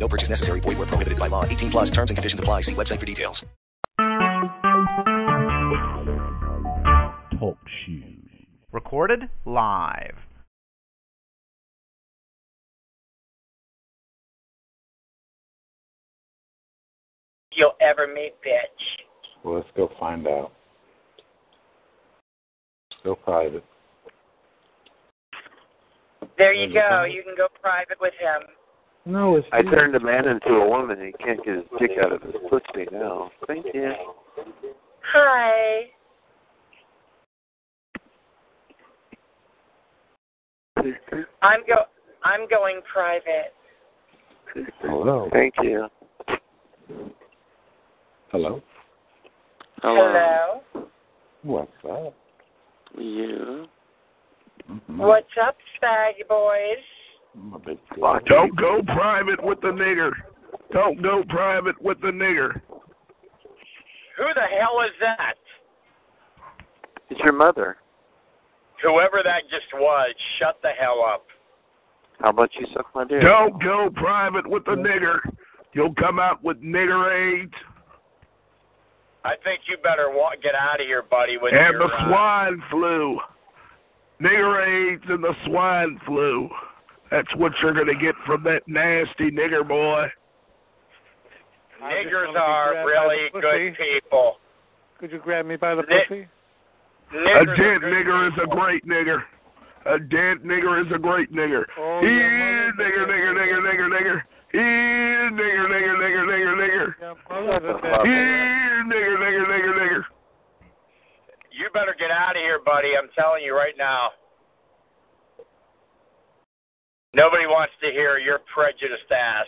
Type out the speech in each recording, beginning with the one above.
No purchase necessary. Void where prohibited by law. 18 plus terms and conditions apply. See website for details. Talk shoes. Recorded live. You'll ever meet, bitch. Well, let's go find out. Go private. There you go. You can go private with him. No, it's I turned a man into a woman. He can't get his dick out of his pussy now. Thank you. Hi. I'm go. I'm going private. Hello. Thank you. Hello. Hello. What's up? Yeah. Mm-hmm. What's up, spaggy boys? I'm a big Don't go private with the nigger. Don't go private with the nigger. Who the hell is that? It's your mother. Whoever that just was, shut the hell up. How about you suck my dick? Don't go private with the nigger. You'll come out with nigger AIDS I think you better wa- get out of here, buddy. With and your, the uh, swine flu. Nigger AIDS and the swine flu. That's what you're going to get from that nasty nigger boy. niggers are really good people. Could you grab me by the Ni- pussy? A Niggers are dent good nigger is a great nigger. A dead nigger is a great nigger. Oh, Here, your nigger, mother's a nigger, nigger, nigger, nigger. Here, nigger, nigger, nigger, nigger, nigger. Yeah, Shut the mother's a fuck up. Here, nigger, nigger, nigger, nigger. You better get out of here, buddy. I'm telling you right now. Nobody wants to hear your prejudiced ass.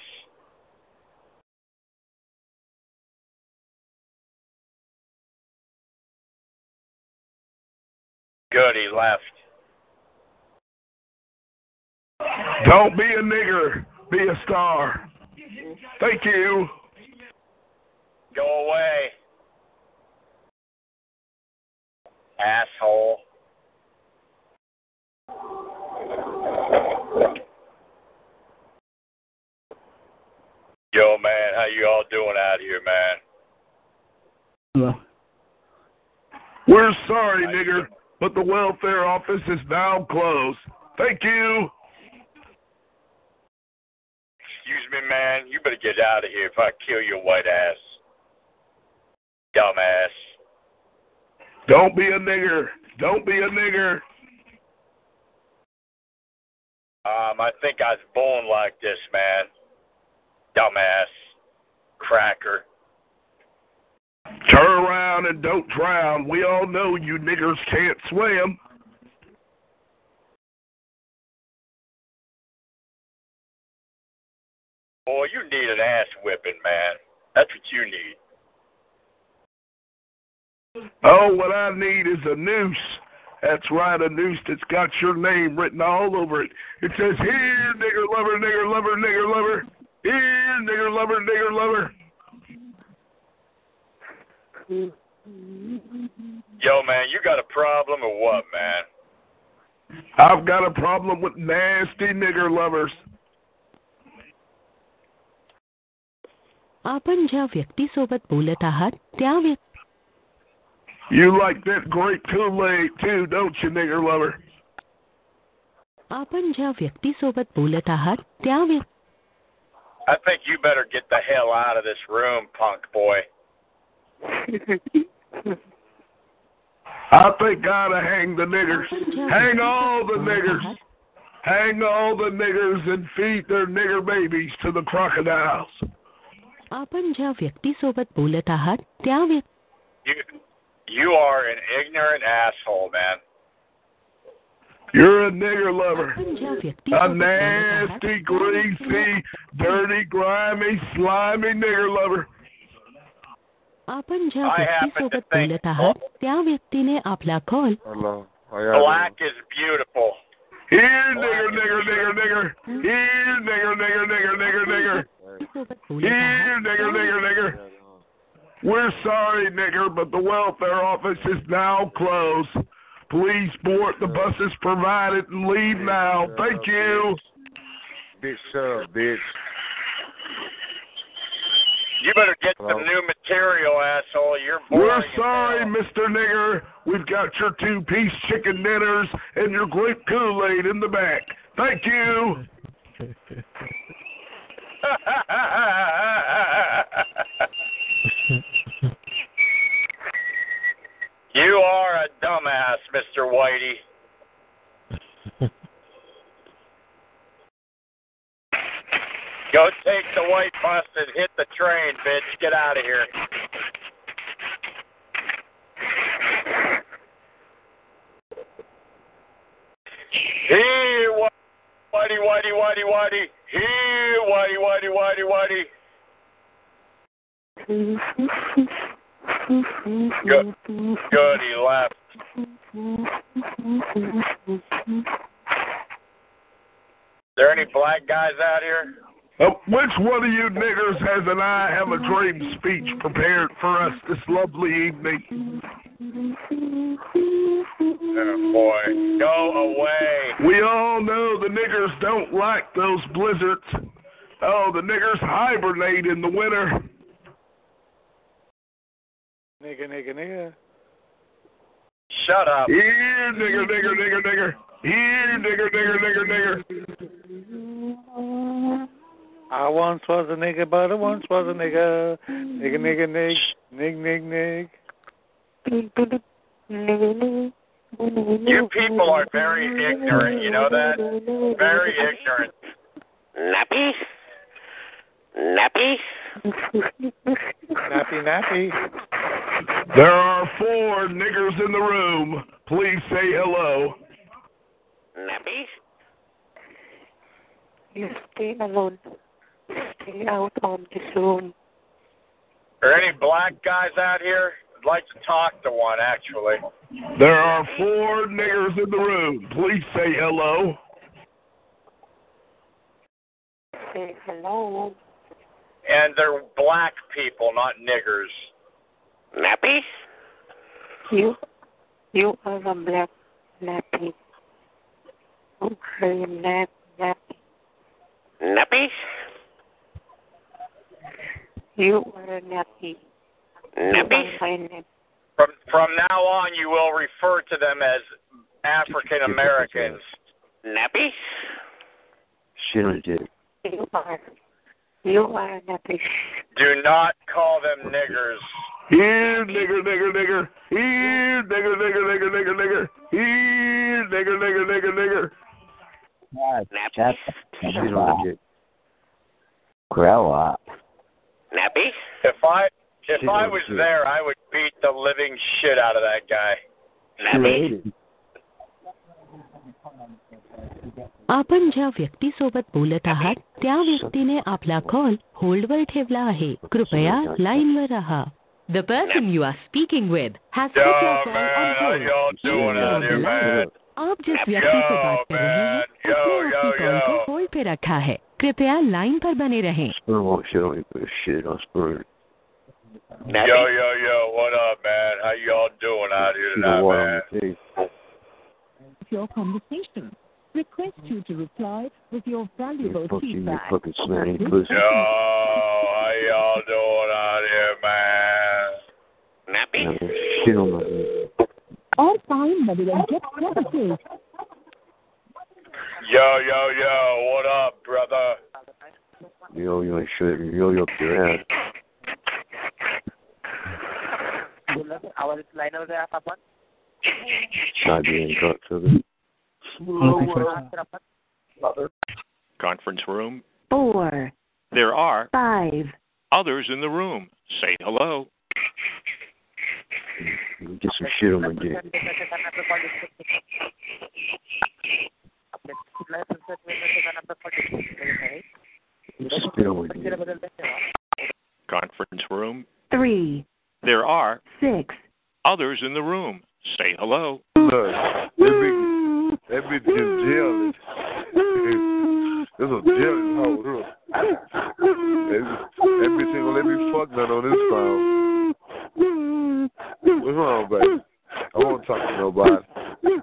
Good, he left. Don't be a nigger. Be a star. Thank you. Go away. Asshole. Yo, man, how you all doing out here, man? We're sorry, nigger, but the welfare office is now closed. Thank you. Excuse me, man. You better get out of here if I kill your white ass. Dumbass. Don't be a nigger. Don't be a nigger. Um, I think I was born like this, man. Dumbass. Cracker. Turn around and don't drown. We all know you niggers can't swim. Boy, you need an ass whipping, man. That's what you need. Oh, what I need is a noose. That's right, a noose that's got your name written all over it. It says, Here, nigger lover, nigger lover, nigger lover. Here, nigger lover, nigger lover. Yo, man, you got a problem or what, man? I've got a problem with nasty nigger lovers. आपण ज्या व्यक्तीसोबत बोलत आहात त्या व्यक्ती You like that great Kool-Aid too, don't you, nigger lover? आपण ज्या व्यक्तीसोबत बोलत आहात त्या व्यक्ती I think you better get the hell out of this room, punk boy. I think I'd hang the niggers. Hang all the niggers. Hang all the niggers and feed their nigger babies to the crocodiles. आपण ज्या व्यक्तीसोबत बोलत आहात त्या व्यक्ती You, you are an ignorant asshole, man. You're a nigger lover. आपण ज्या A व्यक्तीसोबत बोलत आहात nasty, greasy, dirty, grimy, slimy nigger lover. आपण ज्या I happen to व्यक्तीसोबत think- बोलत आहात त्या व्यक्तीने आपला call Hello. How y'all Black is beautiful. Here, nigger, nigger, nigger, nigger. Here, nigger, nigger, nigger, nigger, nigger. सोबत बोलत Here, आहात nigger, nigger, nigger. We're sorry, nigger, but the welfare office is now closed. Please board the buses provided and leave now. Thank you. Bitch, shut up, bitch. You better get some new material, asshole. You're boring. We're sorry. Mr. Nigger. We've got your two-piece chicken dinners and your grape Kool-Aid in the back. Thank you. you are a dumbass, Mr. Whitey. Go take the white bus and hit the train, bitch. Get out of here. Here, Whitey, Whitey, Whitey, Whitey. Here, Whitey, Whitey, Whitey, Whitey. Good. Good, he left. there any black guys out here? Uh, which one of you niggers has an I have a dream speech prepared for us this lovely evening? Oh, boy, go away. We all know the niggers don't like those blizzards. Oh, the niggers hibernate in the winter. Nigga, nigga, nigga. Shut up. Here, nigger, nigger, nigger, nigger. Here, nigger, nigger, nigger, nigger. I once was a nigga, but I once was a nigga. Nigga, nigga, nig. Nig, nig, nig. You people are very ignorant, you know that? Very ignorant. Nappy? Nappy? Nappy, nappy. There are four niggers in the room. Please say hello. Nappy? You stay alone. Stay out of this room. Are any black guys out here? I'd like to talk to one, actually. There are four niggers in the room. Please say hello. Say hello. And they're black people, not niggers. Nappy? You, you are a black nappy. You are a nap, nappy. Nappy? You are a nappy. Nappy? You are a nap. From from now on, you will refer to them as African Americans. Nappy? Shit on dick. You are. You are a nappy. Do not call them niggers. Here, nigger, nigger, nigger. Here, nigger, nigger, nigger, nigger, nigger. Here, nigger, nigger, nigger, nigger. Nappy? Shit on dick. Grow up. Nappy? If I if Shit I on was dick. there, I would beat the living shit out of that guy. Nappy? आपण ज्या व्यक्तीसोबत बोलत आहात त्या व्यक्तीने आपला call होल्डवर ठेवला आहे कृपया लाईनवर राहा the person you are speaking with has Yo, put your call man, on how hold. y'all doing out here, man? आप जिस व्यक्ति से बात कर रहे हैं Yo, उसने yo, आपकी कॉल yo. को होल्ड पे रखा है कृपया लाइन पर बने रहें Spoon won't shit on me, but shit on spoon. Yo, yo, yo, what up, man? How y'all doing out here Shoot a tonight, water on man? my face. your conversation. Request you to reply with your valuable Fuck you, you feedback. fucking smelly pussy. Yo, how y'all doing out here, man? Nappy? Shit on my head. All fine, but it will get positive. Yo, yo, yo, what up, brother? Yo, yo, ain't shit. Yo, yo, up your ass. आवाज लाईनवर आहे आपण Not being drunk to the. Conference room. Four, There are five, others in the room. Say hello. Get some shit on my dick. Spit on my dick. Conference room. three, There are six, others in the room. Say hello. Look, that bitch, that bitch just jealous. There's a jealous hoe, look. That, that bitch ain't gonna let me fuck none on this phone. What's wrong, baby? I won't talk to nobody.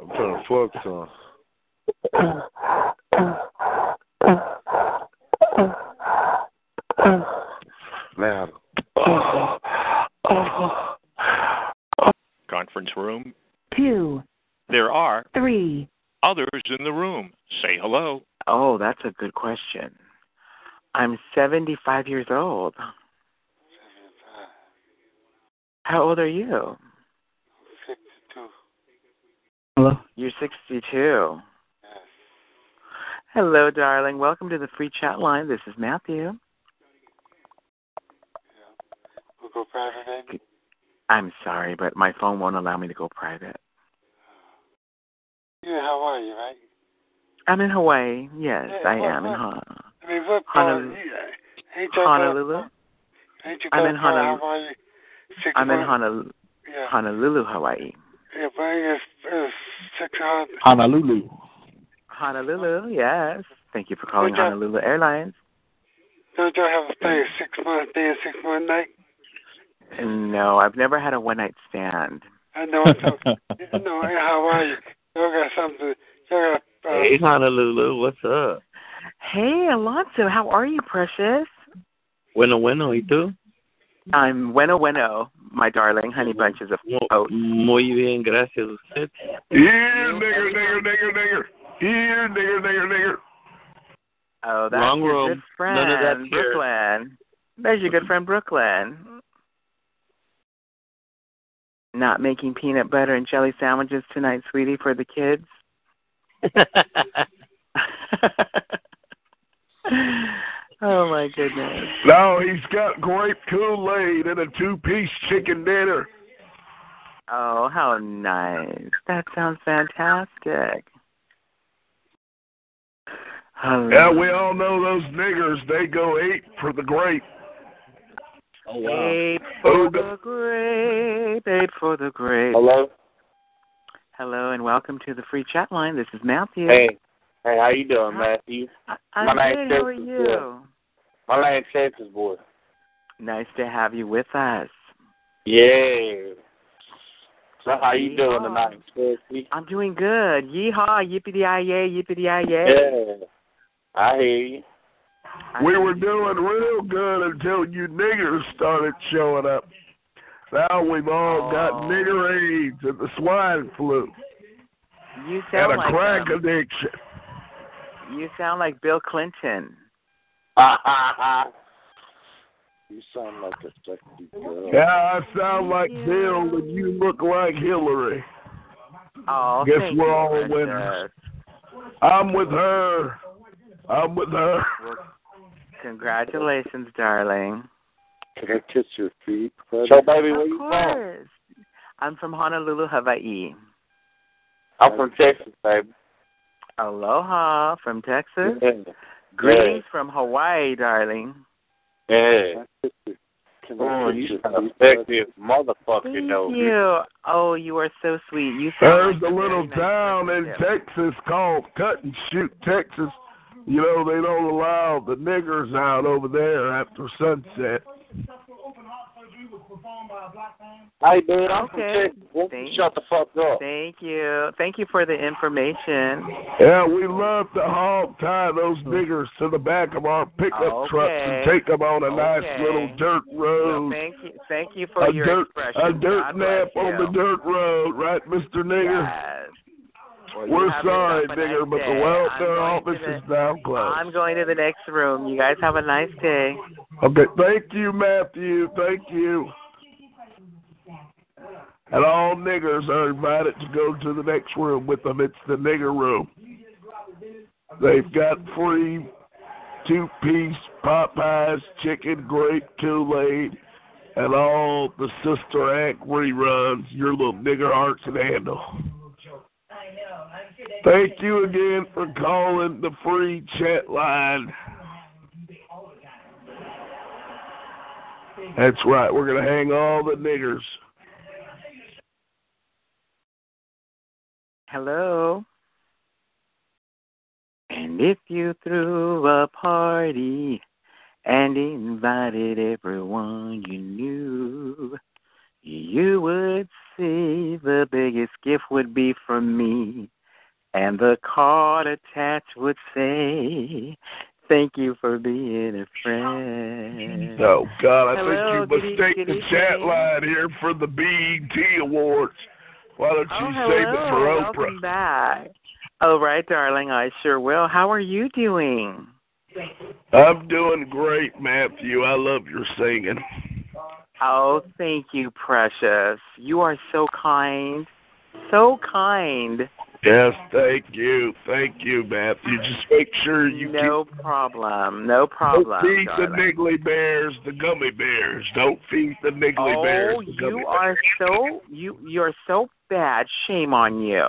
I'm trying to fuck some. Louder. Conference room. two, There are three, others in the room. Say hello. Oh, that's a good question. I'm 75 years old. 75. How old are you? 62. Hello? You're 62. Yes. Hello, darling. Welcome to the free chat line. This is Matthew. We'll go private. Eh? I'm sorry, but my phone won't allow me to go private. Yeah, how are you, right? I'm in Hawaii. Yes, Yeah, I what- am in what- Hon- I mean, what part? Honolulu. yeah, Ain't you Honolulu. I'm in part Honolulu. Hawaii? I'm in months? Honolulu, Yeah. Honolulu, Hawaii. Yeah, but it's, it's six hundred. Honolulu. Honolulu, yes. Thank you for calling Okay. Honolulu Airlines. Don't you have a thing six months day and six month night? No, I've never had a one night stand. I know. It's a, no, in Hawaii, y'all got something. Y'all got. Uh, Hey, Honolulu, what's up? Hey, Alonso, how are you, precious? Bueno, bueno, ¿y tú? I'm bueno bueno, my darling, honey bunches of oats. Muy bien, gracias. ¿Usted? Here, nigger, nigger, nigger, nigger. Here, nigger, nigger, nigger. Oh, that's Wrong your room. good friend, None of that's here. Brooklyn. There's your good friend, Brooklyn. Not making peanut butter and jelly sandwiches tonight, sweetie, for the kids. oh my goodness. No, he's got grape Kool-Aid and a two-piece chicken dinner. Oh, how nice. That sounds fantastic. Oh, Yeah, we all know those niggers. They go eight for the grape. Oh, Ape Oh, for the grape, ape for the grape. Hello. Hello and welcome to the free chat line. This is Matthew. Hey, hey, how you doing, Matthew? I'm my good. How are you? Boy. My name's Texas boy. Nice to have you with us. Yeah. So how you doing tonight, Stacy? I'm doing good. Yeehaw, yippee yay, yippee yay. Yeah. I hear you. We were doing real good until you niggers started showing up. Now we've all got Oh. nigger AIDS and the swine flu You and a like crack um, addiction. You sound like Bill Clinton. You sound like a sexy girl. Yeah, I sound like Bill and you look like Hillary. Oh, Guess thank we're all princess. winners. I'm with her. I'm with her. Congratulations, darling. Can I kiss your feet, buddy? So, baby, where Of you from? course. I'm from Honolulu, Hawaii. I'm from Texas, baby. Aloha from Texas. Yeah. Greetings from Hawaii, darling. Yeah. Can I Oh, you your sound feet, buddy? sexy motherfucker, Thank though. you. Oh, you are so sweet. You sound There's like a a little very nice town in too. Texas called Cut and Shoot, Texas. You know, they don't allow the niggers out over there after sunset. Hey, dude, I'm Okay. from Texas. Won't you shut the fuck up? Thank you. Thank you for the information. Yeah, we love to hog tie those hmm. niggers to the back of our pickup Okay. trucks and take them on a nice little dirt road. Thank you. Thank you for a your dirt, expression. a dirt God nap on the dirt road, right, Mr. Nigger? Yes. Well, We're sorry, Nigger, nice but the welfare office to is now closed. I'm going to the next room. You guys have a nice day. Okay, thank you, Matthew. Thank you. And all niggers are invited to go to the next room with them. It's the nigger room. They've got free two piece Popeyes, chicken, grape, Kool Aid, and all the Sister Act reruns your little nigger hearts can handle. Thank you again for calling the free chat line. That's right. We're gonna hang all the niggers. Hello. And if you threw a party and invited everyone you knew, you would see the biggest gift would be from me. And the card attached would say, Thank you for being a friend. Oh God, I Hello, think you mistake the chat line here for the BET Awards. Why don't Oh, you hello. save it for Oprah? Welcome back. Oh, right, darling. I sure will. How are you doing? I'm doing great, Matthew. I love your singing. Oh, thank you, precious. You are so kind. So kind. Yes, thank you, thank you, Matthew. Just make sure you no problem. No problem. don't feed the darling. niggly bears the gummy bears. Don't feed the niggly oh, bears the gummy you bears. are so you you're so bad. Shame on you.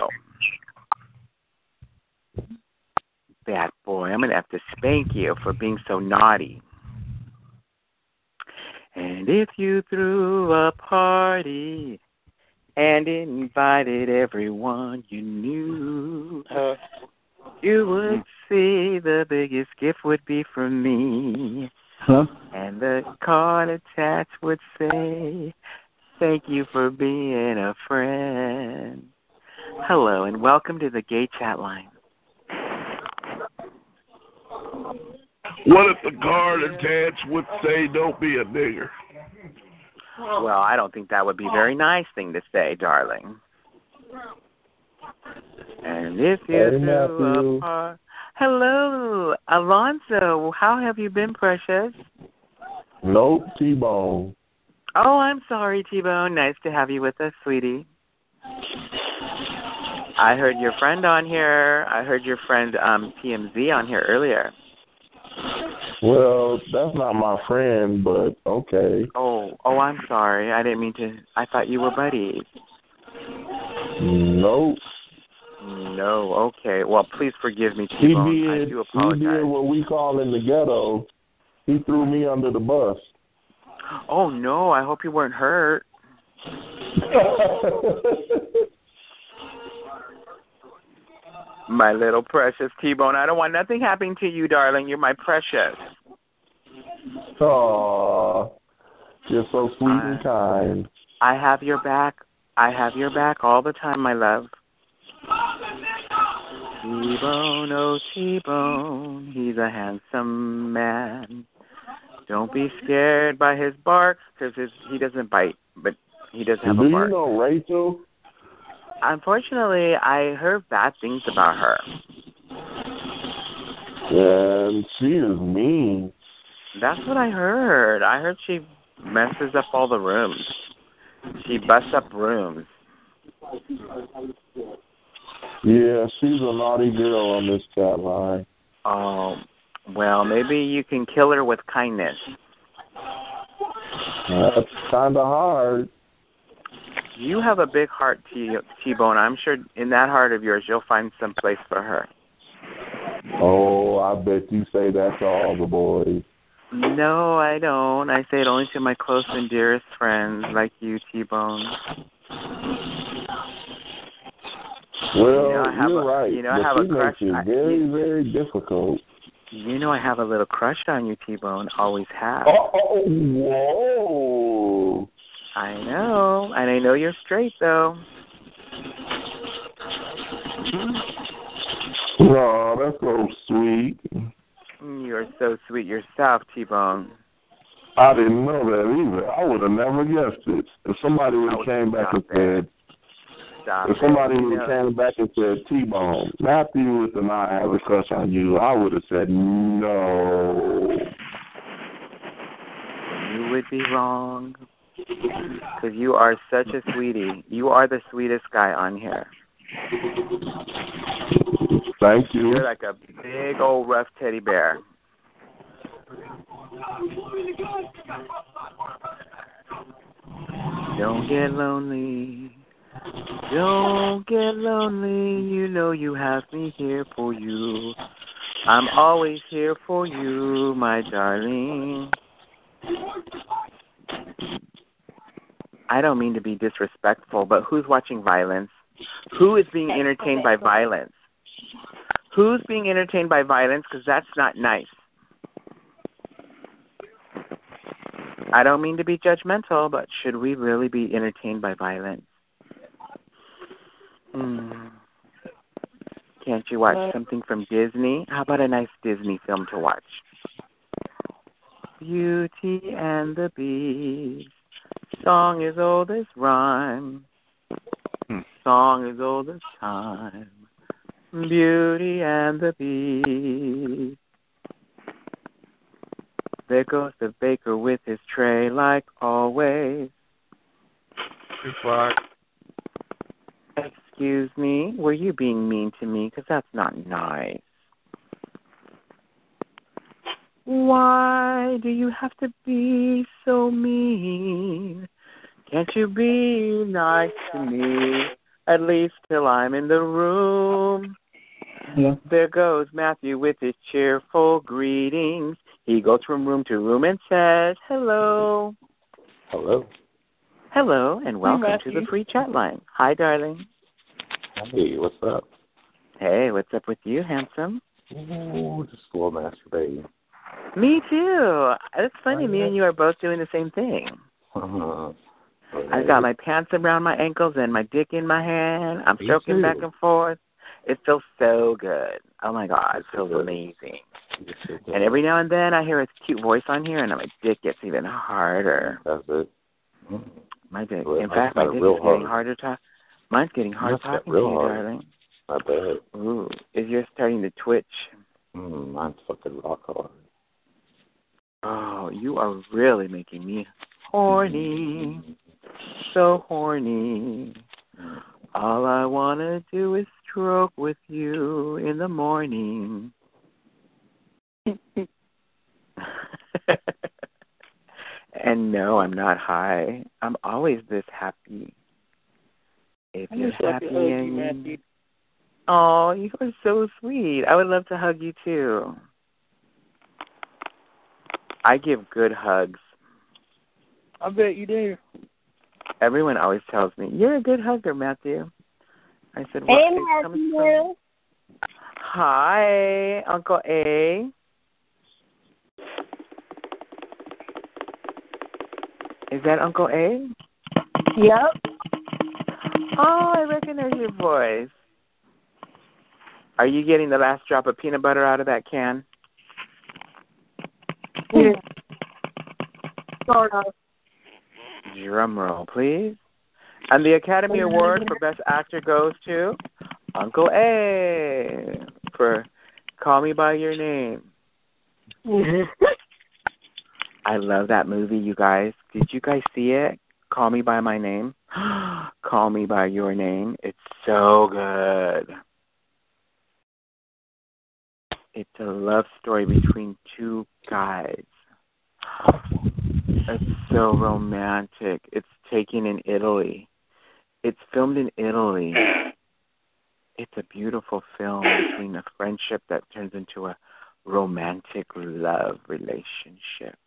Bad boy. I'm gonna have to spank you for being so naughty. And if you threw a party and invited everyone you knew, uh-huh. you would see the biggest gift would be from me. Huh? And the card attached would say, Thank you for being a friend. Hello, and welcome to the gay chat line. What if the card attached would say, "Don't be a nigger"? Well, I don't think that would be a very nice thing to say, darling. And if you Hey, threw Matthew. Hello, Alonzo. How have you been, precious? Nope, T-Bone. Oh, I'm sorry, T-Bone. Nice to have you with us, sweetie. I heard your friend on here. I heard your friend um TMZ on here earlier. Well, that's not my friend, but okay. Oh, oh, I'm sorry. I didn't mean to. I thought you were buddies. Nope. No, okay. Well, please forgive me, He T-Bone. I did. do He did what we call in the ghetto. He threw me under the bus. Oh no, I hope you weren't hurt. My little precious T-Bone. I don't want nothing happening to you, darling. You're my precious. Oh, you're so sweet and kind. I have your back. I have your back all the time, my love. T-Bone, oh T-Bone, he's a handsome man. Don't be scared by his barks, because he doesn't bite, but he does have Do a you bark. know Rachel? Unfortunately, I heard bad things about her. And she is mean. That's what I heard. I heard she messes up all the rooms. She busts up rooms. Yeah, she's a naughty girl on this chat line. Oh, well, maybe you can kill her with kindness. That's kind of hard. You have a big heart, T T-Bone. I'm sure in that heart of yours, you'll find some place for her. Oh, I bet you say that to all the boys. No, I don't. I say it only to my close and dearest friends like you, T-Bone. Well, You know, I have you're a- right. you know, I have a makes crush- I- very, very difficult. You know I have a little crush on you, T-Bone. Always have. Oh, whoa. I know, and I know you're straight though. Oh, that's so sweet. Mm, you're so sweet yourself, T-Bone. I didn't know that either. I would have never guessed it. If somebody would have came back and said, Stop if somebody would have came back and said, T-Bone, Matthew with and I have a crush on you, I would have said, no. You would be wrong. Because you are such a sweetie. You are the sweetest guy on here. Thank you. You're like a big old rough teddy bear. Don't get lonely. Don't get lonely. You know you have me here for you. I'm always here for you, my darling. I don't mean to be disrespectful, but who's watching violence? Who is being entertained by violence? Who's being entertained by violence? Because that's not nice. I don't mean to be judgmental, but should we really be entertained by violence? Hmm. Can't you watch something from Disney? How about a nice Disney film to watch? Beauty and the Beast. Song is old as rhyme. Hmm. Song is old as time. Beauty and the Beast. There goes the baker with his tray, like always. Goodbye. Excuse me, were you being mean to me? Because that's not nice. Why do you have to be so mean? Can't you be nice to me? At least till I'm in the room. Yeah. There goes Matthew with his cheerful greetings. He goes from room to room and says, Hello. Hello. Hello, and welcome to the free chat line. Hi, darling. Hey, what's up? Hey, what's up with you, handsome? Ooh, just a little masturbating. Me too. It's funny, me and you are both doing the same thing. Uh-huh. I've got my pants around my ankles and my dick in my hand. I'm stroking back and forth. It feels so good. Oh my god, it feels amazing. And every now and then I hear a cute voice on here and my dick gets even harder. That's it. Mm. My dick. In fact, my dick is getting hard. harder to Mine's getting hard got talking to real you, hard. darling. Not bad. Ooh, is yours starting to twitch? Mm, mine's fucking rock hard. Oh, you are really making me horny. So horny. All I want to do is stroke with you in the morning. and no, I'm not high. I'm always this happy. If you're happy hug you. Oh, you are so sweet. I would love to hug you too. I give good hugs. I bet you do. Everyone always tells me, You're a good hugger, Matthew. I said, Hey, Well, it comes from Hi, Uncle A. Is that Uncle A? Yep. Oh, I recognize your voice. Are you getting the last drop of peanut butter out of that can? Sort of. Drum roll, please. And the Academy Award for Best Actor goes to Uncle A for Call Me By Your Name. Mm-hmm. I love that movie, you guys. Did you guys see it? Call Me By My Name? Call Me By Your Name. It's so good. It's a love story between two guys. It's so romantic. It's taken in Italy. It's filmed in Italy. It's a beautiful film between a friendship that turns into a romantic love relationship.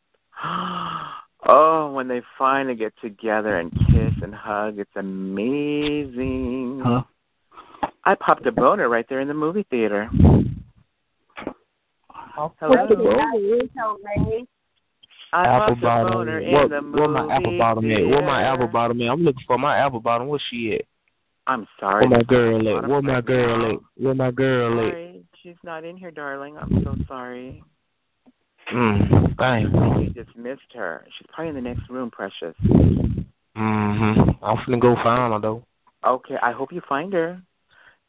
Oh, when they finally get together and kiss and hug, it's amazing. Huh? I popped a boner right there in the movie theater. Hello? I apple popped a bottom. boner in What, the where my apple bottom at? Where my apple bottom at? I'm looking for my apple bottom. Where she at? I'm sorry. Where my girl at? Bottom Where my girl now. at? Where my girl at? Sorry, she's not in here, darling. I'm so sorry. Mm, dang. We just missed her. She's probably in the next room, precious. Mm-hmm. I'm finna go find her though. Okay, I hope you find her.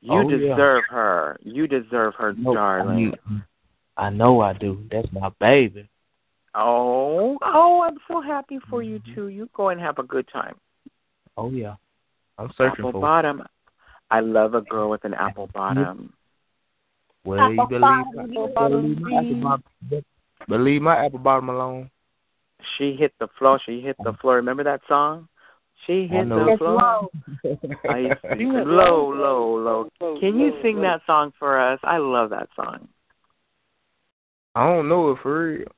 You Oh, yeah. deserve her. You deserve her, No, darling. I know I do. That's my baby. Oh, oh, I'm so happy for you mm-hmm. too. You go and have a good time. Oh yeah. I'm searching apple for. bottom. I love a girl with an apple bottom. Well, you believe, bottom, you apple believe my apple bottom. Believe my apple bottom alone. She hit the floor. She hit the floor. Remember that song? She hit the floor. low. I used to sing low, low, low. Can you sing that song for us? I love that song. I don't know it for real.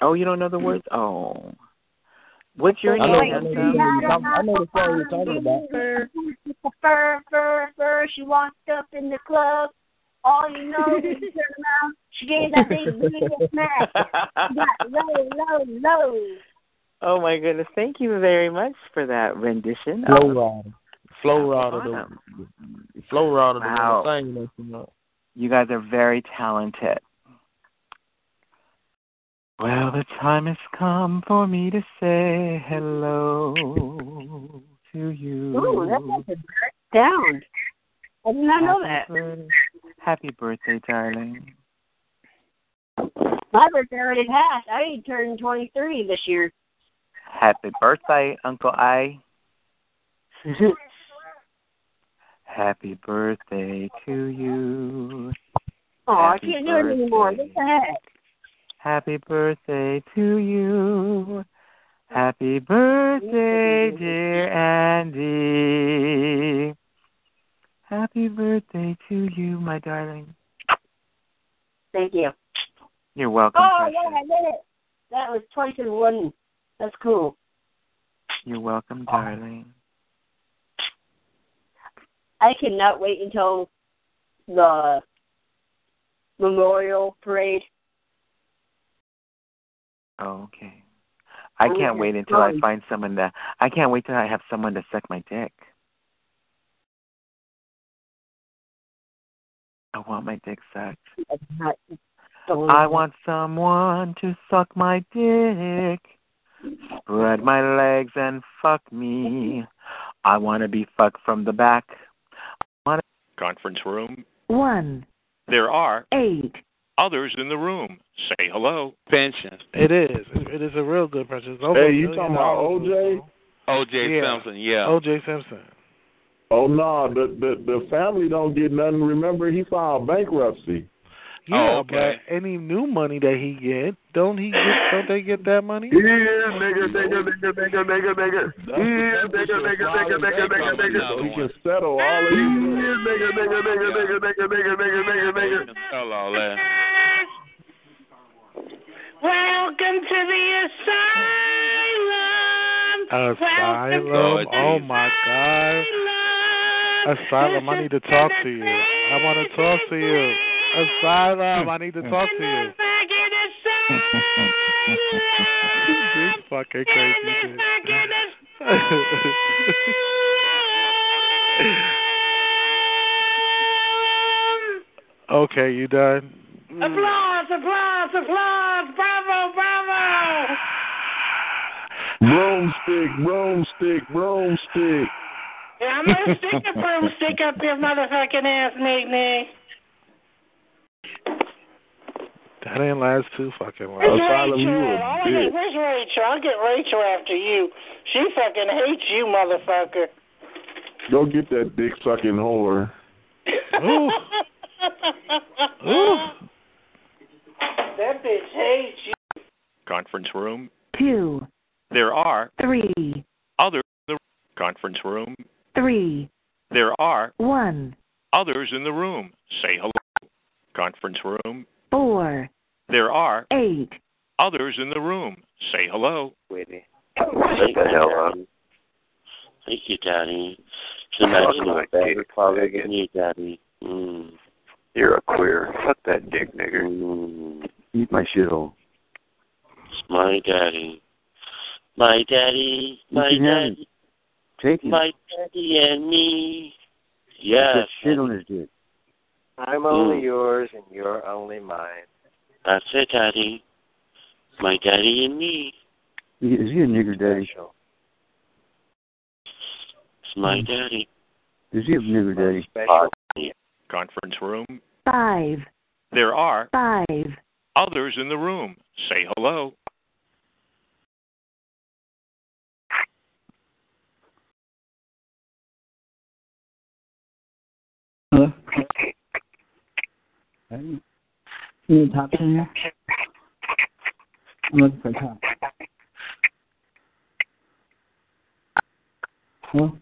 Oh, you don't know the words? Oh. What's your I know, name? I know, the- I know the song you're talking about. Fur, fur, fur, fur. She walked up in the club. All you know is she turned around. She gave that big big smack. She got low, low, low. Oh my goodness! Thank you very much for that rendition. Flo Rida. Flo Rida. The, Flo Rida. Wow. one that that, you know. You guys are very talented. Well, the time has come for me to say hello to you. Ooh, that's like a sound. I did not know that. Happy Happy birthday, darling. My birthday already passed. I turned 23 this year. Happy birthday, Uncle I. Happy birthday to you. Oh, I can't do it anymore. What the heck? Happy birthday to you. Happy birthday, dear Andy. Happy birthday to you, my darling. Thank you. You're welcome. Oh, precious. yeah, I did it. That was twice in one. That's cool. You're welcome, darling. I cannot wait until the memorial parade. Oh, okay. I I'm can't looking wait until I find someone to. I can't wait till I have someone to suck my dick. I want my dick sucked. I want someone to suck my dick, spread my legs and fuck me. I want to be fucked from the back. Conference room. One, There are eight, others in the room. Say hello. Pension. It is. It is a real good pension. It's over Hey, you talking about dollars. OJ? O.J. Yeah. Simpson, yeah. O.J. Simpson. Oh no, the the the family don't get nothing. Remember, he filed bankruptcy. Yeah, Oh, okay. but any new money that he get, don't he get? Don't they get that money? Yeah, nigga, nigga, nigga, nigga, nigga, nigga. Yeah, nigga, nigga, nigga, nigga, nigga, nigga. So he can settle all of these. Yeah, nigga, nigga, nigga, nigga, nigga, nigga, nigga, nigga, nigga. Tell all that. Welcome to the asylum. Asylum. Oh my God. Asylum. I need to talk to you. I want to talk to you. Asylum. Hmm. I need to hmm. talk to you. this fucking crazy okay, you done? Applause, applause, applause. Bravo, bravo. Broomstick, broomstick, broomstick. Yeah, I'm gonna stick a broomstick up your motherfucking ass, Nate Nate. That ain't last too fucking long. Where's Asylum, you Rachel? a I wanna bitch. get- Where's Rachel? I'll get Rachel after you. She fucking hates you, motherfucker. Go get that dick sucking whore. Ooh. Ooh. That bitch hates you. Conference room. two, There are three, others in the conference room. three, There are one, others in the room. Say hello. Conference room. four, There are eight, others in the room. Say hello. Witty. Shut the. Thank you, Daddy. Somebody's Fuck my dick, father you, Daddy. Mm. You're a queer. Fuck that dick, nigger. Mm. Eat my shithole. It's my daddy. My daddy, my You can have daddy, Take it. my daddy and me. Yes. That shit on his dick. I'm only yours and you're only mine. That's it, Daddy. My daddy and me. Is he a nigger daddy? It's my hmm. daddy. Is he a nigger daddy? Conference room. five, There are five, others in the room. Say hello. Hello? như thật ha mình phải thật không?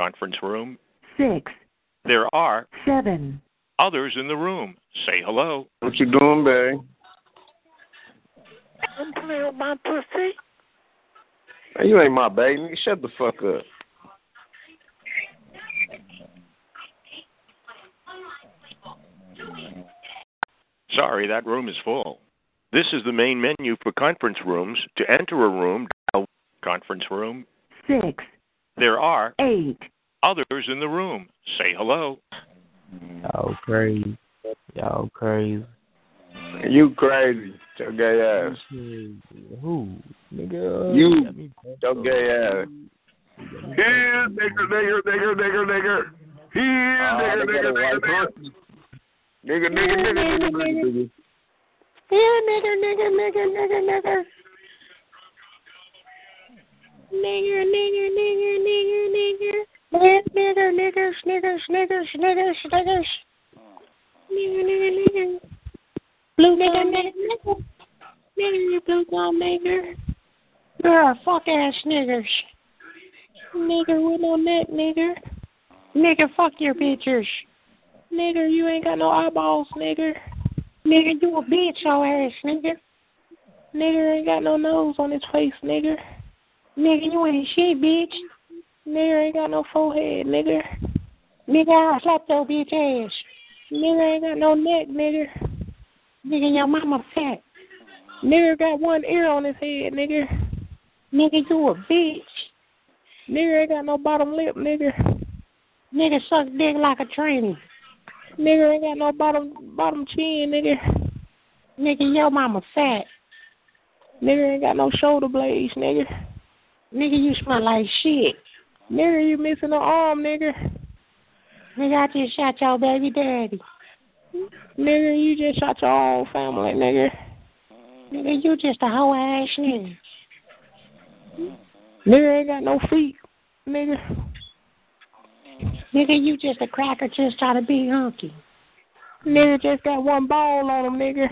Conference room. Six, There are seven, others in the room. Say hello. What you doing, babe? I'm playing with my pussy. Man, you ain't my baby. Shut the fuck up. Sorry, that room is full. This is the main menu for conference rooms. To enter a room, dial conference room. six, There are eight, others in the room. Say hello. Y'all crazy. Y'all crazy. You crazy. Your gay ass. Who? Nigga. You, got your gay ass. Here, nigger, nigger, nigger, nigger, nigger. Here, Ah, nigger, they got nigger, a white nigger, nigger. Nigga, nigga, nigga, nigga, nigga, nigga. Yeah, nigger, nigger, nigger, nigger, nigger. Nigger, nigger, nigger, nigger, nigger. Nigger, nigger, niggers, niggers, niggers, niggers, niggers. Nigger, nigger, nigger. Blue nigger, nigger, nigger. Nigger, you blue gum nigger. You're a fuck ass niggers. Nigger with no neck, nigger. Nigger, fuck your pictures. Nigger, you ain't got no eyeballs, nigger. Nigger, you a bitch, your ass, nigger. Nigger ain't got no nose on his face, nigger. Nigga, you ain't shit, bitch. Nigga ain't got no forehead, nigga. Nigga, I'll slap your bitch ass. Nigga ain't got no neck, nigga. Nigga, your mama fat. Nigga got one ear on his head, nigga. Nigga, you a bitch. Nigga ain't got no bottom lip, nigga. Nigga suck dick like a tranny. Nigga ain't got no bottom bottom chin, nigga. Nigga, your mama fat. Nigga ain't got no shoulder blades, nigga. Nigga, you smell like shit. Nigga, you missing an arm, nigga. Nigga, I just shot your baby daddy. Nigga, you just shot your own family, nigga. Nigga, you just a hoe ass nigga. Nigga ain't got no feet, nigga. Nigga, you just a cracker just trying to be hunky. Nigga just got one ball on him, nigga.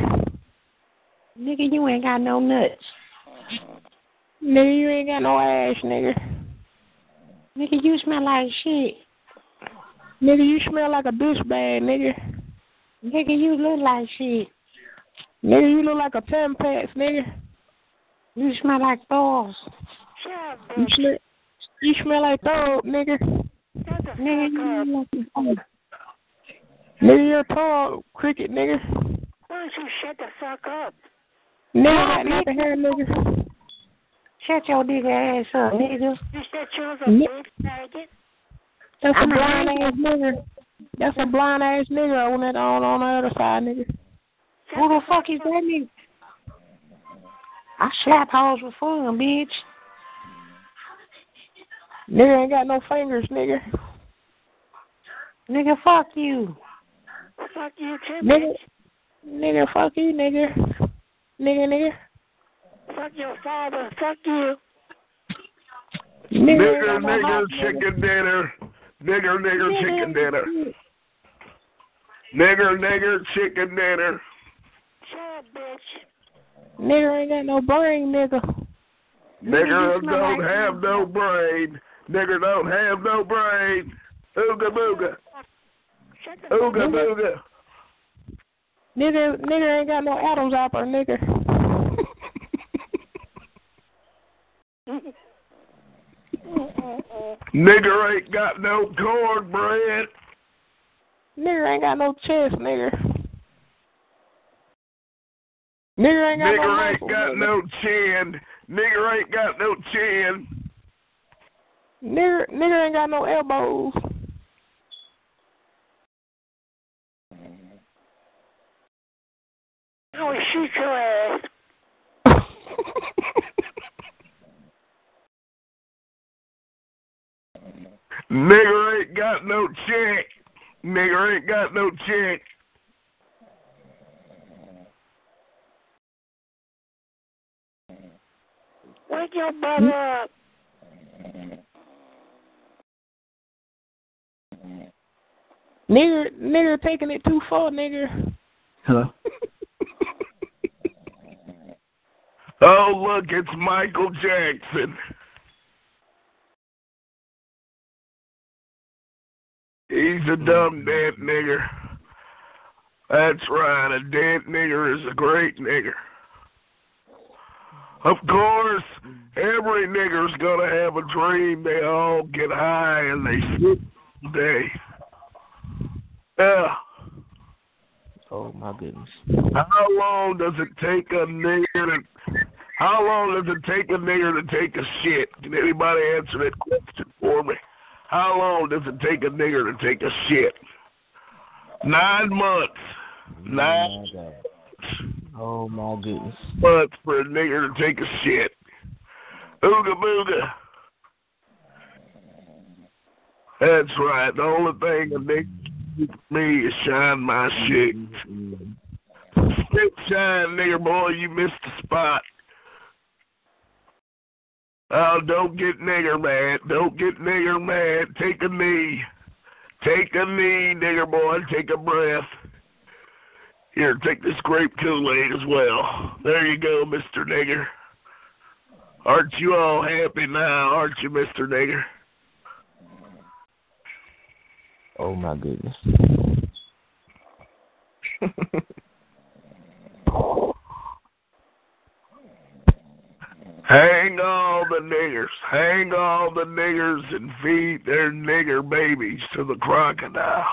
Nigga, you ain't got no nuts. Nigga, you ain't got no ass, nigga. Nigga, you smell like shit. Nigga, you smell like a douche bag, nigga. Nigga, you look like shit. Nigga, you look like a Tampax, nigga. You smell like balls. You smell, you smell like throat, nigga. Nigga, you look like a Nigga, you're tall cricket, nigga. Why don't you shut the fuck up? Nigga, got nothing here, nigga. Shut your nigga ass up, oh. nigga. You said you was a Ni- big faggot. That's a I'm a blind ass nigga. That's a blind ass nigga on that on on the other side, nigga. Who the fuck is that nigga? I slap hoes for fun, bitch. Nigga ain't got no fingers, nigga. Nigga, fuck you. Fuck you too, Nigga, bitch. nigga, fuck you, nigga. Nigga, nigga. Fuck your father. Fuck you. Nigga, Nigger, ain't got no nigger, chicken dinner. Nigger, nigger, chicken dinner. Nigger, nigger, chicken dinner. Shut up, bitch. Nigga ain't got no brain, nigga. Nigger you don't like- have no brain. Nigger don't have no brain. Ooga booga. Ooga booga. Nigga, nigga ain't got no Adam's apple, nigga. Nigger ain't got no cornbread. Nigga ain't got no chest, nigga. Nigga ain't got no Nigger ain't muscles, got nigga. no chin. Nigger ain't got no chin. Nigga, nigga ain't got no elbows. I will shoot your ass. Nigger ain't got no chick. Nigger ain't got no chick. Wake your brother hmm? up. Nigga, nigga taking it too far, nigga. Hello? Oh, look, it's Michael Jackson. He's a dumb dead nigger. That's right, a dead nigger is a great nigger. Of course, every nigger's gonna have a dream. They all get high and they sleep all day. Yeah. Oh my goodness. How long does it take a nigger to how long does it take a nigger to take a shit? Can anybody answer that question for me? How long does it take a nigger to take a shit? Nine months. Nine oh, oh my goodness. months for a nigger to take a shit. Ooga booga. That's right. The only thing a nigger can do for me is shine my shit. Mm-hmm. Spit shine, nigger boy, you missed the spot. Oh, don't get nigger mad. Don't get nigger mad. Take a knee. Take a knee, nigger boy. Take a breath. Here, take this grape Kool-Aid as well. There you go, Mr. Nigger. Aren't you all happy now, aren't you, Mr. Nigger? Oh my goodness. Hang all the niggers. Hang all the niggers and feed their nigger babies to the crocodiles.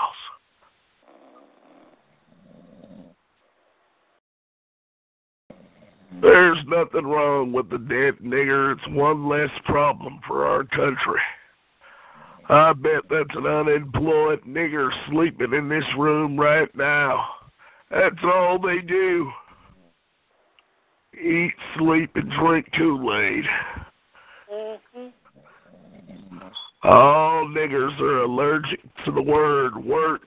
There's nothing wrong with the dead nigger. It's one less problem for our country. I bet that's an unemployed nigger sleeping in this room right now. That's all they do. Eat, sleep, and drink Kool-Aid. Mm-hmm. All niggers are allergic to the word work.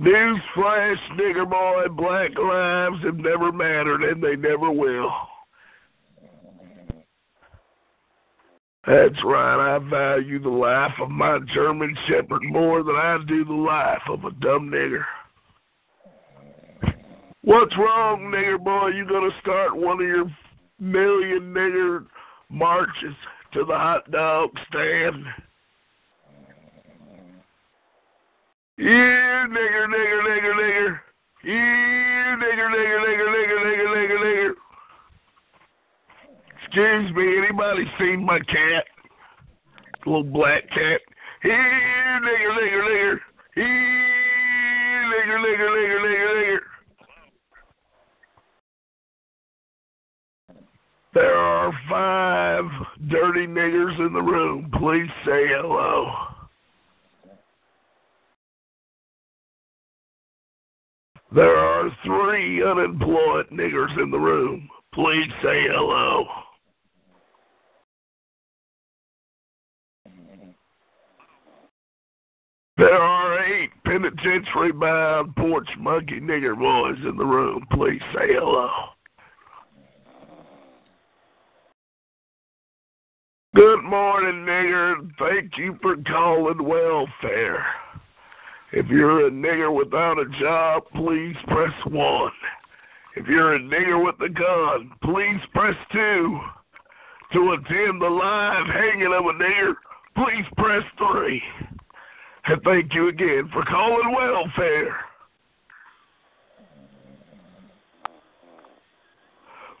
Newsflash, nigger boy, black lives have never mattered and they never will. That's right, I value the life of my German Shepherd more than I do the life of a dumb nigger. What's wrong, nigger boy? You gonna start one of your million nigger marches to the hot dog stand? You nigger, nigger, nigger, nigger. You nigger, nigger, nigger, nigger, nigger, nigger, nigger. Excuse me, anybody seen my cat? Little black cat. Here, nigger, nigger, nigger. Here, nigger, nigger, nigger, nigger, nigger. There are five dirty niggers in the room. Please say hello. There are three unemployed niggers in the room. Please say hello. There are eight penitentiary bound porch monkey nigger boys in the room. Please say hello. Good morning, nigger. Thank you for calling welfare. If you're a nigger without a job, please press one. If you're a nigger with a gun, please press two. To attend the live hanging of a nigger, please press three. And thank you again for calling welfare.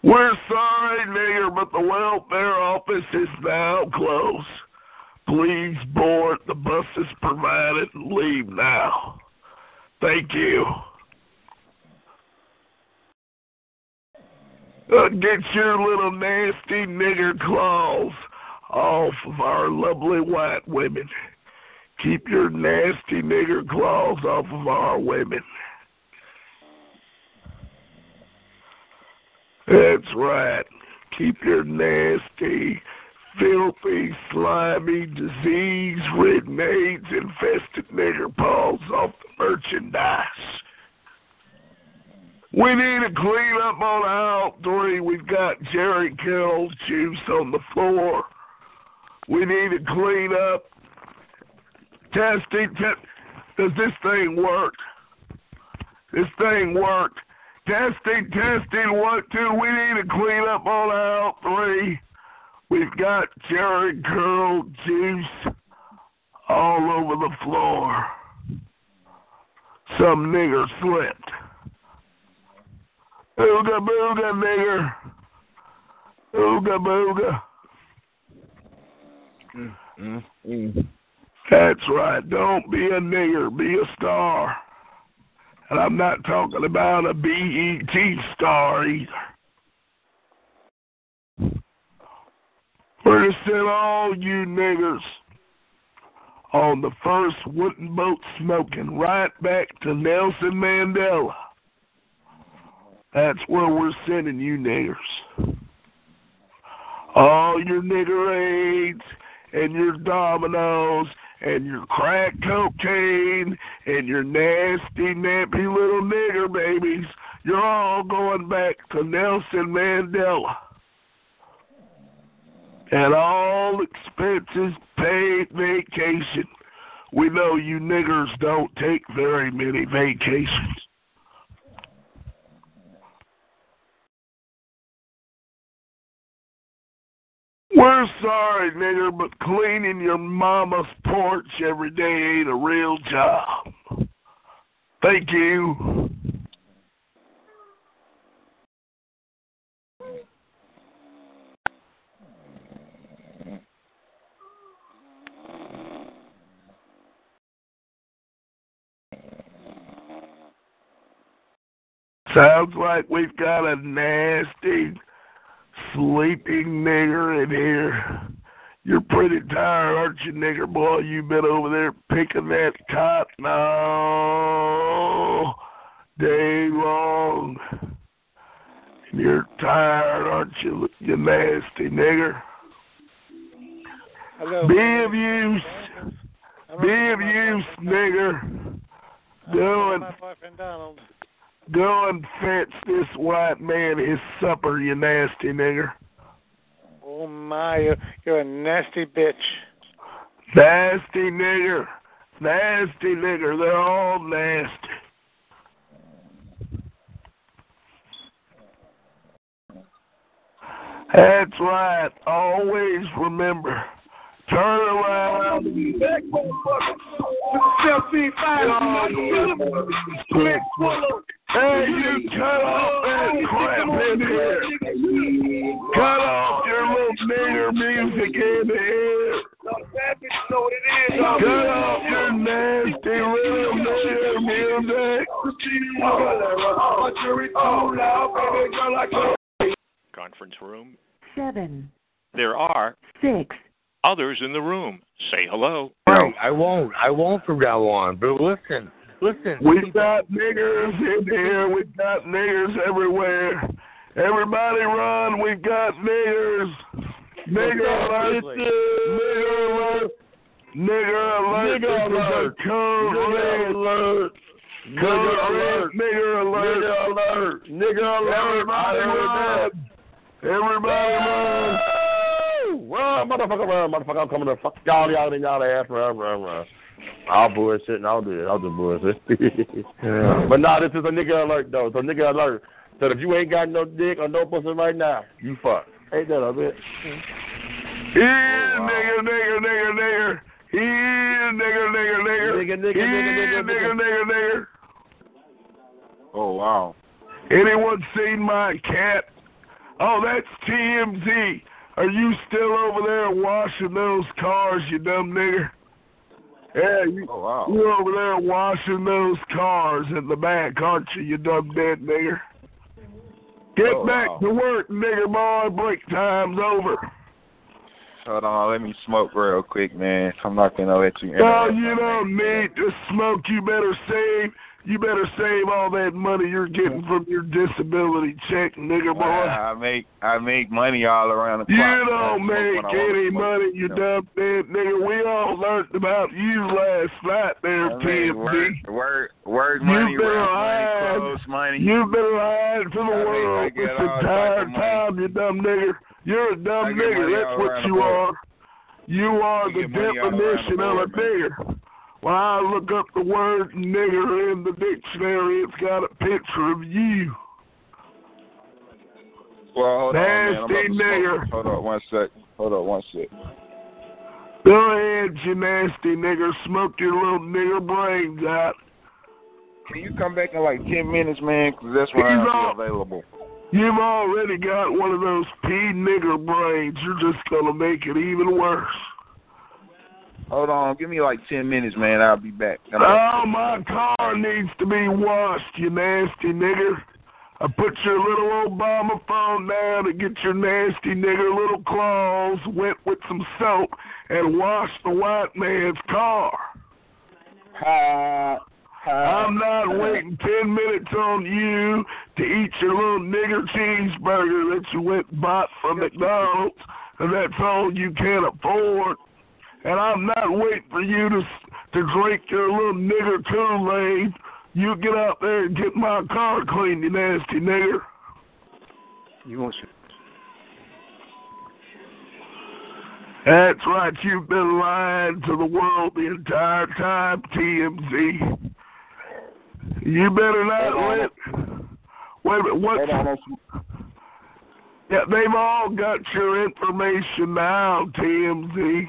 We're sorry, nigger, but the welfare office is now closed. Please board the buses provided and leave now. Thank you. Uh, get your little nasty nigger claws off of our lovely white women. Keep your nasty nigger claws off of our women. That's right. Keep your nasty, filthy, slimy, disease-ridden, AIDS-infested nigger paws off the merchandise. We need to clean up on aisle three. We've got Jheri curl juice on the floor. We need to clean up. Testing. Te- Does this thing work? This thing work. Testing, testing, one, two. We need to clean up on aisle three. We've got Jheri Curl juice all over the floor. Some nigger slipped. Ooga booga nigger. Ooga booga. Mm, mm. That's right. Don't be a nigger. Be a star. And I'm not talking about a BET star either. We're to send all you niggers on the first wooden boat smoking right back to Nelson Mandela. That's where we're sending you niggers. All your nigger aids and your dominoes and your crack cocaine and your nasty, nappy little nigger babies, you're all going back to Nelson Mandela. And all expenses paid vacation. We know you niggers don't take very many vacations. We're sorry, nigger, but cleaning your mama's porch every day ain't a real job. Thank you. Sounds like we've got a nasty sleeping nigger in here. You're pretty tired, aren't you, nigger boy? You've been over there picking that cotton all day long. And you're tired, aren't you, you nasty nigger? Hello. Be of use. Be of use, nigger. And My boyfriend Donald. Go and fetch this white man his supper, you nasty nigger. Oh my, you're, a nasty bitch. Nasty nigger. Nasty nigger. They're all nasty. That's right. Always remember. Turn around and be back, motherfucker. Hey, you cut off that crap in here. Cut off your little nigger music in here. Cut off your nasty little nigger music. Conference room. Seven, There are six, others in the room. Say hello. Hey, I won't. I won't from now on. But listen, listen. We've got niggers in here. We've got niggers everywhere. Everybody run. We've got niggers. Nigger alert. Nigger alert. Nigger alert. Nigger alert. This is a alert. Nigger alert. Nigger alert. Nigger alert. Everybody run. Everybody run. Run, motherfucker, run, motherfucker. I'm coming to fuck y'all, y'all, and y'all ass. Run, run, run. I'll bullshit and I'll do it. I'll do bullshit. Yeah. But nah, this is a nigga alert though. It's a nigga alert. So if you ain't got no dick or no pussy right now, you fuck. Ain't that a bit? Here, nigger, nigger, nigger, nigger. Here, nigger, nigger, nigger. Nigger, nigger, Here, nigger, nigger, nigger, nigger, nigger. Oh wow. Anyone seen my cat? Oh, that's TMZ. Are you still over there washing those cars, you dumb nigger? Yeah, you, Oh wow. you over there washing those cars in the back, aren't you, you dumb dead nigger? Get Oh, back wow. to work, nigger boy. Break time's over. Hold on, let me smoke real quick, man. I'm not gonna let you. No, you don't need to smoke. You better save. You better save all that money you're getting from your disability check, nigga boy. I make I make money all around the clock. You don't make any money, you dumb dead nigger. We all learned about you last night there, mean, work, work, work money, You've been rent lying. money, clothes money. You've been lying to the I world get this entire time, you dumb nigga. You're a dumb nigga. That's what you are. You are the get money all around definition the of a nigger. When I look up the word nigger in the dictionary, it's got a picture of you. Well, hold on, man. I'm Nasty nigger. Hold on one sec. Hold on one sec. Go ahead, you nasty nigger. Smoke your little nigger brains out. Can you come back in like ten minutes, man? Because that's when He's I'll all- be available. You've already got one of those pea nigger brains. You're just gonna make it even worse. Hold on, give me like ten minutes, man. I'll be back. Oh, my car needs to be washed, you nasty nigger. I put your little Obama phone down to get your nasty nigger little claws wet with some soap and wash the white man's car. I'm not waiting ten minutes on you to eat your little nigger cheeseburger that you went and bought from McDonald's, and that's all you can afford. And I'm not waiting for you to to drink your little nigger Kool-Aid. You get out there and get my car clean, you nasty nigger. You want That's right, you've been lying to the world the entire time, TMZ. You better not let. Wait a minute, what? Yeah, they've all got your information now, TMZ.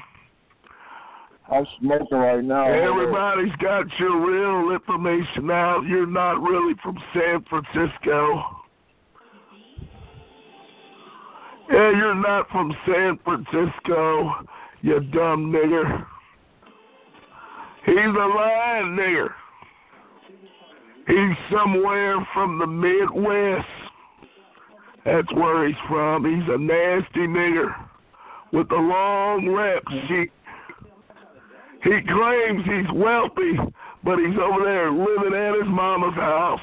I'm smoking right now. Everybody's got your real information now. You're not really from San Francisco. Yeah, you're not from San Francisco, you dumb nigger. He's a lying nigger. He's somewhere from the Midwest. That's where he's from. He's a nasty nigger with a long rep sheet. He claims he's wealthy, but he's over there living at his mama's house.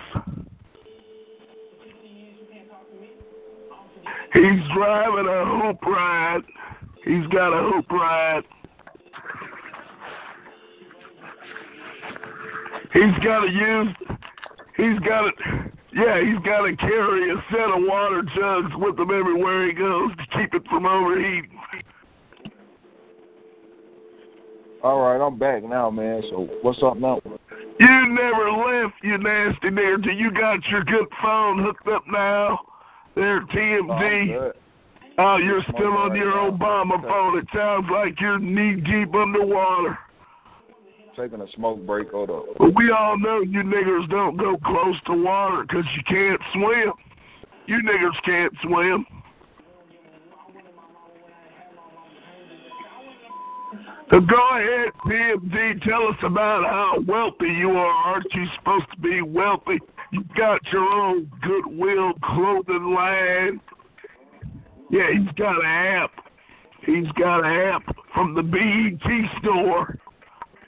He's driving a hoop ride. He's got a hoop ride. He's got to use. He's got to. Yeah, he's got to carry a set of water jugs with him everywhere he goes to keep it from overheating. All right, I'm back now, man. So what's up now? You never left, you nasty till you got your good phone hooked up now. There, TMZ. Oh, oh, you're still on your Obama phone. It sounds like you're knee deep underwater. Taking a smoke break. Hold up. But we all know you niggers don't go close to water because you can't swim. You niggers can't swim. So go ahead, TMZ, tell us about how wealthy you are. Aren't you supposed to be wealthy? You've got your own Goodwill clothing line. Yeah, he's got an app. He's got an app from the BET store.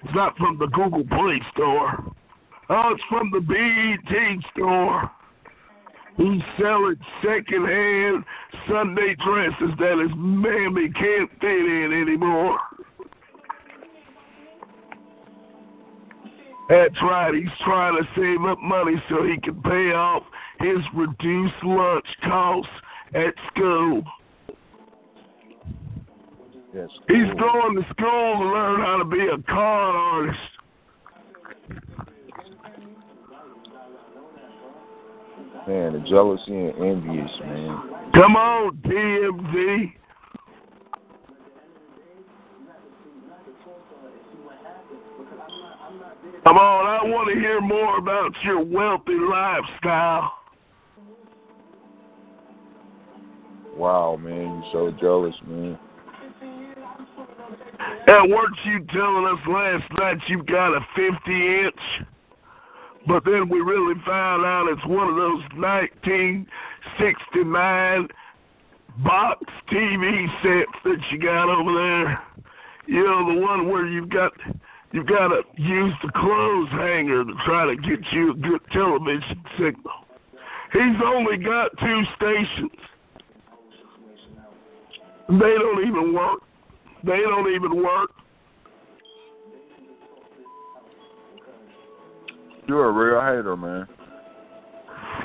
It's not from the Google Play store. Oh, it's from the BET store. He's selling secondhand Sunday dresses that his mammy can't fit in anymore. That's right. He's trying to save up money so he can pay off his reduced lunch costs at school. Yes. He's going to school to learn how to be a con artist. Man, the jealousy and envious, man. Come on, TMZ. Come on, I want to hear more about your wealthy lifestyle. Wow, man, you're so jealous, man. And weren't you telling us last night you've got a 50 inch? But then we really found out it's one of those 1969 box TV sets that you got over there. You know, the one where you've got you've got to use the clothes hanger to try to get you a good television signal. He's only got two stations. They don't even work. They don't even work. You're a real hater, man.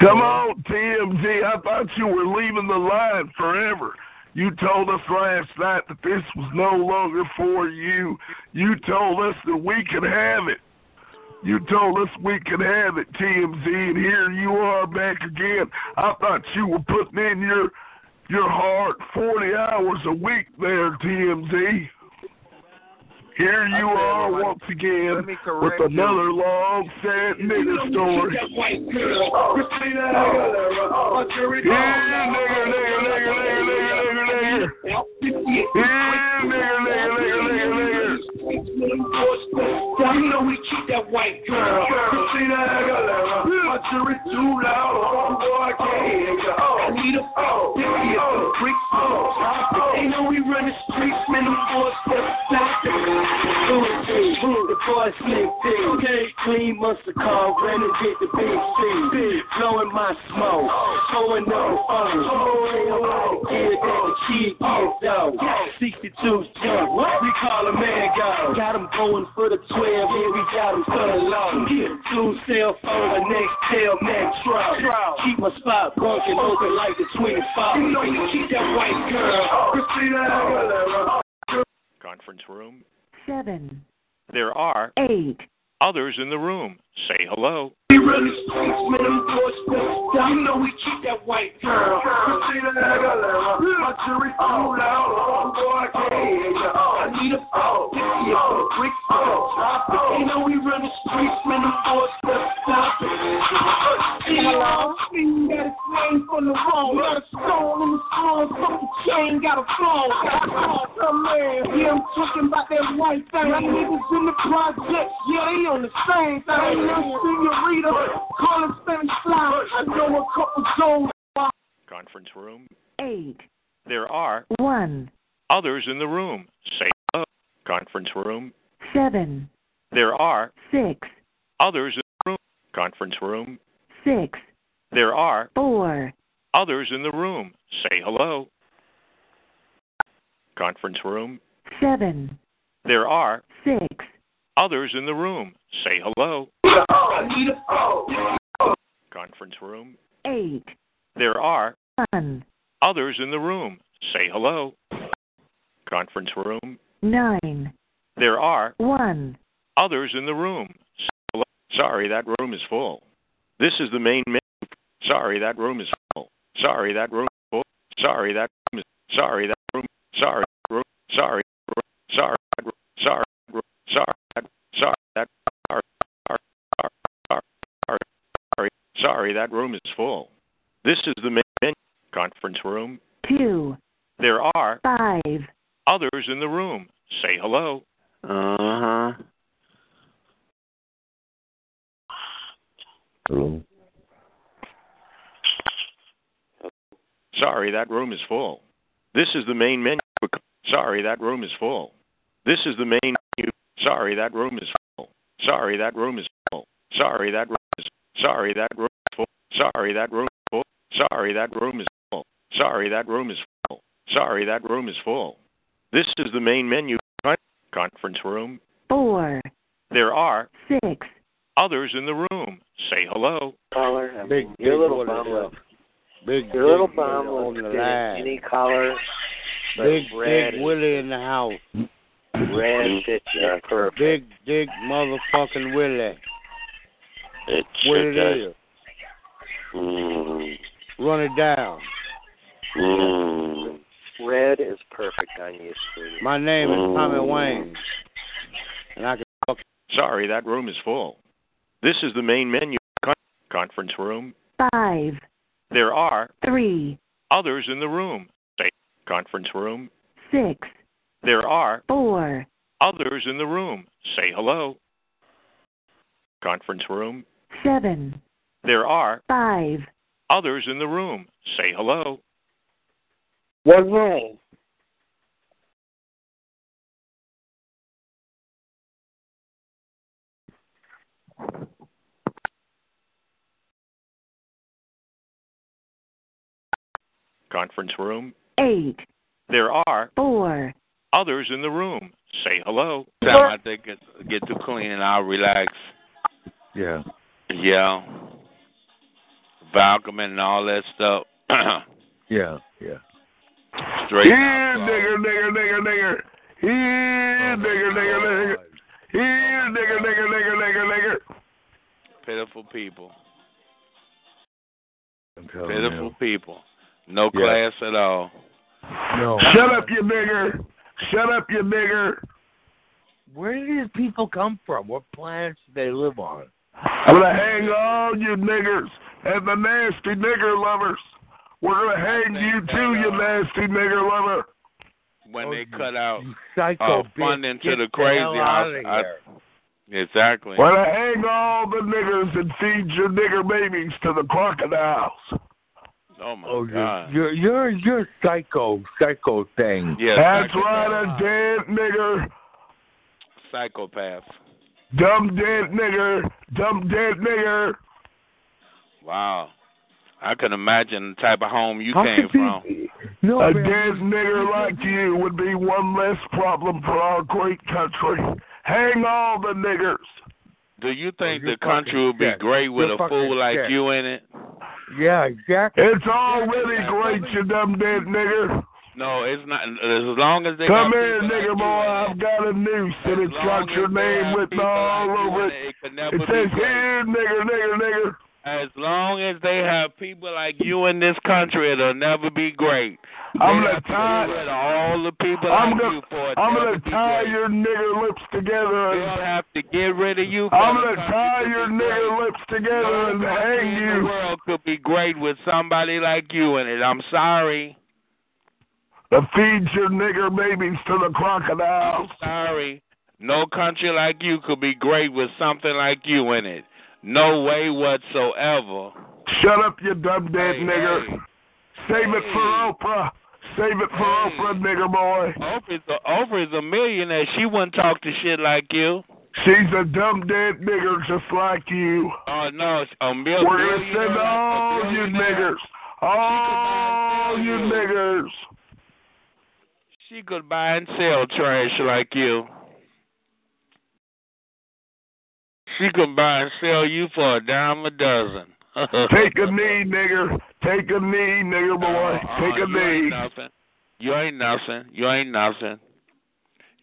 Come on, TMZ. I thought you were leaving the line forever. You told us last night that this was no longer for you. You told us that we could have it. You told us we could have it, TMZ, and here you are back again. I thought you were putting in your your heart 40 hours a week there, TMZ. Here you are once again with another long, sad nigga story. Yeah, nigga, nigga, nigga, nigga, nigga, nigga, nigga. Nigga, nigga, You know we keep that white girl. Christina Aguilera. Uh, my jury too loud. Oh, boy, I can't hear ya. Oh. I need a oh, this is a freak song. They know we run the streets, man. Them four steps back. The boy slick thing. Okay, clean muscle car, get the big C. Blowing my smoke, showing up the phone. Yeah, that the is though. 62 jump, we call a man go. Got him going for the 12, yeah, we got him for the low. Two cell phone, the next tail metro. Keep my spot bunking open like the 25. You know you keep that white girl. Christina Conference room. Seven. There are Eight. others in the room. Say hello. We run the streets, man, them boys steps down. You know we keep that white girl. Christina Aguilera. My jury too loud. Oh, boy, I can't hear ya. I need a phone. This is a brick phone. You know we run the streets, man, them boys steps down. Hello. Got a flame from the wrong. Got a stone in the phone. Fucking chain, got a phone. Come man. Yeah, I'm talking about that white thing. My niggas in the project. Yeah, they on the same thing. Little senorita. Calling Spanish fly. I know a couple zones. Conference room. Eight. There are One. others in the room. Say hello. Conference room. Seven. There are Six. others in the room. Conference room. Six. There are Four. others in the room. Say hello. Conference room. Seven. There are Six. others in the room. Say hello. I need a phone. Conference room. Eight. There are One. others in the room. Say hello. Conference room. Nine. There are One. others in the room. Sorry, that room is full. This is the main menu. Sorry, that room is full. Sorry, that room is full. Sorry, that room is sorry, that room sorry, room sorry, room, sorry, that room, sorry, room, sorry, that sorry, that sorry, sorry, sorry, sorry, sorry, sorry, that room is full. This is the main menu. Conference room. Two. There are Five. others in the room. Hello. Uh huh. Hello. Sorry, that room is full. This is the main menu. Sorry, that room is full. This is the main menu. Sorry, that room is full. Sorry, that room is full. Sorry, that room is sorry, that room is full. Sorry, that room is full. Sorry, that room is full. Sorry, that room is full. Sorry, that room is full. This is the main menu. Conference room. Four. There are Six. others in the room. Say hello. Caller. Big, big Your little Willie bum Hill. Big, your little big bum Willie was on the line. any collar. Big, red big Willie in the house. Red fit you perfect. Big, big motherfucking Willie. It What sure it does. is. Mm. Run it down. Mm. Red is perfect on you, sweetie. My name is Tommy Mm. Wayne. And I can fuck Sorry, that room is full. This is the main menu. Con- conference room. Five. There are Three. others in the room. Say conference room. Six. There are Four. others in the room. Say hello. Conference room. Seven. There are Five. others in the room. Say hello. What's wrong? Conference room. Eight. There are Four. others in the room. Say hello. Time I think it get to clean and I'll relax. Yeah. Yeah. Vacuum and all that stuff. Yeah. Yeah. Straight Here, nigger, nigger, nigger, nigger. Here, oh, nigger, nigger, nigger. Here, nigger, nigger, nigger, nigger, nigger. Pitiful people. Pitiful you. people. No Yeah. class at all. No. Shut up, you nigger. Shut up, you nigger. where do these people come from? What planets do they live on? I'm gonna hang all you niggers and the nasty nigger lovers. We're gonna hang you too, you nasty nigger lover. When they cut out Psycho uh, funding to the crazy hell house. I- here. Exactly. Well, I hang all the niggers and feed your nigger babies to the crocodiles. Oh my Oh, God. you're you're you're you're psycho, psycho thing. Yeah, That's psycho- right, a dead nigger, Psychopath. dumb dead nigger, dumb dead nigger. Wow. I can imagine the type of home you How came could from. No, a man. dead nigger like you would be one less problem for our great country. Hang all the niggers. Do you think you're the country would be great with You're a fool like sick. you in it? Yeah, exactly. It's already great, you dumb dead nigger. No, it's not. As long as they Come got here, people nigger like boy. I've got a noose and As it's long got your name written all over it. it, it could never It be says here, nigger, nigger, nigger. As long as they have people like you in this country, it'll never be great. I'm gonna tie- get rid of all the people I'm like gonna, you for it I'm gonna tie great. your nigger lips together. They'll have to get rid of you. I'm gonna tie your nigger lips together and hang you. the world could be great with somebody like you in it. I'm sorry. To feed your nigger babies to the crocodiles. Sorry. No country like you could be great with something like you in it. No way whatsoever. Shut up, you dumb dead Hey, nigger. hey. Save it for Oprah. Save it for Hey. Oprah, nigger boy. Oprah's a, Oprah's a millionaire. She wouldn't talk to shit like you. She's a dumb dead nigger just like you. Oh no, a mil- We're gonna send all you niggers. All you. niggers. She could buy and sell trash like you. She could buy and sell you for a dime a dozen. Take a knee, nigger. Take a knee, nigger boy. Uh-uh, Take a you ain't knee. nothing. You ain't nothing. You ain't nothing.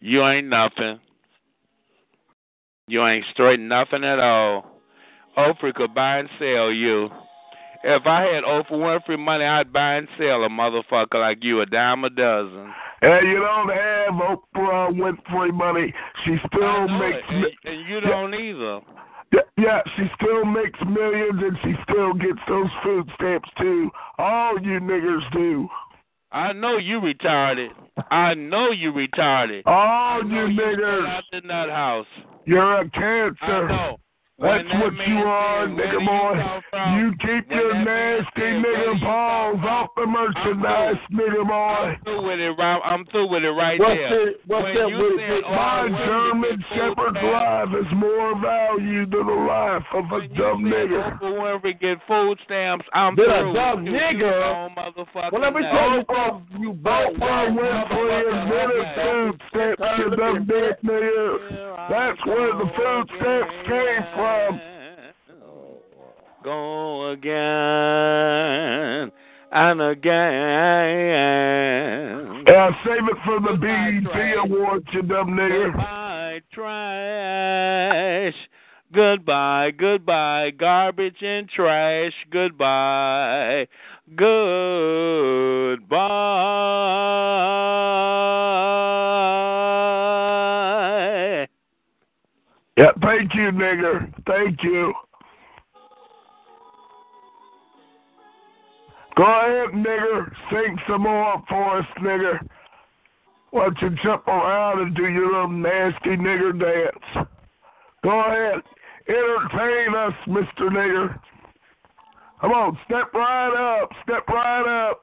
You ain't nothing. You ain't straight nothing at all. Oprah could buy and sell you. If I had Oprah Winfrey money, I'd buy and sell a motherfucker like you a dime a dozen. And you don't have Oprah Winfrey money. She still makes. and, and you don't either. Yeah, yeah, she still makes millions and she still gets those food stamps too. All you niggers do. I know you retarded. I know you retarded. All you niggers. out the nut house. You're a cancer. I know. That's that what you are, do you boy. You keep When your nasty said, "Where nigger you paws off the merchandise, nigger boy. I'm through with it. Right, I'm through with it right What's there. it- what's when that with it? My German Shepherd's life is more value than the life of a when dumb nigger. Oprah Winfrey get food stamps, I'm Did a through. nigger? dumb motherfucker. Well, let me now. tell you something, you broke Oprah Winfrey invented food stamps, you dumb dead nigger. That's where the food stamps came from. Go again and again. Yeah, save it for the BET Awards, you dumb nigger. Goodbye, trash. Goodbye, goodbye, garbage and trash. Goodbye, goodbye. Yeah, thank you, nigger. Thank you. Go ahead, nigger. Sing some more for us, nigger. Why don't you jump around and do your little nasty nigger dance? Go ahead. Entertain us, Mr. Nigger. Come on, step right up. Step right up.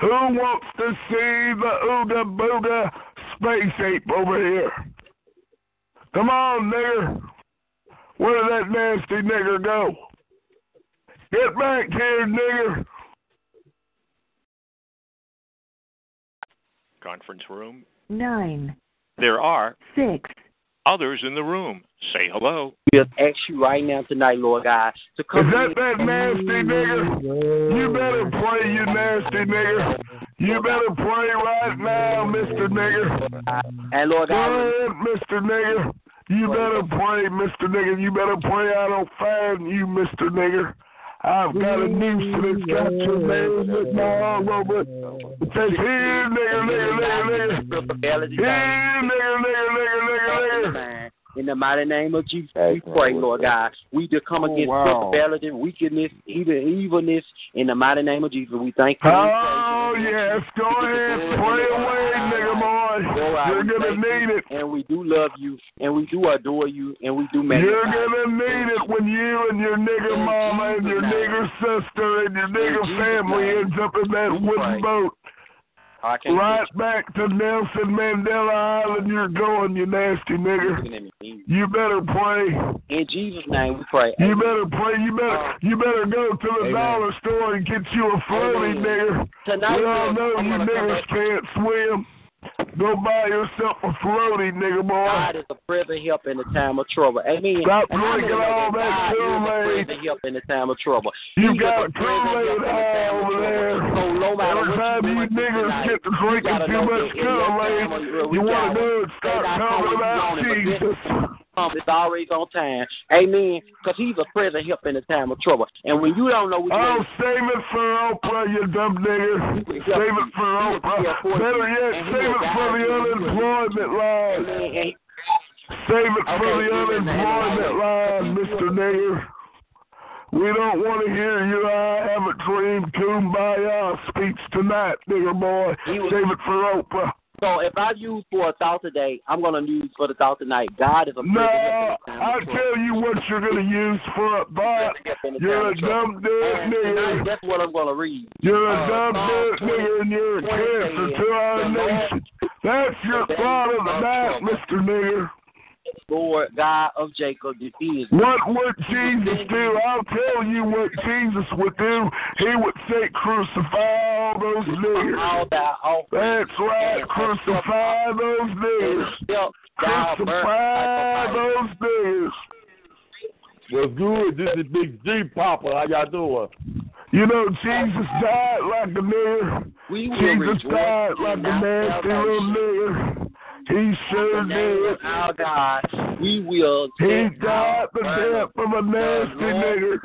Who wants to see the Ooga Booga space ape over here? Come on, nigger. Where did that nasty nigger go? Get back here, nigger. Conference room. nine, There are six, others in the room. Say hello. Just ask you right now tonight, Lord God, to Is come that in. that nasty nigger? You better pray, you nasty nigger. You better pray right now, Mr. Nigger. And Lord Go God, ahead, Mr. Nigger. You better pray, Mr. Nigger. You better pray I don't find you, Mr. Nigger. I've got a noose and it's got your name written all over it. It says, here, nigger, nigger, nigger, nigger. Here, nigger, nigger, nigger, nigger, nigger. In the mighty name of Jesus, we pray, Lord God. We just come against wow. principality, wickedness, even evilness. In the mighty name of Jesus, we thank you. Oh, yes. Go ahead. Pray away, nigger boy. Lord, You're going to need you, it. And we do love you, and we do adore you, and we do magnify You're gonna need it when you and your nigger mama and your nigger sister and your nigger family ends up in that wooden boat. I can't Right back to Nelson Mandela Island you're going, you nasty nigger. You better pray. In Jesus' name, we pray. You better pray. You better uh, you better go to the Amen. dollar store and get you a floaty, nigger. Tonight, we all know you niggers can't swim. Go buy yourself a floaty, nigga boy. God is a present help in the time of trouble. Amen. Stop drinking all that Kool-Aid. God is a help in the time of trouble. You he got Kool-Aid over there. So Every time you niggas tonight, get to drinking too much Kool-Aid, you want to start talking about Jesus it's always on time. Amen. Because he's a present help in the time of trouble. And when you don't know which Oh, way save it for Oprah, you dumb nigger. Save it for Oprah. Better yet, save it for the unemployment line. Save it for the unemployment line, Mr. Nigger. We don't want to hear you. I have a dream kumbaya speech tonight, nigger boy. Save it for Oprah. So if I use for a thought today, I'm going to use for the thought tonight. God is a No, help in the time I'll of tell you what you're going to use for but you're a dumb dude nigger. that's what I'm going to read. You're a Uh, dumb dude nigger and you're a cancer to our nation. That's your thought of the Mr. Nigger. Lord God of Jacob defeated. What would Jesus do? I'll tell you what Jesus would do. He would say, crucify all those niggers. All that offering That's right, crucify those niggers. Crucify those niggers. What's good? This is Big G Papa. How y'all doing? You know, Jesus died like a nigger. We will Jesus rejoice died like a our nasty little salvation. nigger. He sure did. our God, we will He take died the death of a nasty nigger.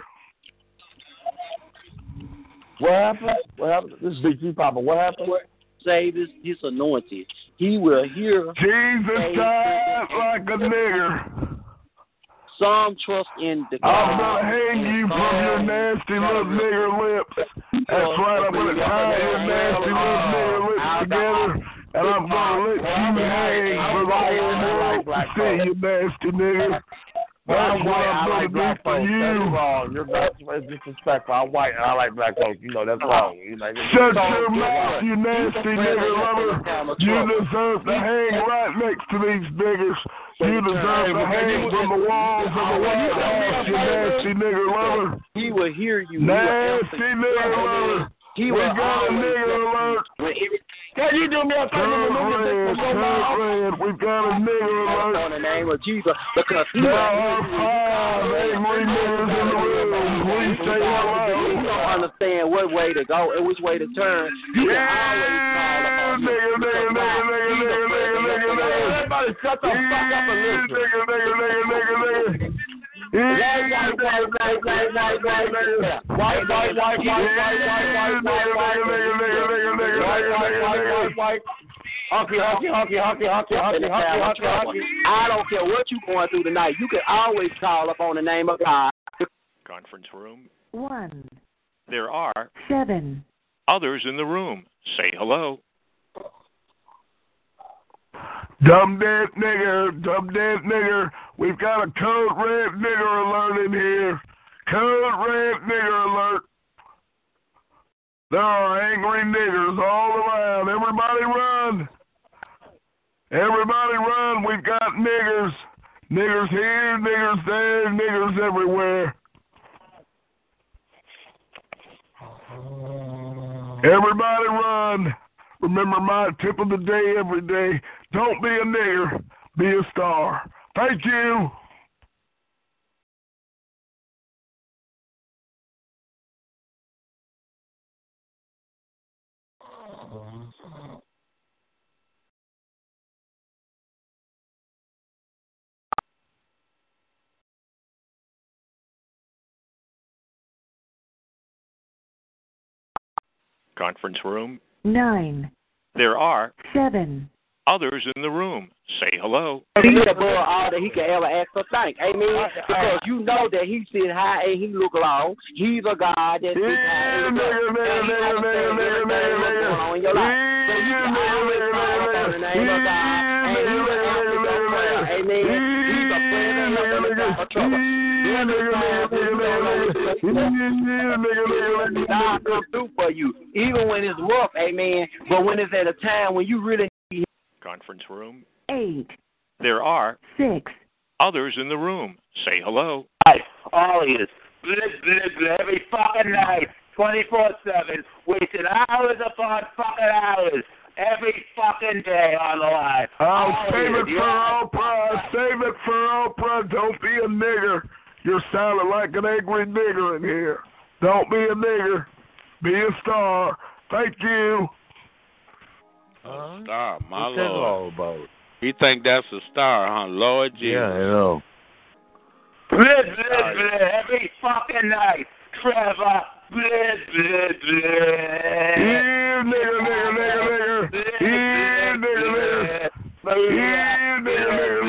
What happened? What happened? This is Big G Papa. What happened? Save his, his anointed. He will hear. Jesus died like a nigger. Some trust in the God. I'm gonna hang you from your nasty little nigger lips. That's right, I'm gonna tie your nasty little nigger lips together, and I'm gonna let you hang for world to see, you nasty nigger. That's white. I'm like black for folks. That's you. wrong. You're not it's disrespectful. I'm white and I like black folks. You know that's uh-huh. wrong. You know, Shut your mouth, you nasty nigga lover. You deserve to hang right next to these niggers. You uh, deserve to hang from the walls of uh, the White House, you nasty nigga lover. He will hear you. Nasty nigga lover. He We will got a nigger alert. Can you do me a favor? Girl, we've got a nigga alert. The name of Jesus, because you there are five angry niggas in the room. Please stay. You don't understand what way to go and which way to turn. You yeah, nigga, nigga, nigga, nigga, nigga, nigga, nigga, nigga, nigga. Everybody shut the fuck up and listen. Nigga, nigga, nigga, nigga, nigga. Hockey. I don't care what you're going through tonight. You can always call upon the name of God. Conference room. One, There are seven, others in the room. Say hello. Dumb dead nigger, dumb dead nigger. We've got a code red nigger alert in here. Code red nigger alert. There are angry niggers all around. Everybody run. Everybody run. We've got niggers. Niggers here, niggers there, niggers everywhere. Everybody run. Remember my tip of the day every day. Don't be a nigger, be a star. Thank you. Conference room nine. There are seven others in the room. Say hello. He's above all that he can ever ask for. Thank, Amen. Because you know that he said hi and he look long. He's a God that sits high and he look low. Amen. He's a friend of trouble. God come through for you, even when it's rough, amen. But when it's at a time when you really need Conference room. eight, There are six, others in the room. Say hello. all of you. Blip, blip, blip, every fucking night, 24 7, wasting hours upon fucking hours, every fucking day on the line. Oh, save it for Oprah. Save it for Oprah. Don't be a nigger. You're sounding like an angry nigger in here. Don't be a nigger. Be a star. Thank you. Star, my What's that lord. all about? You think that's a star, huh? Lord Jesus. Yeah, I know. Blip, blip, blip, every fucking night. Trevor, blip, blip, blip. Here, nigger, nigger, nigger, nigger. Here, nigger, nigger. Here, nigger, nigger, nigger, nigger, nigger.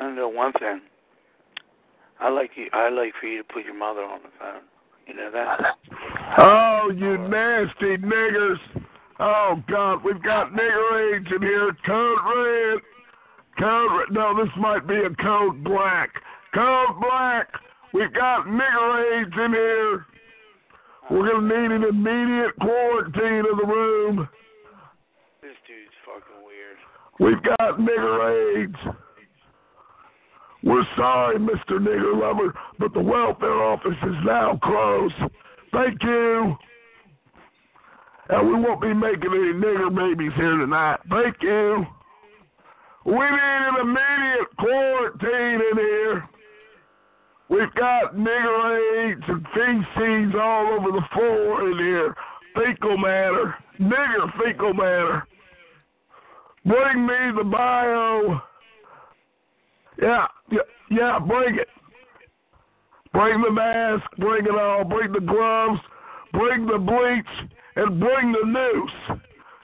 I know one thing. I like you. I like for you to put your mother on the phone. You know that? Oh, you nasty niggers. Oh, God, we've got nigger aids in here. Code red. Code red. No, this might be a code black. Code black. We've got nigger aids in here. We're going to need an immediate quarantine of the room. This dude's fucking weird. We've got nigger aids. We're sorry, Mr. Nigger Lover, but the welfare office is now closed. Thank you. And we won't be making any nigger babies here tonight. Thank you. We need an immediate quarantine in here. We've got nigger aids and feces all over the floor in here. Fecal matter. Nigger fecal matter. Bring me the bio. Yeah, yeah, yeah, bring it. Bring the mask, bring it all, bring the gloves, bring the bleach, and bring the noose.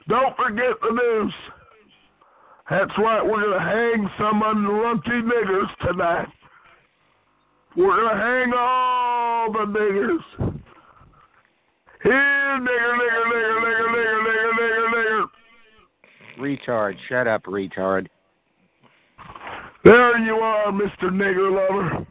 Don't forget the noose. That's right, we're going to hang some unlucky niggers tonight. We're going to hang all the niggers. Here, nigger, nigger, nigger, nigger, nigger, nigger, nigger, nigger. Retard. Shut up, retard. There you are, Mr. Nigger Lover.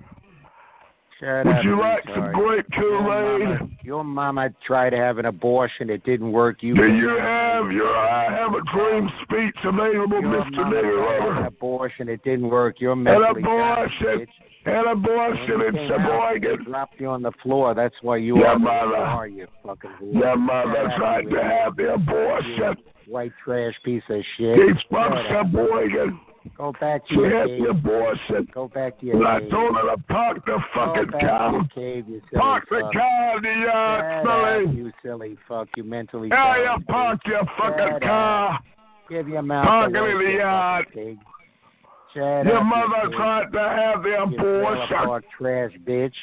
Shut Would up, you like some Your Kool-Aid? your mama tried to have an abortion. It didn't work. You Do you have your I have a dream speech available, Your Mr. Nigger have an Lover? abortion. It didn't work. You're An mentally abortion. An abortion in Anything else, they Sheboygan. dropped you on the floor. That's why you Your are mother. are, you fucking. Your mother tried to have the abortion. White trash piece of shit. He's from. Sheboygan. Go back to your cave. the abortion. Go back to your And I cave. told her to park the Go fucking back to car. your cave, you silly Park the fuck. car in the yard, Shut up, you silly fuck. You mentally Yeah, you park your fucking Shut car. up. Give your mouth Park it in the yard. Shut Your up, mother pig. tried to have the abortion. park trash, bitch.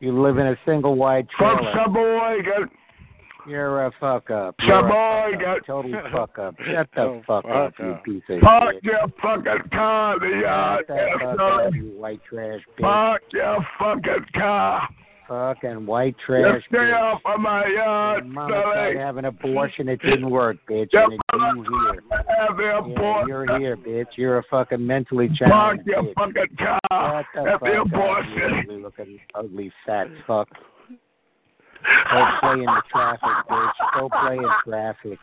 You live in a single wide trailer. Sheboygan. You're a fuck up. You're fuck Sheboygan. up. Total fuck up. Shut the fuck up, you piece of Park shit. your fucking car in the yard. Shut uh, the fuck Smelly. up, you white trash bitch. Park your fucking car. Fucking white trash stay bitch. off of my yard, Your mama tried to have an abortion. It didn't work, bitch. Your And mother you here. have the Yeah, you're here, bitch. You're a fucking mentally challenged your bitch. fucking car Shut the at fuck the up, you abortion. ugly looking, ugly fat fuck. Go play in the traffic, bitch. Go play in traffic.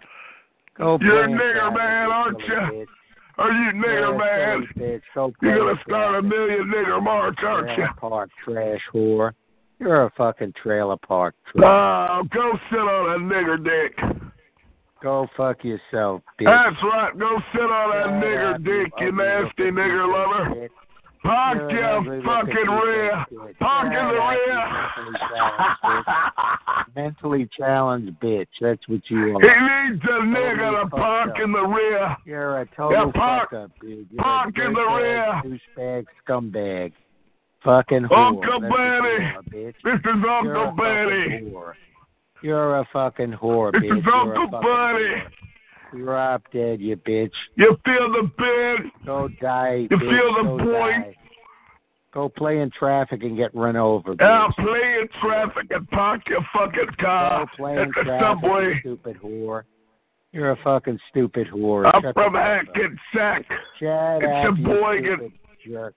Go play You're a nigger traffic, man, aren't oh, you? bitch. Are you nigger man? bitch. Go play You're gonna start a million nigger march, aren't you? trailer park trash whore. You're a fucking trailer park. Oh, go sit on a nigger dick. Go fuck yourself, bitch. That's right. Go sit on that nigger dick, you you nasty nigger lover. Park your fucking rear. Park in the rear. Mentally challenged bitch. That's what you are. He needs a nigga to park up. in the rear. You're a Yeah, total park- fuck up, dude. You're park in the rear. douchebag, scumbag. Fucking whore. Uncle That's what you Benny. This is Uncle Benny. You're a fucking whore, bitch. This is Uncle whore. Drop dead, you bitch. You feel the bend? Go die, You bitch. feel the Go point? die. Go play in traffic and get run over, bitch. Now play in traffic and park your fucking car Go play in traffic, subway. you stupid whore. You're a fucking stupid whore. I'm Shut from. Hackensack. Shut It's up, a you boy stupid jerk.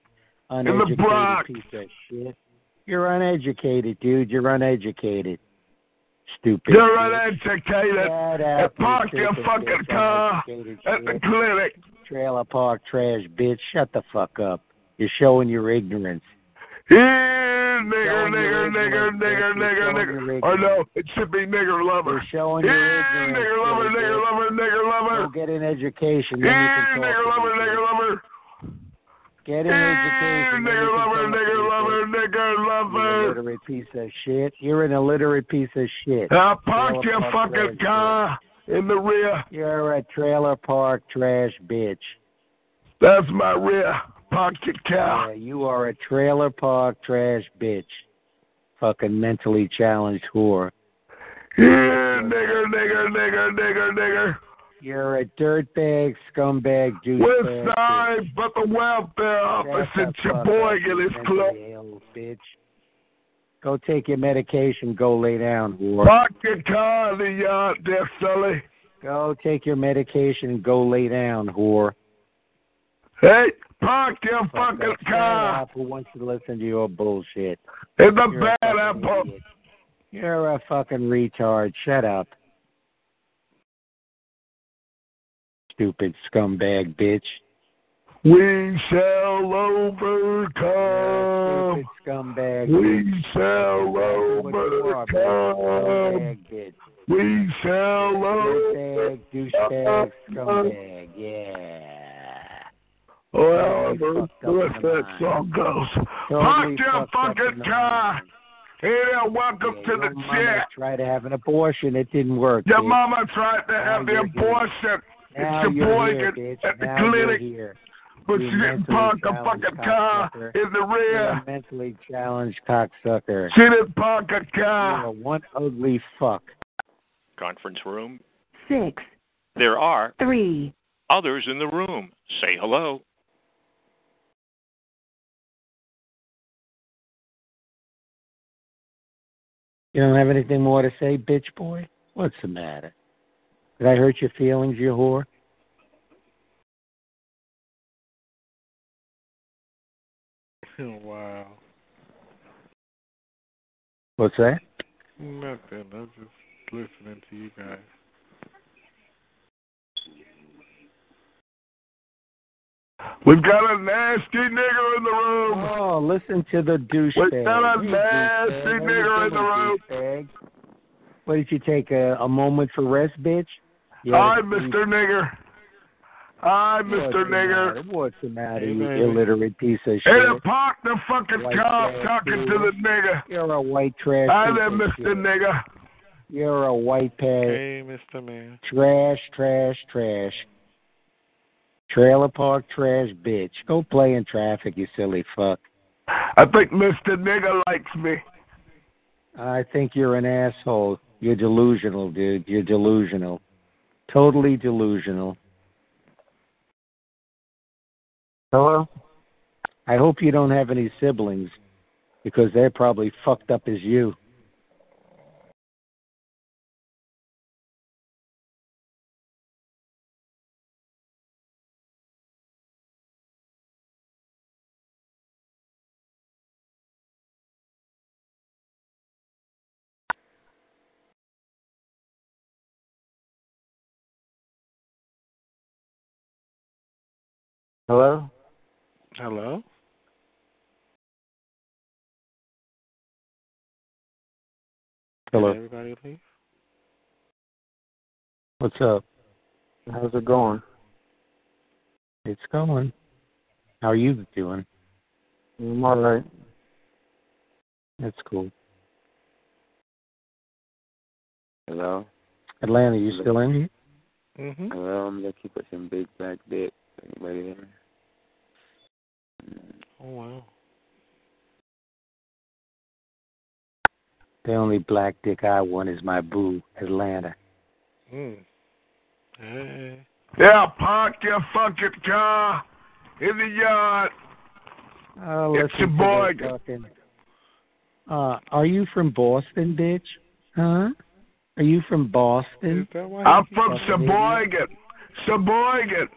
the Uneducated Bronx. piece of shit. You're uneducated, dude. You're uneducated. Stupid. You're uneducated. And park your fucking car at the clinic. Trailer park trash, bitch. Shut the fuck up. You're showing your ignorance. Here, nigger, nigger, nigger, nigger, nigger, nigger. Or no, it should be nigger lover. You're showing your ignorance. nigger lover, nigger lover, nigger Go get an education. Then you Here, can talk nigger lover, nigger lover. Get an education. nigger lover, nigger lover, bitch. nigger lover. illiterate piece of shit. You're an illiterate piece of shit. Now park your fucking car in the rear. You're a trailer park trash bitch. That's my rear. Park your car. Yeah, you are a trailer park trash bitch. Fucking mentally challenged whore. Here, nigger, nigger, nigger, nigger, nigger. You're a dirtbag, scumbag, douchebag. West bitch. side, but the welfare office Shut in the fuck up, Sheboygan is closed. bitch. Go take your medication. Go lay down, whore. Park your car in the yard there, Sully. Go take your medication and go lay down, whore. Hey, park your Fuck fucking car apple wants to listen to your bullshit. It's the You're a bad fucking apple. idiot. You're a fucking retard. Shut up. Stupid scumbag bitch. We shall overcome. Stupid scumbag We bitch. shall overcome. Scumbag bitch. We shall Dirtbag, douchebag, overcome. scumbag. Yeah. Well, Totally the fucked up rest in of the that song goes. Totally Park your fucking car. Here, welcome Yeah, to the mama chat. tried to have an abortion. It didn't work. Your bitch. mama tried to have the abortion Now in you're Sheboygan here, bitch. at the now clinic, here. but You she didn't park a fucking car cocksucker. in the You're rear. a mentally challenged cocksucker. She didn't park a You're car. a one ugly fuck. Conference room. Six, There are three, others in the room. Say hello. You don't have anything more to say, bitch boy? What's the matter? Did I hurt your feelings, you whore? wow. What's that? Nothing. I'm just listening to you guys. We've got a nasty nigger in the room. Oh, listen to the douchebag. We've got a You nasty douchebag. How you nigger in the room. douchebag? What did you take a, a moment for rest, bitch? You Hi, Mr. Nigger. Hi, What's Mr. the Nigger. matter? What's the matter, Hey, you baby. illiterate piece of shit? Hey, shit? park the fucking White car trash, talking to the nigger. You're a white trash. Hi there, Mr. Nigger. You're a white pad. Hey, Mr. Man. Trash, trash, trash. Trailer park trash, bitch. Go play in traffic, you silly fuck. I think Mr. Nigger likes me. I think you're an asshole. You're delusional, dude. You're delusional. Totally delusional. Hello? I hope you don't have any siblings because they're probably fucked up as you. Hello? Hello? Hello. Did everybody leave? What's up? How's it going? It's going. How are you doing? I'm all right. That's cool. Hello? Atlanta, you still in here? Mm-hmm. Hello, I'm looking for some big black dick. Anybody there? Oh wow. The only black dick I want is my boo, Atlanta. Mm. Hey. Yeah, park your fucking car in the yard. Oh, It's listen your boy. fucking- Uh, are you from Boston, bitch? Huh? Are you from Boston? I'm from Sheboygan. Sheboygan.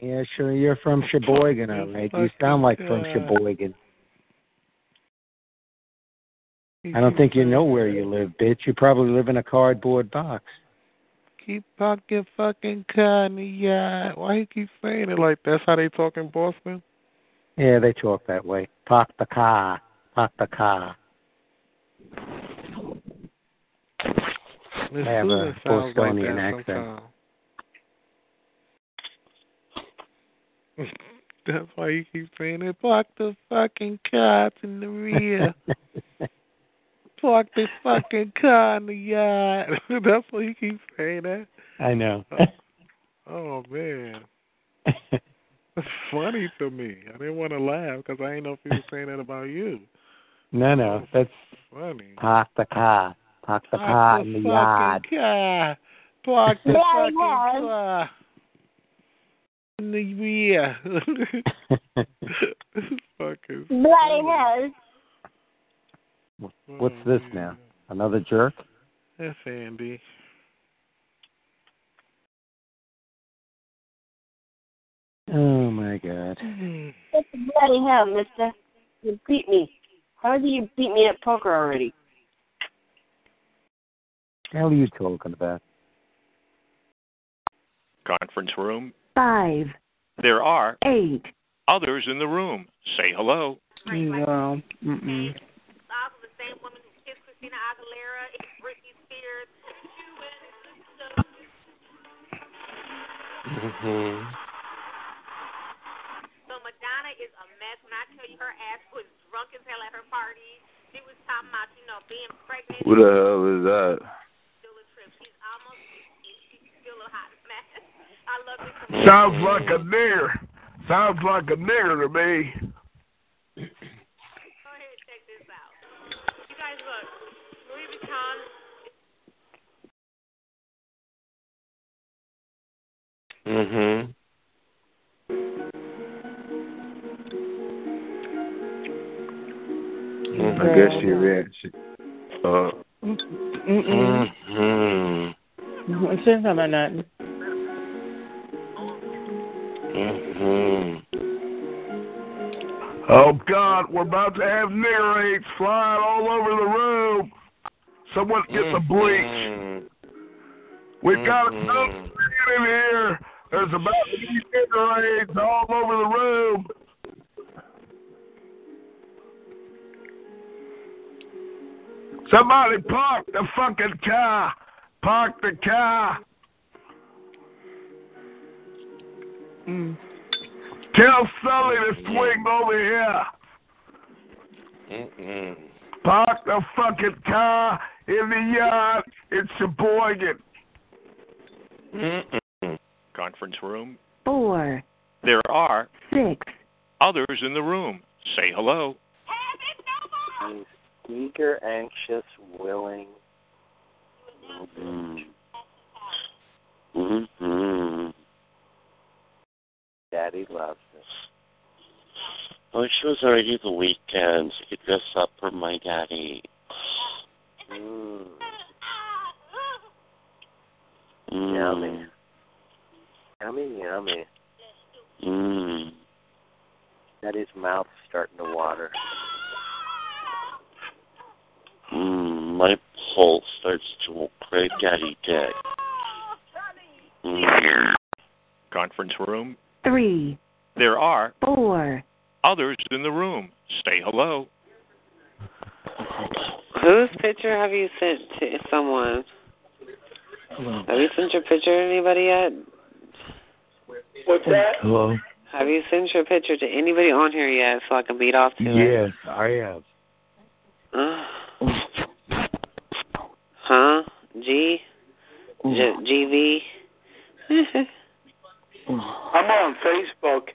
Yeah, sure. You're from Sheboygan, all right. You sound like from Sheboygan. I don't think you know where you live, bitch. You probably live in a cardboard box. Keep talking fucking car in the yard. Why you keep saying it like that's how they talk in Boston? Yeah, they talk that way. Park the car. Park the car. Miss I have a like Bostonian that accent. sometimes. That's why you keep saying it. Park the fucking car in the rear. Park the fucking car in the yard. That's why you keep saying that. I know. Oh, oh man, that's funny to me. I didn't want to laugh because I didn't know if he was saying that about you. no, no, that's Funny. park the car. Park the Park car the in the fucking yard. car. Park the Yeah, fucking yeah. car in the Bloody nose. What's this now? Another jerk? That's Andy. Oh my god. Hmm. What the bloody hell, mister? You beat me. How did you beat me at poker already? The hell are you talking about? Conference room. Five, There are eight, others in the room. Say hello. No. Mm-mm. Mm-hmm. So Madonna is a mess. When I tell you her ass was drunk as hell at her party, she was talking about, you know, being pregnant. Who the hell is that? Still a trip. She's almost, she's still a hot mess. I love it. Sounds like a nigger. Sounds like a nigger to me. Go ahead and check this out. You guys look. Louis Vuitton. Mm-hmm. I guess she ran. She, uh, Mm-mm. Mm-hmm. It says something about nothing. Mm-hmm. Oh God, we're about to have nigger apes flying all over the room. Someone get the bleach. We've got a Mhm. in here. There's about to be nigger apes all over the room. Somebody park the fucking car. Park the car. Mm. Tell Sully to swing over here. Mm-mm. Park the fucking car in the yard in Sheboygan. Mm-mm. Conference room. four, There are six, others in the room. Say hello. I'm eager, anxious, willing. Mm-hmm. Mm-hmm. Daddy loves us. I wish it was already the weekend. I could dress up for my daddy. Mm. Mm. Yummy. Yummy, yummy. Mm. Daddy's mouth's starting to water. Mm. My pulse starts to crave daddy dick. Mm. Conference room. Three, There are four, others in the room. Say hello. Whose picture have you sent to someone? Hello. Have you sent your picture to anybody yet? What's that? Hello. Have you sent your picture to anybody on here yet so I can beat off to it? Yes, I have. Uh, huh? G? G- GV? I'm on Facebook.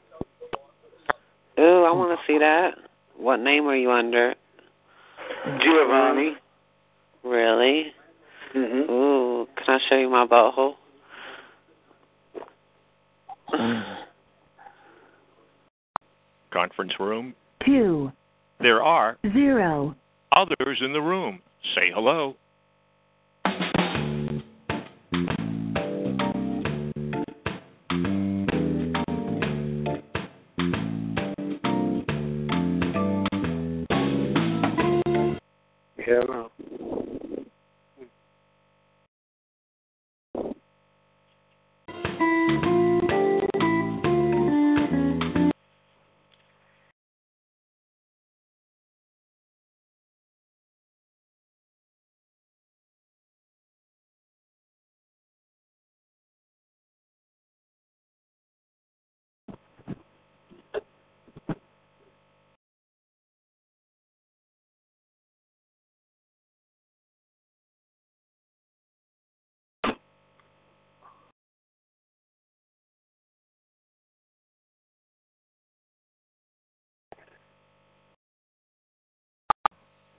Ooh, I want to see that. What name are you under? Giovanni. Really? Mm-hmm. Ooh, can I show you my butthole? Conference room. two, There are zero. others in the room. Say hello. Hello.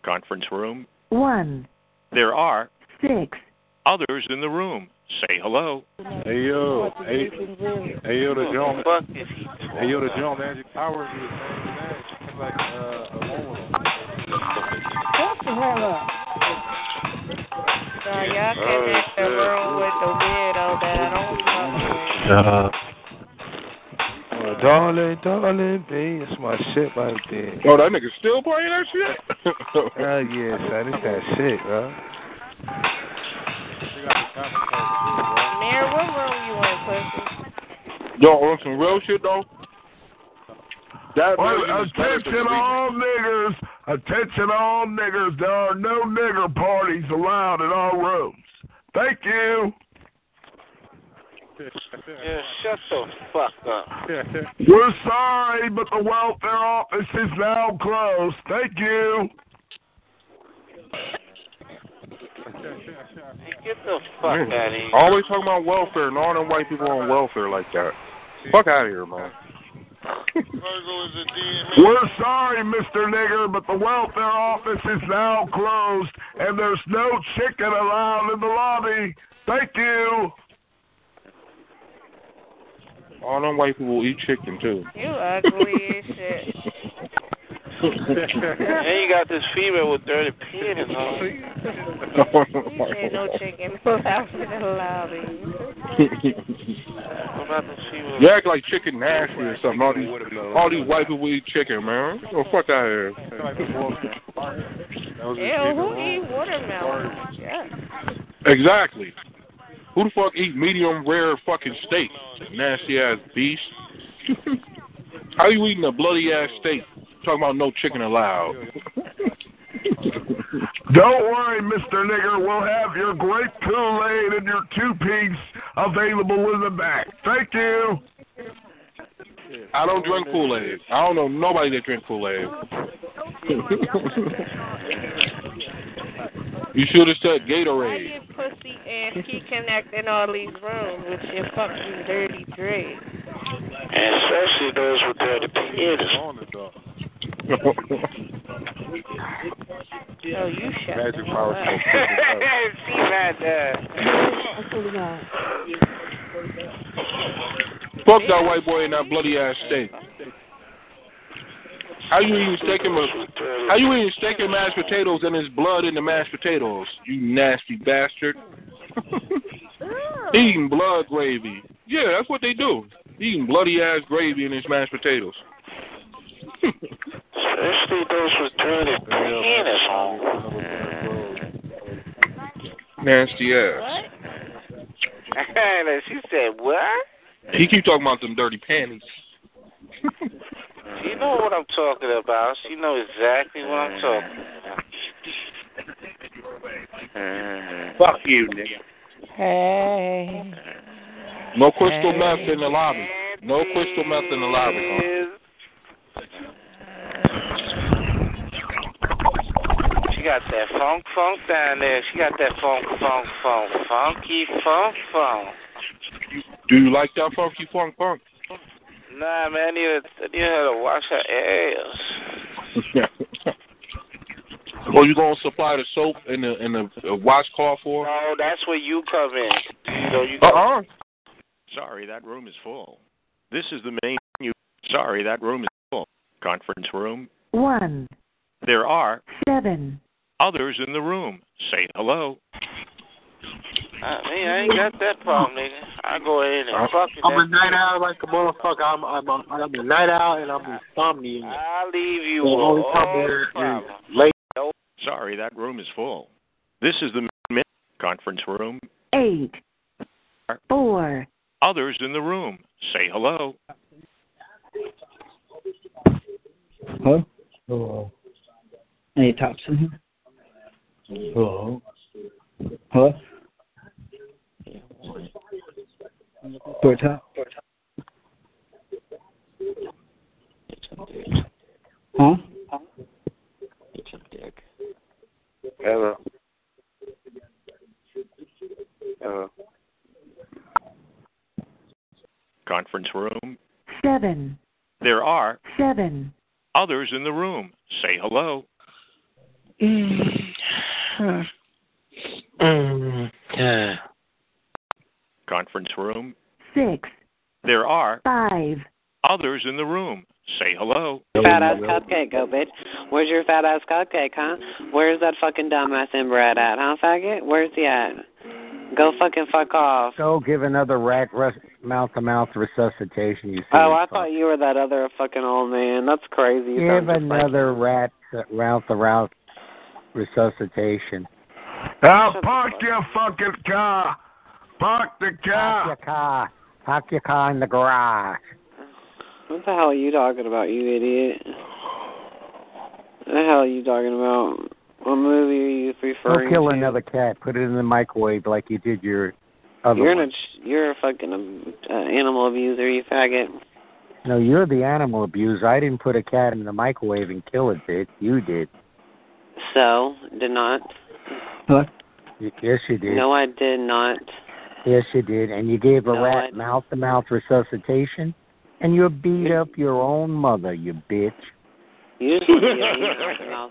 Conference room. One, There are six, others in the room. Say hello. Hey yo, hey, hey yo, the John, hey yo, the John Magic Powers is like uh, a woman. Shut the hell up. So y'all came in the room with the weirdo that I don't fuck Shut up. Uh, darling, darling, babe, that's my shit right there. Oh, that nigga still playing that shit? Hell yeah, son, it's that shit, bro. Mayor, what room you in, pussy? Yo, on some real shit though. That Well, version is better than attention all niggers. Attention all niggers. There are no nigger parties allowed in our rooms. Thank you. Yeah, shut the fuck up. We're sorry, but the welfare office is now closed. Thank you. Get the fuck out of here. Always talking about welfare and all them white people on welfare like that. Fuck out of here, man. We're sorry, Mr. Nigger, but the welfare office is now closed and there's no chicken allowed in the lobby. Thank you. All them white people eat chicken too. You ugly as shit. and you got this female with dirty penis on. Ain't no chicken allowed in the lobby. What about this female? You act like chicken nasty or something. All these, all these white people eat chicken, man. Get the fuck out of here. Ew, who eat watermelon? Yeah. Exactly. Who the fuck eat medium rare fucking steak? Nasty ass beast. How you eating a bloody ass steak? Talking about no chicken allowed. Don't worry, Mr. Nigger. We'll have your grape Kool-Aid and your two-piece available in the back. Thank you. I don't drink Kool Aid. I don't know nobody that drink Kool Aid. you should have said Why Gatorade. you pussy ass keep connecting all these rooms with your fucking dirty dread? And especially those with dirty penis. Oh, you shut Magic the power hell up. See that there. Fuck that white boy in that bloody ass steak. How you eating steak and ma- how you eating steak and mashed potatoes and there's blood in the mashed potatoes? You nasty bastard. eating blood gravy. Yeah, that's what they do. Eating bloody ass gravy in his mashed potatoes. Especially those with dirty penis on. Nasty ass. she said, what? He keep talking about them dirty panties. You know what I'm talking about. She know exactly what I'm mm-hmm. talking about. Fuck you, nigga. Hey. No crystal meth in the lobby. No crystal meth in the lobby. Huh? She got that funk funk down there. She got that funk funk funk funky funk funk. Do you like that funky funk funk? Nah, man, I need, her, I need her to wash her ass. Or you gonna supply the soap and the and the uh, washcloth for? her? No, that's where you come in. You know, you Uh-uh. Sorry, that room is full. This is the main menu. Sorry, that room is full. Conference room. One, There are seven, others in the room. Say hello. I mean, I ain't got that problem, nigga. I go in and fuck it. I'm a night it. owl like a motherfucker. I'm I'm a, I'm a night owl and I'm insomnia. I'll leave you The only all time the there is problem. late. Sorry, that room is full. This is the main. Conference room. eight, four, Others in the room. Say hello. Huh? Hello. Any tops in here? Hello. Huh? For a top? Huh? Hello. Hello. Conference room. seven, There are seven, others in the room. Say hello. Mm. Mm. Mm. Conference room. six, There are five, others in the room. Say hello. Fat ass cupcake, go bitch. Where's your fat ass cupcake, huh? Where's that fucking dumbass inbred at, huh, faggot? Where's he at? Go fucking fuck off. Go give another rat mouth to mouth resuscitation. You see? Oh, I thought you were that other fucking old man. That's crazy. You Give sound just like- another rat mouth to mouth resuscitation. Now park your fucking car. Park the Park your car. Park your car in the garage. What the hell are you talking about, you idiot? What the hell are you talking about? What movie are you Go referring kill to? another cat. Put it in the microwave like you did your other You're one. an you're a fucking um, uh, animal abuser, you faggot. No, you're the animal abuser. I didn't put a cat in the microwave and kill it, bitch. You did. So did not. What? Yes, you did. No, I did not. Yes, you did. And you gave a No, rat mouth to mouth resuscitation, and you beat up your own mother, you bitch. You just want to give me mouth to mouth.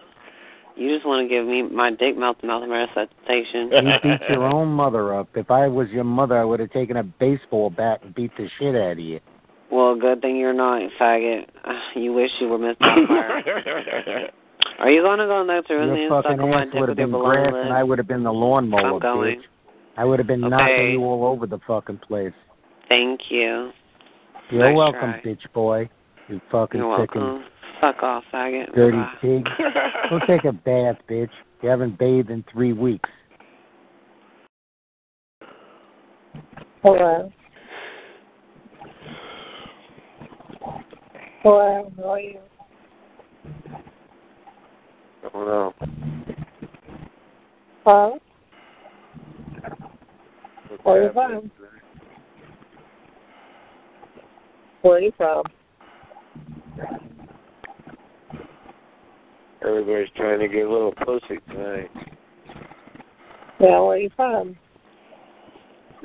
You just want to give me my dick mouth to mouth resuscitation. You beat your own mother up. If I was your mother, I would have taken a baseball bat and beat the shit out of you. Well, good thing you're not, faggot. You wish you were Miss Doubtfire. Are you gonna go next or Your fucking ass would have been grass, and I would have been the lawnmower, I'm going. bitch. I would have been Okay. knocking you all over the fucking place. Thank you. You're Nice welcome, try. bitch boy. You fucking You're sick welcome. Fuck off, faggot. dirty Bye. pig. Go take a bath, bitch. You haven't bathed in three weeks. Hello. Hello, how are you? Hello. Hello? Where are you from? Where are you from? Everybody's trying to get a little pussy tonight. Yeah, where are you from?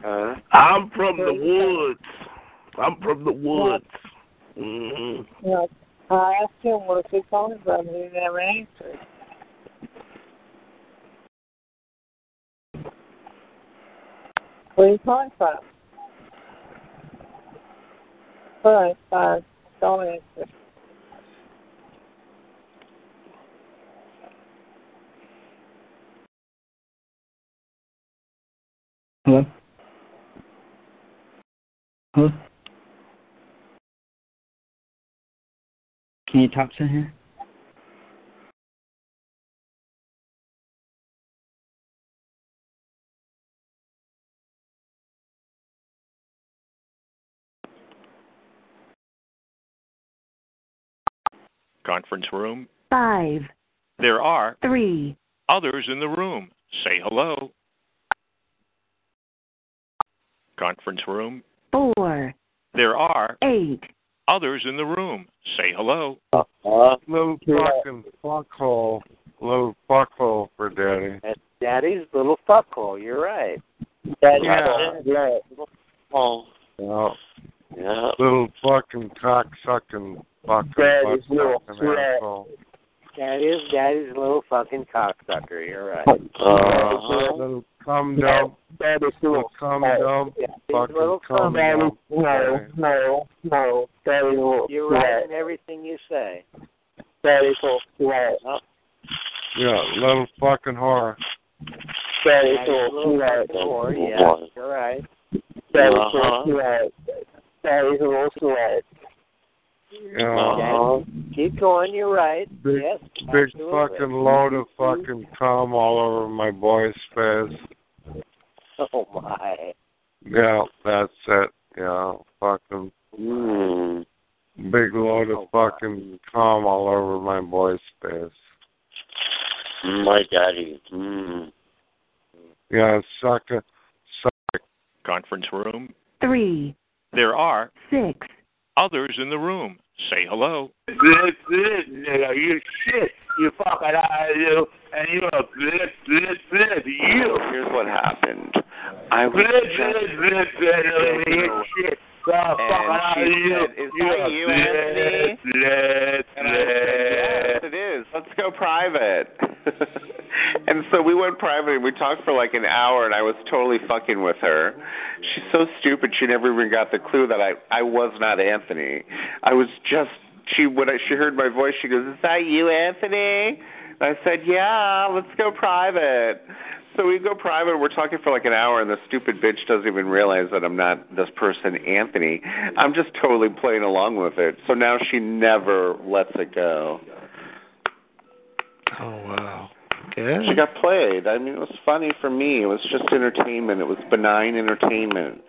Huh? I'm from the woods. I'm from the woods. Mm-hmm. Yeah. I asked him where he calling from, and he never answered. Where are you fine. Uh, don't answer. Hello? Hello? Can you talk to her? Conference room. five, There are three, others in the room. Say hello. Conference room. four, There are eight, others in the room. Say hello. Uh, little fucking fuckhole. Little fuckhole for daddy. That's daddy's little fuckhole. You're right. Daddy's yeah. yeah. Oh. Yeah. Yeah. Little fucking cock sucking fucking Daddy's butt little sucking slut. asshole. Daddy's daddy's little fucking cocksucker. You're right. Uh, little cum dump. Daddy's Little cum dump. Fucking little cum cum dump. No, no, no. Daddy's little You're right in everything you say. Daddy's little slut. Yeah, little fucking whore. Daddy's little fucking whore. Yeah, you're right. Daddy's Uh-huh. little slut. Daddy's little slut. Yeah. Keep going. You're right. Big, yes. big absolutely. fucking load of fucking cum all over my boy's face. Oh my. Yeah, that's it. Yeah, fucking Mm. big load of fucking cum all over my boy's face. My daddy. Mm. Yeah, suck it. Suck it. Conference room. three, There are six, others in the room. Say hello. Good, good, nigga. You shit. You fucking out of you. And you're a good, good, good. You. Here's what happened. I was Good, just good, good, good. You shit. The fuck out of you. "Is You're that a you, bled, Anthony?" bled, And I said, yes, it is. Let's go private. and so we went private and we talked for like an hour and I was totally fucking with her. She's so stupid she never even got the clue that I I was not Anthony. I was just she when I, she heard my voice she goes, "Is that you, Anthony?" And I said, "Yeah, let's go private." So we go private. We're talking for like an hour, and the stupid bitch doesn't even realize that I'm not this person, Anthony. I'm just totally playing along with it. So now she never lets it go. Oh wow. Yeah. She got played. I mean, it was funny for me. It was just entertainment. It was benign entertainment.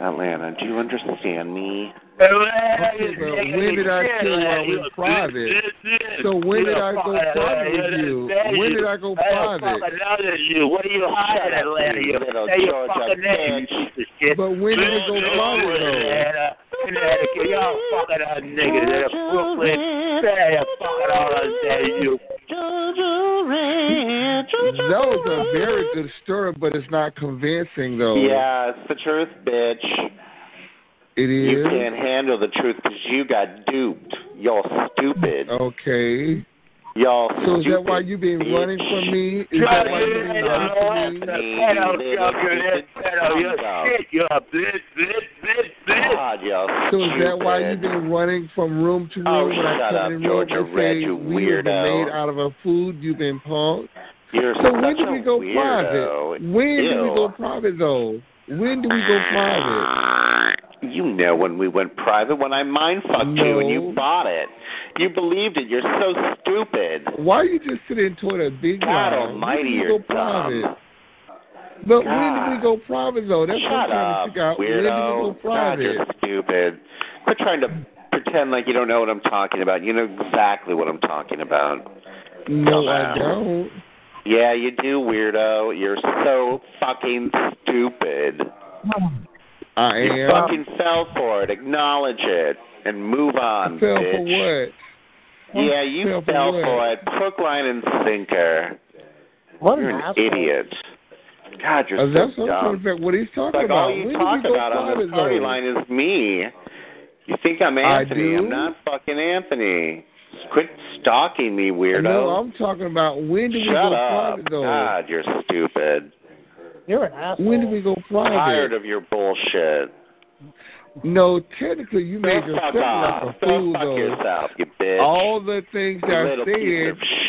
Atlanta, do you understand me? Okay, but when did I tell you I was private? So when did I go private with you? When did I go private? you. What are you hiding, Atlanta? You little say your Georgia fucking name, piece of shit. But when did it go private though? Atlanta, Connecticut, y'all fucking us niggas in Brooklyn. Say you fucking all us there, you. That was a very good story, but it's not convincing though. Yeah, it's the truth, bitch. It is. You can't handle the truth because you got duped. You're stupid. Okay. Y'all So is that why you've been bitch. running from me? Is that why you've been running from me? Shit, bitch, bitch, bitch, bitch. So is that why you've been running from room to oh, room Oh, when I come up, in room Georgia and Red, say you we have been made out of a food? You've been punked. You're So when did a we go weirdo. private? When did we go private though? When did we go private? You know when we went private, when I mind fucked you and you bought it. You believed it. You're so stupid. Why are you just sitting toward a big God lie? almighty, we you're go private? dumb. But when God. did we go private though? That's what I'm Shut trying up, to figure out. When did we weirdo. go God, you're stupid. Quit trying to pretend like you don't know what I'm talking about. You know exactly what I'm talking about. no, I don't. Yeah, you do, weirdo. You're so fucking stupid. I am. You fucking fell for it. Acknowledge it and move on, Fell bitch. for what? Yeah, you Fell for it. Hook, line, and sinker. What you're an an idiot. God, you're Uh, so that's what I'm trying dumb. figure out. What he's talking like about. all you when talk did we go about on this party though? line is me. You think I'm Anthony? I'm not fucking Anthony. Quit stalking me, weirdo. No, I'm talking about when did we go up. private though? God, you're stupid. You're an asshole. When did we go private? Tired of your bullshit. No, technically you made yourself like a fool though. yourself, you. All the things I said,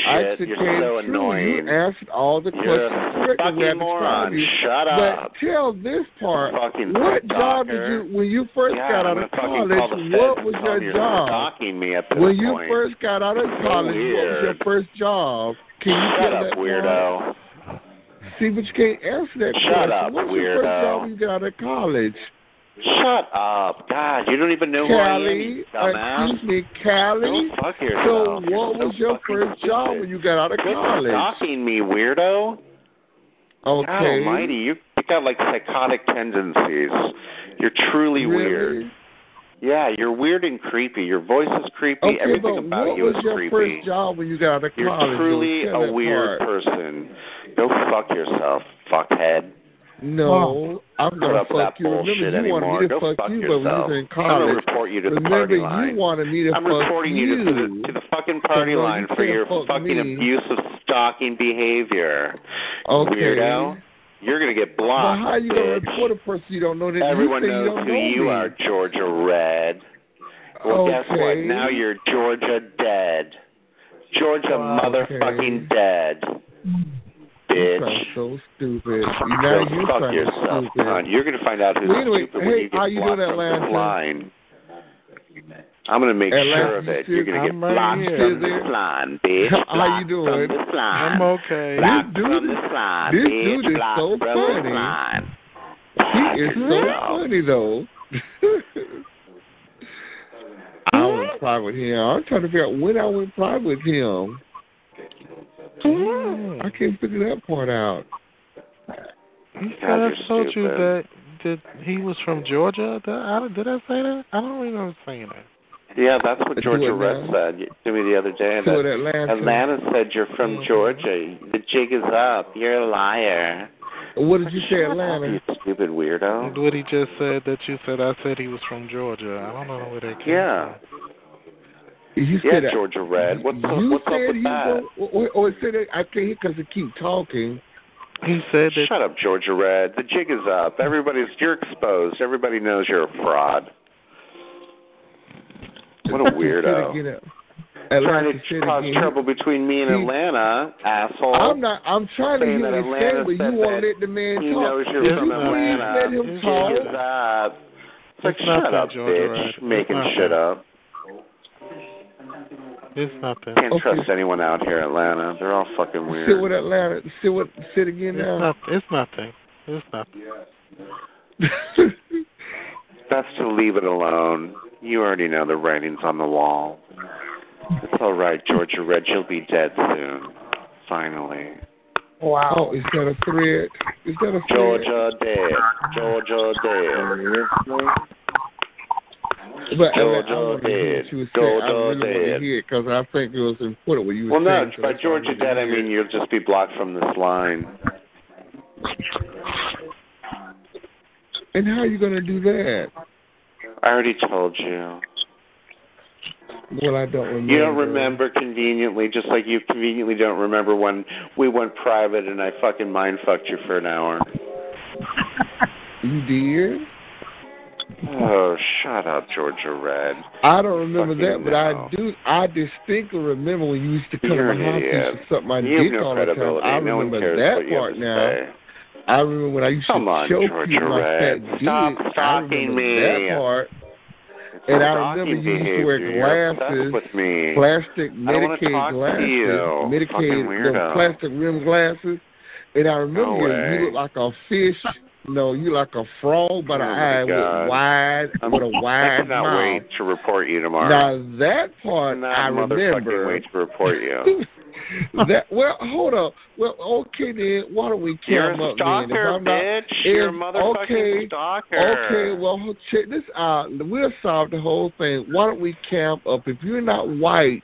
I You're came so annoying. You answered all the You're questions a fucking We had to moron. you. Shut up. But tell this part. Fucking What job did you when you first God, got out of gonna fucking call college? What was your job? Me at this When you point. first got out of college, what was your first job? Can you Shut up, that weirdo. part? See, but you can't answer that Shut question. up, what was your first job when you got out of college? Shut up. God, you don't even know who I am, Callie, excuse me, Callie. Go fuck So yourself. You're what so was your first job when you got out of Quit college? stalking me, weirdo. God almighty, you You got like psychotic tendencies. You're truly Really? weird. Yeah, you're weird and creepy. Your voice is creepy. Okay, Everything about what you was your first job when you got out of college? You're truly? A weird part. person. Go fuck yourself, fuckhead. No, I'm Put gonna fuck that you. bullshit Remember, you anymore. wanted me to Go fuck fuck you, but when you yourself. was in I'm gonna college. report you to the Remember, party you line. wanted me to I'm fuck reporting you, to, the, to the fucking party So, line for your fuck fucking me. abusive stalking behavior. Okay. Weirdo. You're gonna get But blocked. how are you gonna report a person you don't know that Everyone you say you knows don't who know you me? are, Georgia Red. Well, guess what? Now you're Georgia dead. Georgia motherfucking dead. You Bitch. sound so stupid. Now you fuck sound yourself, stupid. You're gonna find out who's anyway, stupid when you get how you blocked doing, Atlanta? line. I'm gonna make Atlanta, sure of it. You're gonna get I'm right blocked here. from this line, bitch. How you Blocked doing? From this line. I'm okay. Blocked This dude from is- this line, this bitch. dude is Blocked so funny. line. He is so funny though. I went private with him. I'm trying to figure out when I went private with him. Mm-hmm. I can't figure that part out. He said I told you that that he was from Georgia. Did I, did I say that? I don't remember saying that. Yeah, that's what Do Georgia it Red said to me the other day. Do that it Atlanta. Atlanta said you're from mm-hmm. Georgia. The jig is up. You're a liar. What did you say, You Atlanta? stupid weirdo. What he just said that you said I said he was from Georgia. I don't know where that came Yeah. You Yeah, said that- Georgia Red. What's up, you what's up said with you that? go, or, or say that I can't hear because they keep talking. He said that. Shut up, Georgia Red. The jig is up. Everybody's you're exposed. Everybody knows you're a fraud. What a Say it weirdo. again. Trying Atlanta, to cause again. trouble between me and He- Atlanta, asshole. I'm not. I'm trying to Saying hear that what he's Atlanta but you said won't let the man he talk. knows you're If from you Atlanta. please let him talk. is up. It's like, It's shut up, Georgia bitch. Red. It's Making shit up. It's mm-hmm. nothing. Can't Okay. trust anyone out here, Atlanta. They're all fucking weird. Sit with Atlanta. Sit with. Sit again It's now. not. It's nothing. It's nothing. Best to leave it alone. You already know the writing's on the wall. It's all right, Georgia Red. You'll be dead soon. Finally. Wow. Oh, is that a thread? Is that a thread? Georgia dead. Georgia dead. Oh, But Georgia I, I want to hear dead. what you were saying. I really want to hear it because I think it was important what you Well, were no, saying. by that's why I Georgia dead, I mean you'll just be blocked from this line. And how are you going to do that? I already told you. Well, I don't remember. You don't remember conveniently, just like you conveniently don't remember when we went private and I fucking mind fucked you for an hour. You did? Oh, shut up, Georgia Red. I don't remember Fucking that, but no. I do. I distinctly remember when you used to come You're to my house and suck my You dick no all the time. I no remember that what you have part now. say. I remember when I used Come to on, choke Georgia you my Red. fat Stop dick. I remember me. that part. It's And I remember you used to wear behavior. You're obsessed glasses, plastic I don't wanna Medicaid glasses, you. Medicaid, Fucking weirdo. those plastic rim glasses. And I remember No you, way. you look like a fish. No, you like a frog, but Oh, an my eye with wide, I'm, with a I wide cannot mouth. wait to report you tomorrow. Now that part I motherfucking remember. wait to report you. that well, hold up. Well, okay then. Why don't we count a up then? If stalker, I'm not- bitch. You're a if- motherfucking okay, stalker. Okay, well, check this out. We'll solve the whole thing. Why don't we camp up? If you're not white,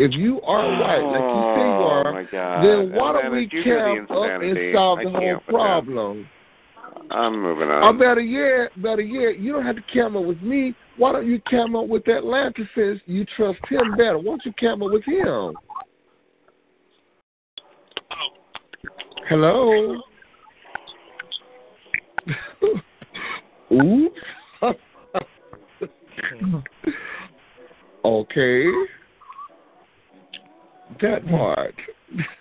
if you are white, like you say you Oh, are, then why don't we the camp up and solve I the whole can't that. I'm moving on. Or on. better yet, better yet, you don't have to camera with me. Why don't you camp up with Atlanta since you trust him better? Why don't you camp up with him? Hello? Okay. That part.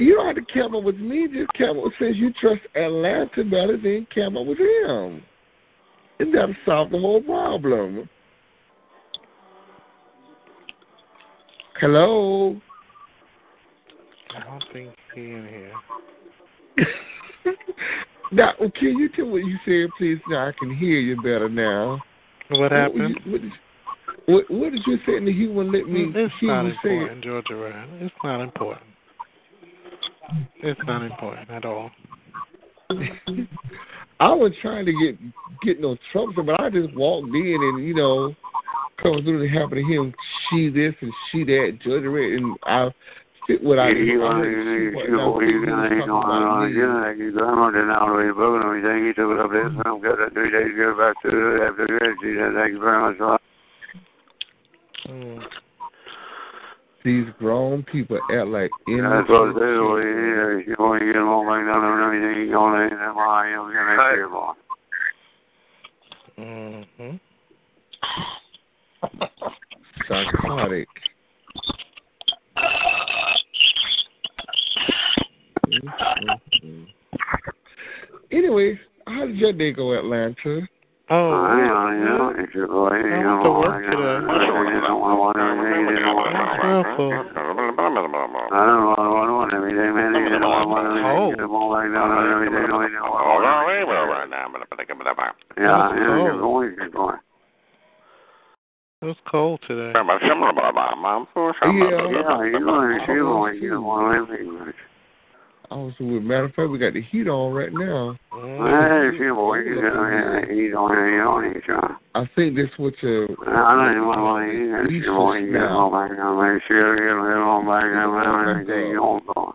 You don't have to come up with me. Just come up since you trust Atlanta better than come up with him. And that'll solve the whole problem. Hello. I don't think he in here. now, can you tell what you said, please? Now I can hear you better now. What happened? What, did, what, what did you say? And he wouldn't let me It's hear not you say it. important, Georgia Red. It's not important. It's not important at all. I was trying to get get no trouble, but I just walked in and you know, coming through the happened to him, she this and she that, judge it, and I fit what I You- did. you I wanna- heard you- she what- you- now you- she you- was you talking don't about wanna- me. yeah, you grandmother now already broken everything. He took it up there, so I'm. That three days go back to it after that. She said, thank you very much. for Mm. These grown people act like That's what innocent it is. Well, yeah, you want to get them all back down there and everything. You going to that why you know, get next year, boy. Mm-hmm. Psychotic. Mhm. Anyway, how did your day go, Atlanta? Oh, I know, you know, it's your boy. You I know, went to work like, you know, today. you don't want to want everything. You didn't want I don't want to want, want everything, man. You didn't want, want everything. Get them all back down and everything. You didn't want, want everything. Yeah, yeah, you're going, you're going. It was cold today. Yeah, yeah, you're going, you're going, you don't want everything. I was with matter of fact, we got the heat on right now. Hey, see, boy, you know, he's on here, you know, he's trying. I think this what your I don't even want to eat it. You want to get them all back down, make sure you get them all back down and everything. You don't go.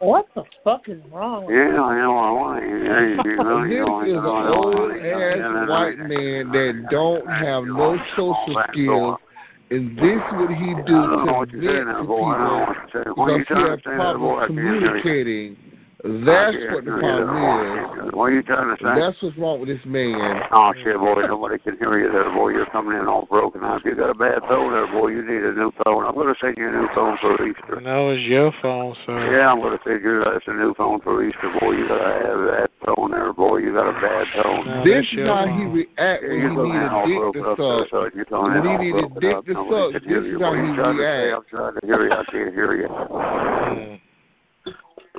What the fuck is wrong? with Yeah, I know, I want to eat it. You know, This is an old want to eat it. ass white man that don't have no social skills, and this what he do I don't know to what you're saying, vent to that boy. I don't know what you're people are because he trying to has say, that boy? I can't hear you. communicating. That's what the can't problem that is. boy. What are you trying to say? That's what's wrong with this man. Oh shit, boy! Nobody can hear you there, boy. You're coming in all broken up. You got a bad phone there, boy. You need a new phone. I'm gonna send you a new phone for Easter. No, it's your phone, sir. Yeah, I'm gonna send you uh, that's a new phone for Easter, boy. You gotta have that phone there, boy. You got a bad phone. This is how he react when You're he coming need a dick to suck. so you're When he all need a dick to suck, can hear this you. is how What he you trying to say? react. I'm trying to hear you. I can't hear you.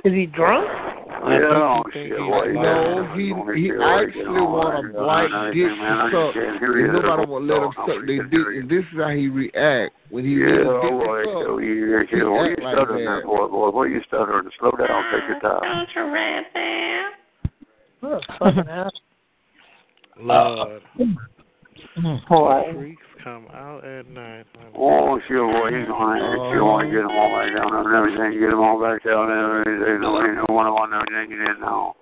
Is he drunk? Yeah, oh shit, boy. No, he he actually want a black dick to suck, and nobody won't let him suck their dick. And this is how he react when he Yeah, need a dick boy, to suck. so you, you, He you, act you like stuttering there, that. boy, boy? What you stuttering? Slow down, take your time. Don't you What a fucking ass. Uh, Lord. Boy. Freaks come out at night. Oh, sure, boy, he's on it. You want to get them all back down and everything, get them all back down and everything. No, ain't no one on everything you didn't know.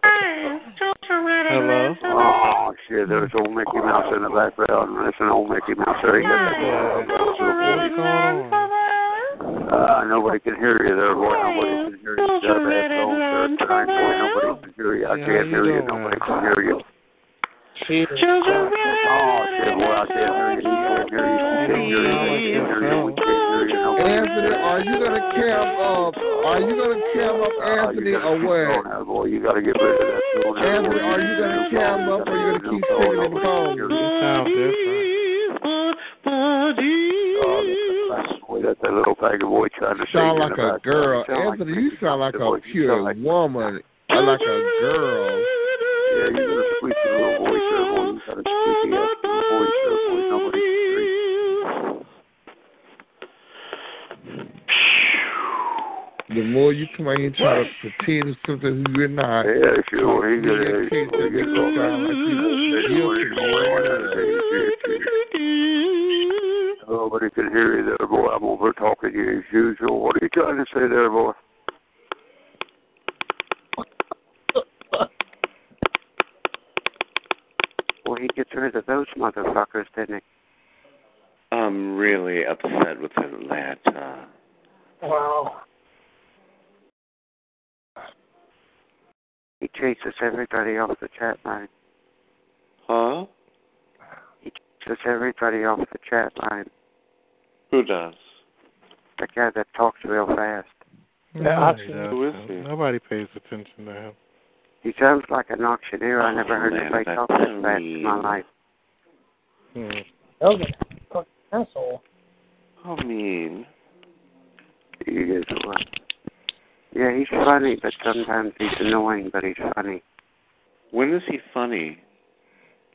Hello? Oh, shit, there's old Mickey Mouse in the background. That's an old Mickey Mouse there. He got that little voice. Uh, nobody can hear you there, boy. Nobody can hear you. You got a bad phone, sir. Tonight, boy, nobody can hear you. I can't hear you. Nobody can hear you. Oh, you. Nobody can Anthony, are you gonna cam up? Are you gonna cam up oh, Anthony or what? Boy, you got to get rid of that Anthony, are you gonna cam up or you gonna keep singing in the phone? Sounds different. Oh, boy, that's that little faggot boy trying to Sound sing in like the a background. girl. Sound like Anthony, you sound like a pure woman, like a girl. Yeah, you a squeaky little voice there, boy. You got a squeaky ass little voice there, boy. Nobody can hear you. The more you come out here and try to pretend something who you're not, Yeah, sure. He in got that it. case, that makes you sound like you're guilty. Nobody can hear you there, boy. I'm over talking to you as usual. What are you trying to say there, boy? Well, he gets rid of those motherfuckers, didn't he? I'm really upset with Atlanta. Uh. Wow. He chases everybody off the chat line. Huh? He chases everybody off the chat line. Who does? The guy that talks real fast. Nobody, Who does. is he? Nobody pays attention to him. He sounds like an auctioneer. I never heard man, anybody that's talk so in my life. Hmm. That fucking asshole. How mean. He is what? Yeah, he's funny, but sometimes he's annoying, but he's funny. When is he funny?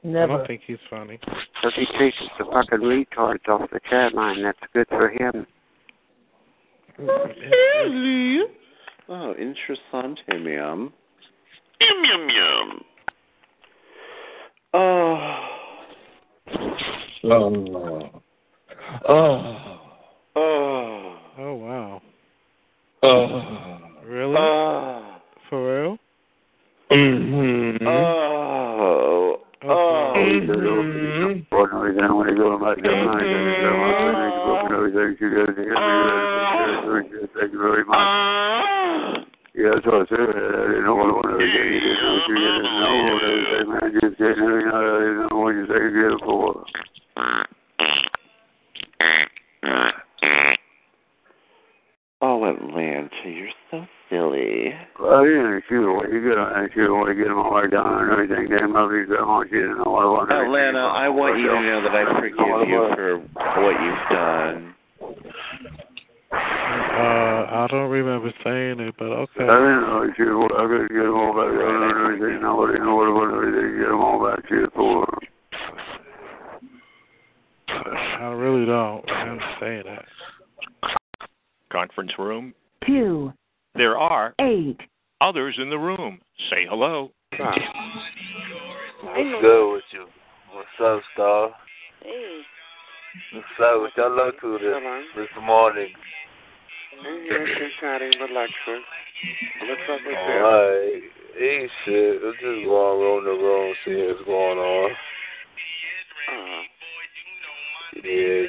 I Never. don't think he's funny. Because he chases the fucking retards off the chat line. That's good for him. Oh, interessante, ma'am. Yum yum yum. Oh. Oh. Oh. Oh. Oh wow. Oh. Really? Oh. For real? Mm-hmm. Oh. Oh. Mm-hmm. Ordinary then when you go back to the mind, then you go back to book and everything. She goes to get me. Thank you very much. Yeah, that's what I said. Uh, I didn't know what I wanted to get. You didn't know what you didn't know what everything, man. Just didn't know, I didn't know what you say you get it for. Oh, Atlanta, you're so silly. Well, you ain't sure what you get on that sure what you get them all right down and everything. Damn, I'll be so much you didn't know what I wanted. Atlanta, I want you to know that I forgive you for what you've done. Uh, I don't remember saying it, but okay. I didn't know sure what I could get them all back down and everything. Nobody know what I wanted everything. Get them all back to you for. I really don't. I'm saying that. Conference room. Two, There are eight, others in the room. Say hello. Hi. What's good with you? What's up, Star? Hey. What's up? What y'all up to this, this morning? I'm here just with Lexus. What's up with you? Alright. Ain't shit. I'm just going room to room, seeing what's going on. Uh, Yeah.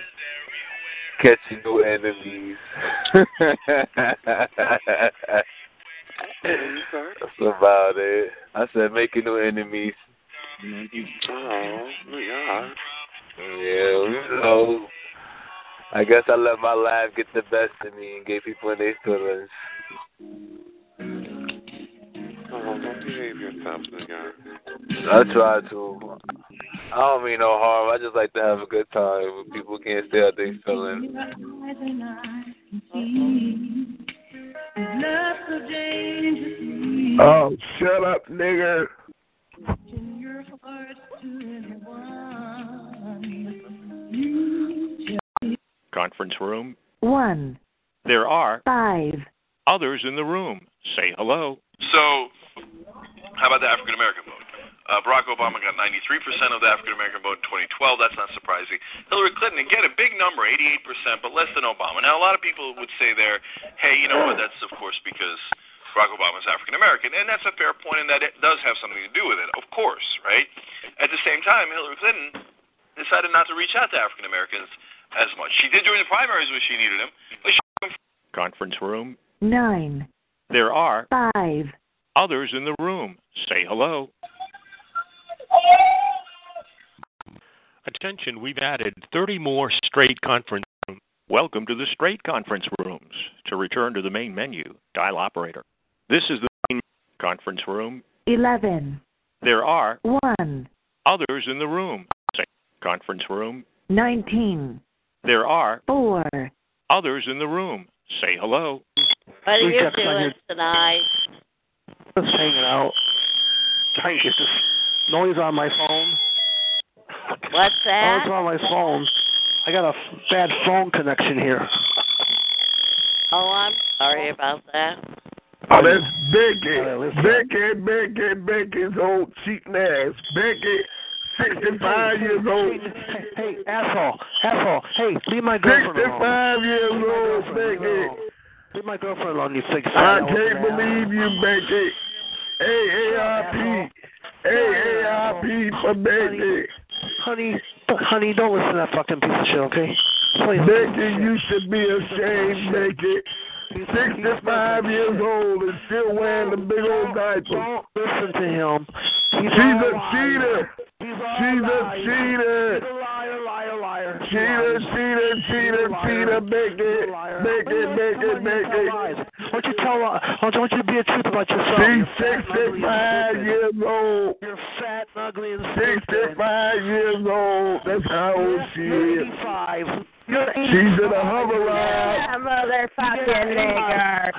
Catching new enemies. That's about it. I said making new enemies. oh, yeah. Yeah, you know. I guess I let my laugh get the best of me and gave people in their feelings. Oh, don't behave yourself, nigga. I try to. I don't mean no harm. I just like to have a good time when people can't stay out their feelings. Oh, shut up, nigger. Conference room. one, There are five, others in the room. Say hello. So, how about the African American vote? Uh, Barack Obama got 93% of the African American vote in 2012. That's not surprising. Hillary Clinton, again, a big number, 88%, but less than Obama. Now, a lot of people would say there, hey, you know what? That's, of course, because Barack Obama is African American. And that's a fair point, and that it does have something to do with it, of course, right? At the same time, Hillary Clinton decided not to reach out to African Americans as much. She did during the primaries when she needed them, but she Conference room. nine, There are five, others in the room. Say hello. Attention, we've added 30 more straight conference rooms. Welcome to the straight conference rooms. To return to the main menu, dial operator. This is the main conference room. eleven, There are one, others in the room. Say conference room. nineteen, There are four, others in the room. Say hello. What are you doing tonight? Just hanging out. Trying to get this noise on my phone. What's that? Noise on my phone. I got a bad phone connection here. Oh, I'm sorry about that. Oh, that's Becky. Becky, Becky, Becky's old cheating ass. Becky, 65 years old. Hey, hey, asshole, asshole. Hey, leave my girlfriend alone. 65 years old, Becky. Leave my girlfriend alone, you sick I can't believe you, Becky. AARP. AARP for Becky. Honey, honey, don't listen to that fucking piece of shit, okay? Please. Becky, you should be ashamed, Becky. 65 years old and still wearing the big old diaper. Don't listen to him. He's She's all a cheater. She's a cheater. She's a liar, liar, liar. Cheater, cheater, cheater, cheater, Becky. Becky, Becky, Becky. Why don't you tell? Uh, why don't you be a truth about yourself? She's You're fat, ugly, 65 years old. You're fat, ugly, and. 65 years old. That's how old she is. 85. She's in a hover ride. Motherfucking nigger.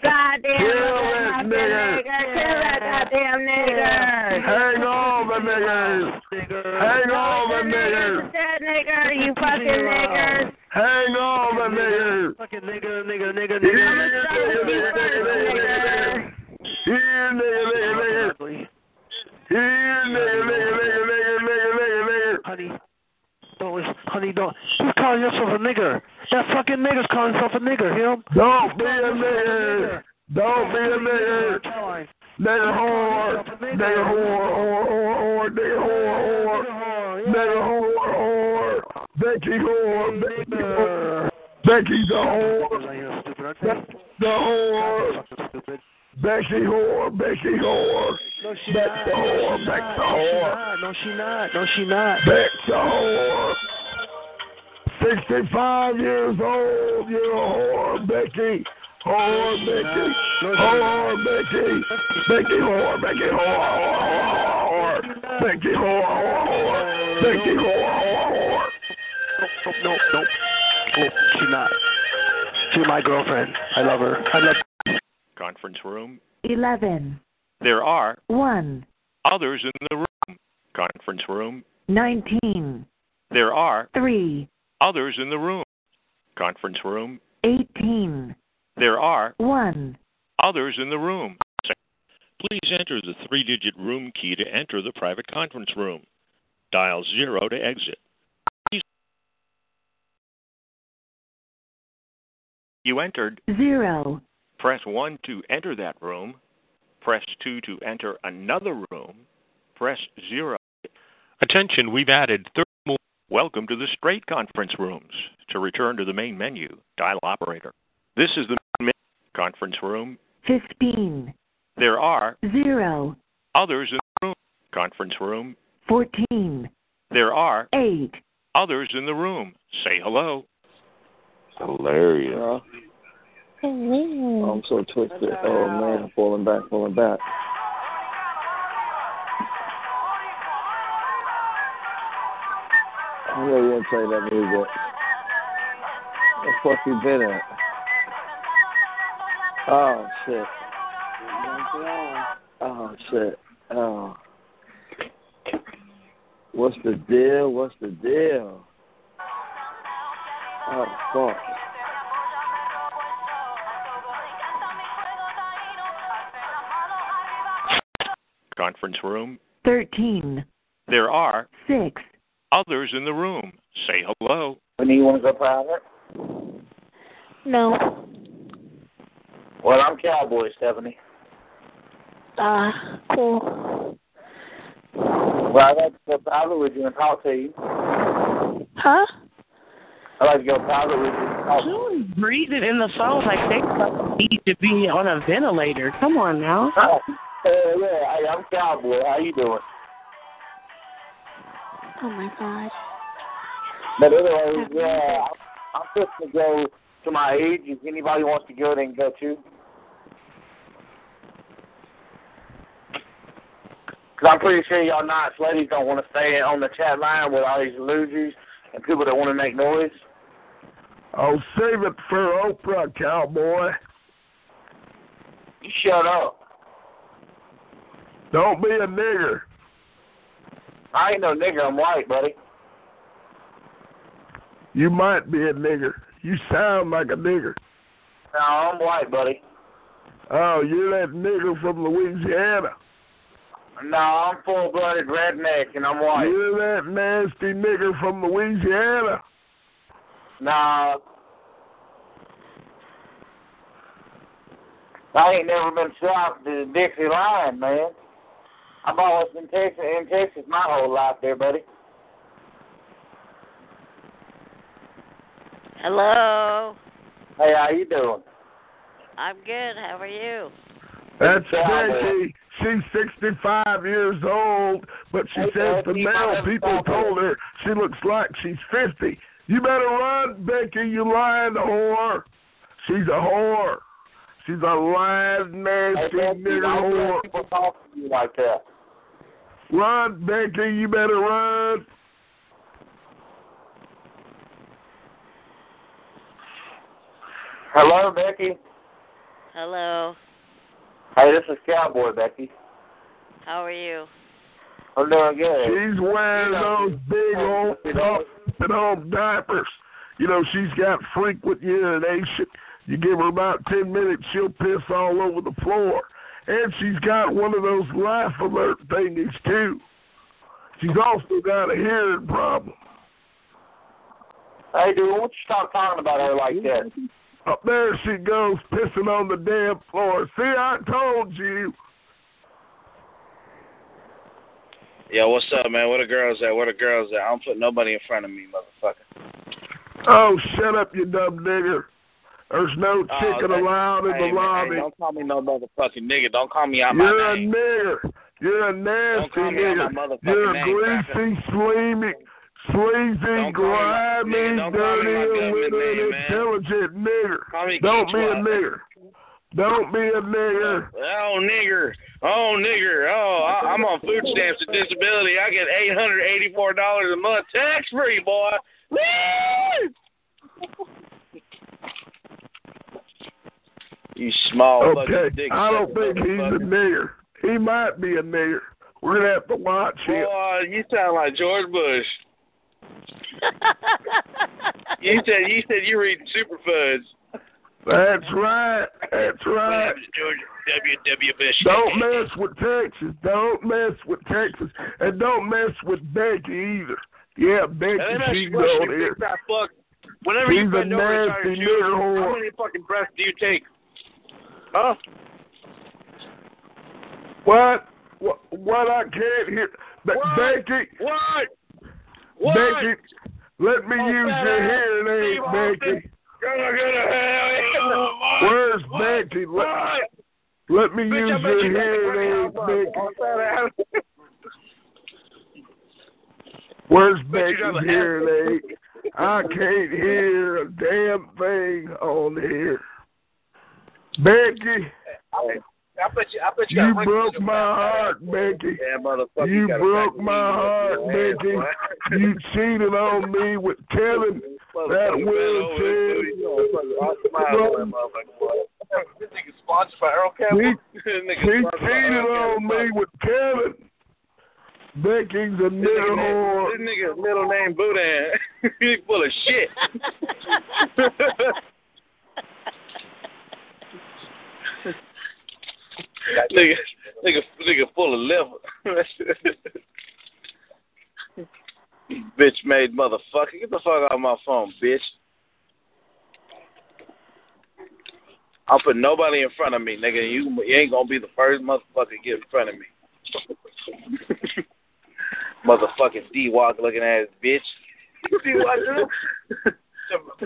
Goddamn motherfucking nigger. Kill that goddamn nigger. Hang on, niggers. Hang on, niggers. That nigger, you fucking niggers. Hang on, niggers. Fucking nigger, nigger, nigger, nigger. Here, nigger, nigger, nigger. Here, nigger, nigger, nigger, nigger nigger, nigger. calling yourself a nigger. That fucking nigger's calling himself a nigger. Hear him? Don't be a nigger. Don't be a nigger. Nigger whore. Nigger whore. Whore. Whore. Whore. Nigger whore. Whore. Nigger whore. Whore. Becky whore. Becky whore. Becky's a whore. The whore. Becky whore. Becky whore. No, she Beck not. the whore. Beck the whore. No, she not. No, she not. Beck the whore. 65 years old, you're a whore, Becky. Whore, Becky. Whore, Becky. Becky, whore, Becky, whore, whore, whore, whore. Becky, whore, whore, whore. Becky, whore, whore, whore. Nope, nope, nope. She's not. She's my girlfriend. I love her. I love Conference room. 11, There are 1, others in the room. Conference room. 19, There are 3, others in the room. Conference room. 18, There are 1. others in the room. Please enter the three digit room key to enter the private conference room. Dial zero to exit. You entered. 0, Press 1 to enter that room. Press 2 to enter another room. Press 0. Attention, we've added 30 more. Welcome to the straight conference rooms. To return to the main menu, dial operator. This is the main menu. conference room. 15, There are 0, others in the room. Conference room. 14, There are 8, others in the room. Say hello. Hilarious. Mm-hmm. I'm so twisted. Oh man, falling back, falling back. I really want to play that music. Where the fuck you been at? Oh shit. Oh shit. Oh. What's the deal? What's the deal? Oh fuck. Conference room. 13, There are 6, others in the room. Say hello. When do you want to go private? No. Well, I'm Cowboy, Stephanie. Uh, cool. Well, I'd like to go private with you and talk to you. Huh? I'd like to go private with you and talk to you. Who's breathing in the phone like they fucking need to be on a ventilator? Come on now. Oh, yeah, hey, I'm Cowboy. How you doing? Oh my god. But anyway, yeah, I'm I'm just to go to my age. If anybody wants to go, they can go too. Cause I'm pretty sure y'all nice ladies don't want to stay on the chat line with all these losers and people that want to make noise. Oh, save it for Oprah, cowboy. You shut up. Don't be a nigger. I ain't no nigger. I'm white, buddy. You might be a nigger. You sound like a nigger. No, I'm white, buddy. Oh, you're that nigger from Louisiana. No, I'm full-blooded redneck, and I'm white. You're that nasty nigger from Louisiana. Nah. I ain't never been south to the Dixie line, man. I've always been Texas in Texas my whole life there, buddy. Hello. Hey, how you doing? I'm good. How are you? That's Yeah, Becky. She's 65 years old, but she Hey, says the male people told her she looks like she's 50. You better run, Becky, you lying whore. She's a whore. She's a lying, Hey, nasty Becky, nigger why do whore. people talk to you like that? Run, Becky, you better run. Hello, Becky. Hello. Hey, this is Cowboy, Becky. How are you? I'm doing good. She's wearing those big old tough at home diapers. You know, she's got frequent urination. You give her about 10 minutes, she'll piss all over the floor. And she's got one of those life alert thingies, too. She's also got a hearing problem. Hey, dude, what you stop talking about her like that? Up there she goes pissing on the damn floor. See, I told you. Yo, what's up, man? Where the girls at? Where the girls at? I don't put nobody in front of me, motherfucker. Oh, shut up, you dumb nigger. There's no Oh, chicken that- allowed in the lobby. Hey, don't call me no motherfucking nigga. Don't call me out You're my a name. nigger. You're a nasty nigger. You're a greasy, slimy, sleazy, Don't call me grimy, dirty, my illiterate, intelligent nigger. Don't be a nigger. Don't be a nigger. Oh, nigger. Oh, nigger. Oh, I, I'm on food stamps and disability. I get $884 a month tax free, boy. Woo! You small Okay, fucking dick. I don't think he's a nigger. He might be a nigger. We're gonna have to watch him. Boy, you sound like George Bush. You said you said you read Super Fudge. That's right. That's right. W. Bush. Don't mess with Texas. Don't mess with Texas, and don't mess with Becky either. Yeah, Becky, Hey, let me ask she's you on you here. big fat fuck. Whenever you She's a bend over and tie your nasty shoes, nigger whore. how many fucking breaths do you take? Huh? What? What? What? I can't hear. Be- Becky. What? What? Becky, let me Oh, use your hearing aid. Becky. Gonna go to hell. Where's Becky? Let, let me Bitch, use your you got the hearing crazy aid. Becky. Fat ass. Where's Bet you Becky's got hearing aid? I can't hear a damn thing on here. Becky, I bet you. I bet you. you broke my heart, Becky. Yeah, motherfucker. You broke my heart. Becky. You cheated on me with Kevin. That will This nigga sponsored by Earl He, Campbell. he This nigga sponsored by cheated on me with Kevin. Becky's a nigga, whore. this nigga's middle name Boudin. He's full of shit. nigga, nigga, nigga full of liver. Bitch made motherfucker. Get the fuck out of my phone, bitch. I'll put nobody in front of me, nigga. You, you ain't gonna be the first motherfucker to get in front of me. Motherfucking DeWalt looking ass bitch. DeWalt drill.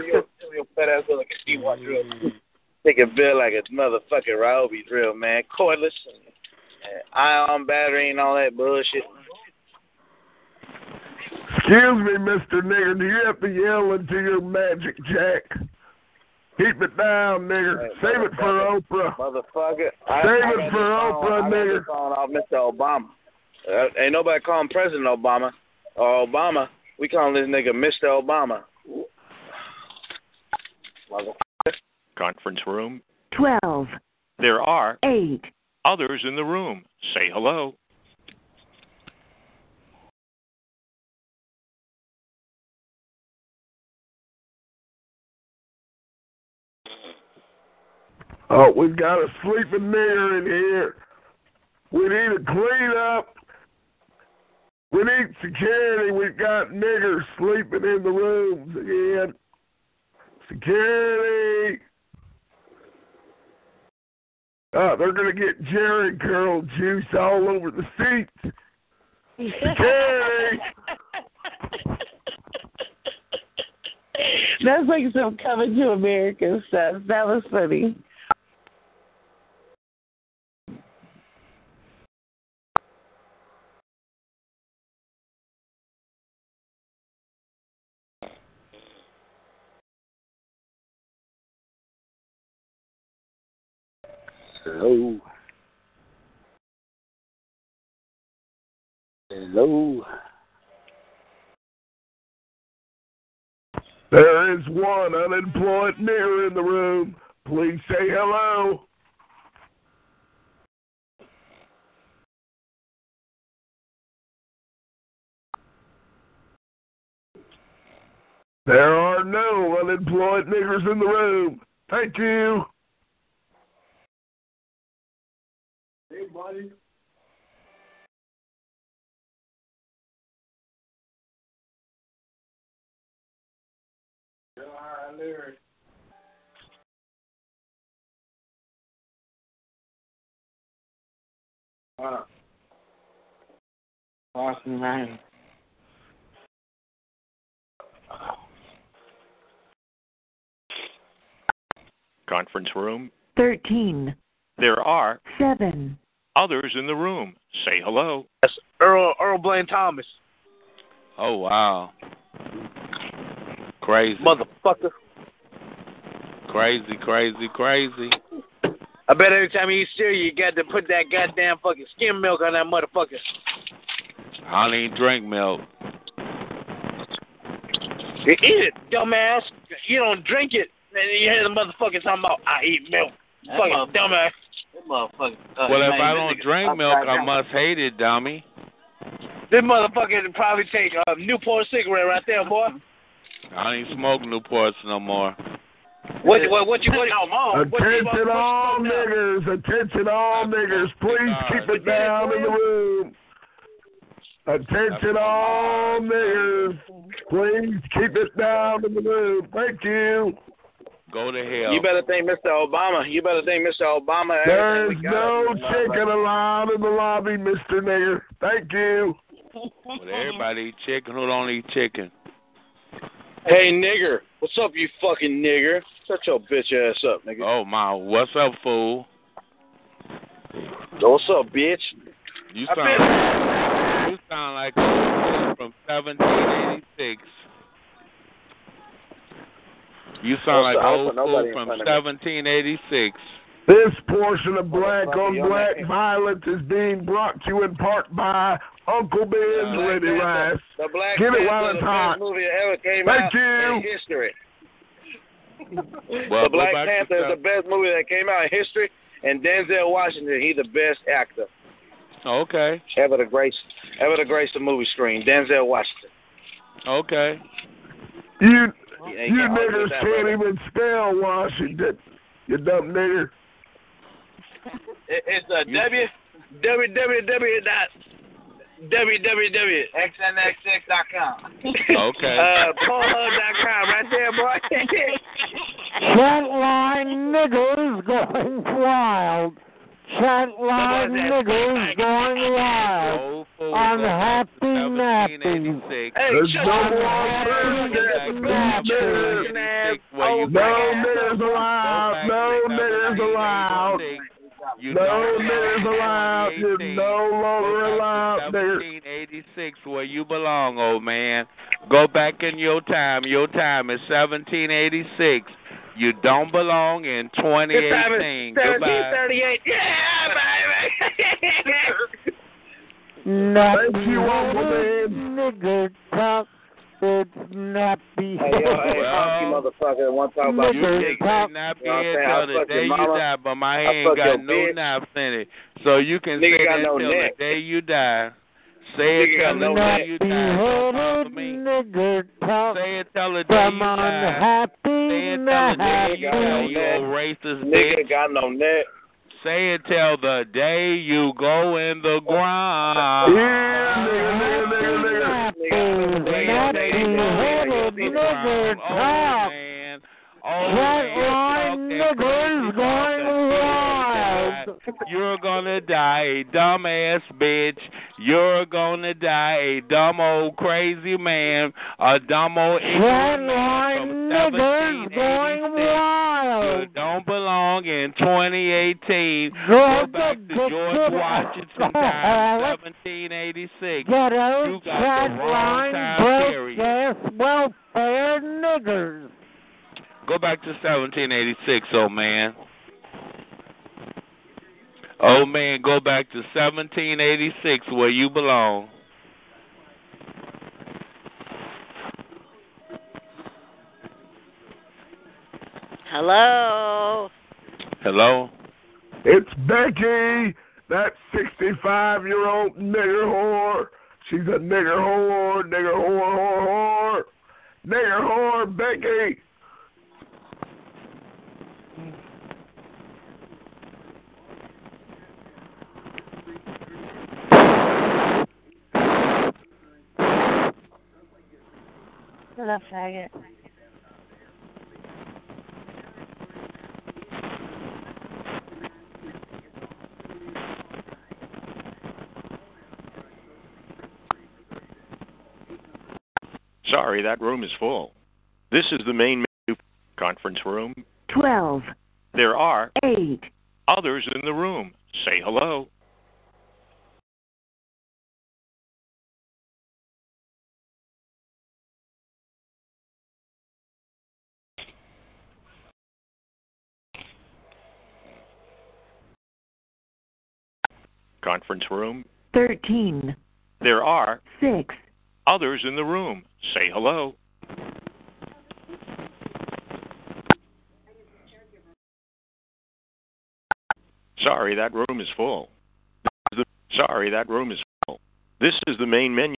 your, fat ass look like a DeWalt drill. Nigga built like a motherfucking Ryobi drill, man. Cordless, and ion battery and all that bullshit. Excuse me, Mr. Nigger. Do you have to yell into your magic jack? Keep it down, nigger. Save it for Oprah. Motherfucker. Save it got for this phone- Oprah, I got nigga. this phone off Mr. Obama. Uh, ain't nobody calling President Obama or Obama. We calling this nigga Mr. Obama. Conference room. 12, There are 8, others in the room. Say hello. Oh, we've got a sleeping nigger in here. We need to clean up. We need security. We've got niggers sleeping in the rooms again. Security. Oh, they're going to get Jheri curl juice all over the seats. Security. That's like some coming to America stuff. That was funny. Hello. Hello. There is one unemployed nigger in the room. Please say hello. There are no unemployed niggers in the room. Thank you. Hey, buddy. Uh, Boston Ryan. Conference room. 13, There are 7, others in the room. Say hello. That's Earl Earl Blaine Thomas. Oh wow. Crazy. Motherfucker. Crazy, crazy, crazy. I bet every time you eat cereal, you got to put that goddamn fucking skim milk on that motherfucker. I don't even drink milk. You eat it, dumbass. You don't drink it. And you hear the motherfucker talking about, I eat milk. That Fucking motherfucker- dumbass. That motherfucker. Uh, well, if I don't nigga- drink milk, I must hate it, dummy. This motherfucker would probably take a Newport cigarette right there, boy. I ain't smoking even smoke Newports no more. What, what, what you what, what you- Attention all niggers, attention all niggers, please keep it down in the room. Attention all niggers, please keep it down in the room. Thank you. Go to hell. You better thank Mr. Obama. You better thank Mr. Obama. There's Everything we got no chicken allowed in the lobby, Mr. Nigger. Thank you. But everybody eat chicken. Who don't eat chicken? Hey, nigger. What's up, you fucking nigger? Shut your bitch ass up, nigga. Oh my, what's up, fool? What's up, bitch? You sound, you sound like from 1786. You sound like What's up? old I'll put nobody fool from front me. 1786. This portion of black on black violence is being brought to you in part by Uncle Ben's Black Ready Panther- Rice. The Black Get it Panther, while the it's best hot. movie that ever came Thank out you. in history. Well, the Black Panther is the best movie that came out in history, and Denzel Washington, he's the best actor Okay, ever to grace ever to grace the movie screen. Denzel Washington. okay. You He- he you can't niggers can't even spell Washington. You dumb nigger. It- It's a W www dot www.xnxx.com. Okay. uh, Pornhub.com right there, boy. Chatline niggers going wild. Chatline niggers going wild. Old fool, I'm go back to happy napping. Hey, There's shut no up. more Go Thursday. back to Niggers. 1786, where you old No niggers allowed. No niggers allowed. You No don't niggers belong allowed. You're no longer Go allowed, to 1786, where you belong, old man. Go back in your time. Your time is 1786. You don't belong in This time 2018. is Goodbye. 1738. Yeah, baby. Nappy Thank you, Uncle headed Ben. nigger talk. It's nappy Hey, yo, hey, Well, funky motherfucker. Want to talk about You Nigger you? can talk. say nappy You know what I'm head saying? till I'll the day your you mama. die, but my I'll head ain't fuck got no bitch. naps in it. So you can Nigga say got that no till neck. the day you die. Say it till the day you die. Don't bother headed me. nigger talk. Say it till the day you die. unhappy Say it till the day you die, you old racist Nigga bitch. got no neck. Say it till the day you go in the ground. Yeah, Oh. Oh, Chatline man. Talk that niggers crazy going talk wild. that You're gonna die, a dumbass bitch. You're gonna die, a dumb old crazy man, a dumb old ignorant man niggers going 1786. You wild. don't belong in 2018. Go Go back to George Washington time, alcoholic. 1786. Ghetto You got the wrong time period. welfare niggers. Go back to 1786, old man. Old man, go back to 1786 where you belong. Hello. Hello? It's Becky, that 65 year old nigger whore. She's a nigger whore, nigger whore, whore, whore. Nigger whore, Becky. Shut up, faggot. Sorry, that room is full. This is the main conference room. 12. There are 8 others in the room. Say hello. Conference room. 13, There are 6, others in the room. Say hello. Sorry, that room is full. The- Sorry, that room is full. This is the main menu.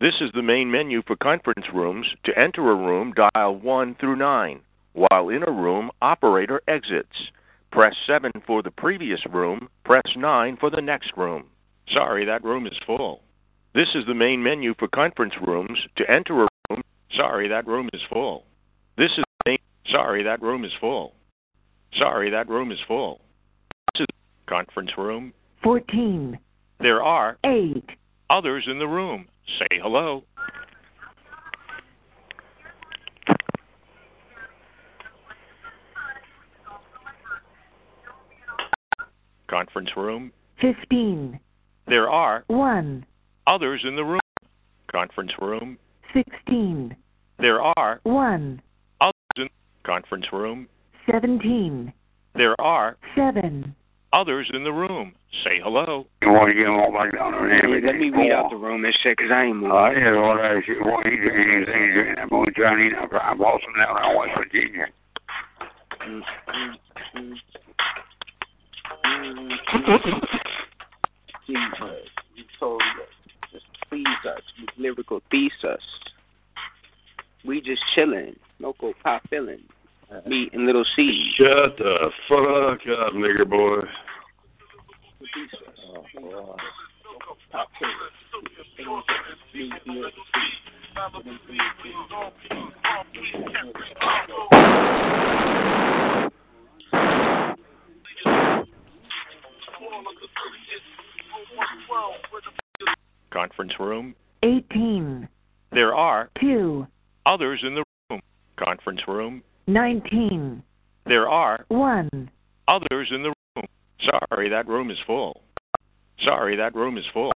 This is the main menu for conference rooms. To enter a room, dial 1 through 9. While in a room, operator exits. Press 7 for the previous room. Press 9 for the next room. Sorry, that room is full. This is the main menu for conference rooms. To enter a room, sorry, that room is full. This is the main, sorry, that room is full. Sorry, that room is full. This is conference room. 14, There are 8, others in the room. Say hello. Conference room. 15, There are 1, others in the room. Conference room. 16, There are 1, others in the conference room. 17, There are 7, others in the room. Say hello. You want to get them all back down there and Hey, let me read out the room and shit, cause I ain't moving. Uh, yeah, all that shit. What he doing, he's doing, he's doing that moonshine. He's not I'm Boston down there in West Virginia. Mm, mm, mm. Please us. You told us. Just please us. With lyrical thesis. We just chillin'. Local pop feeling. Me and Little C. Shut the fuck up, nigga boy. Pop feeling. Me and Little Conference room. 18, There are 2, others in the room. Conference room. 19, There are 1, others in the room. Sorry, that room is full. Sorry, that room is full.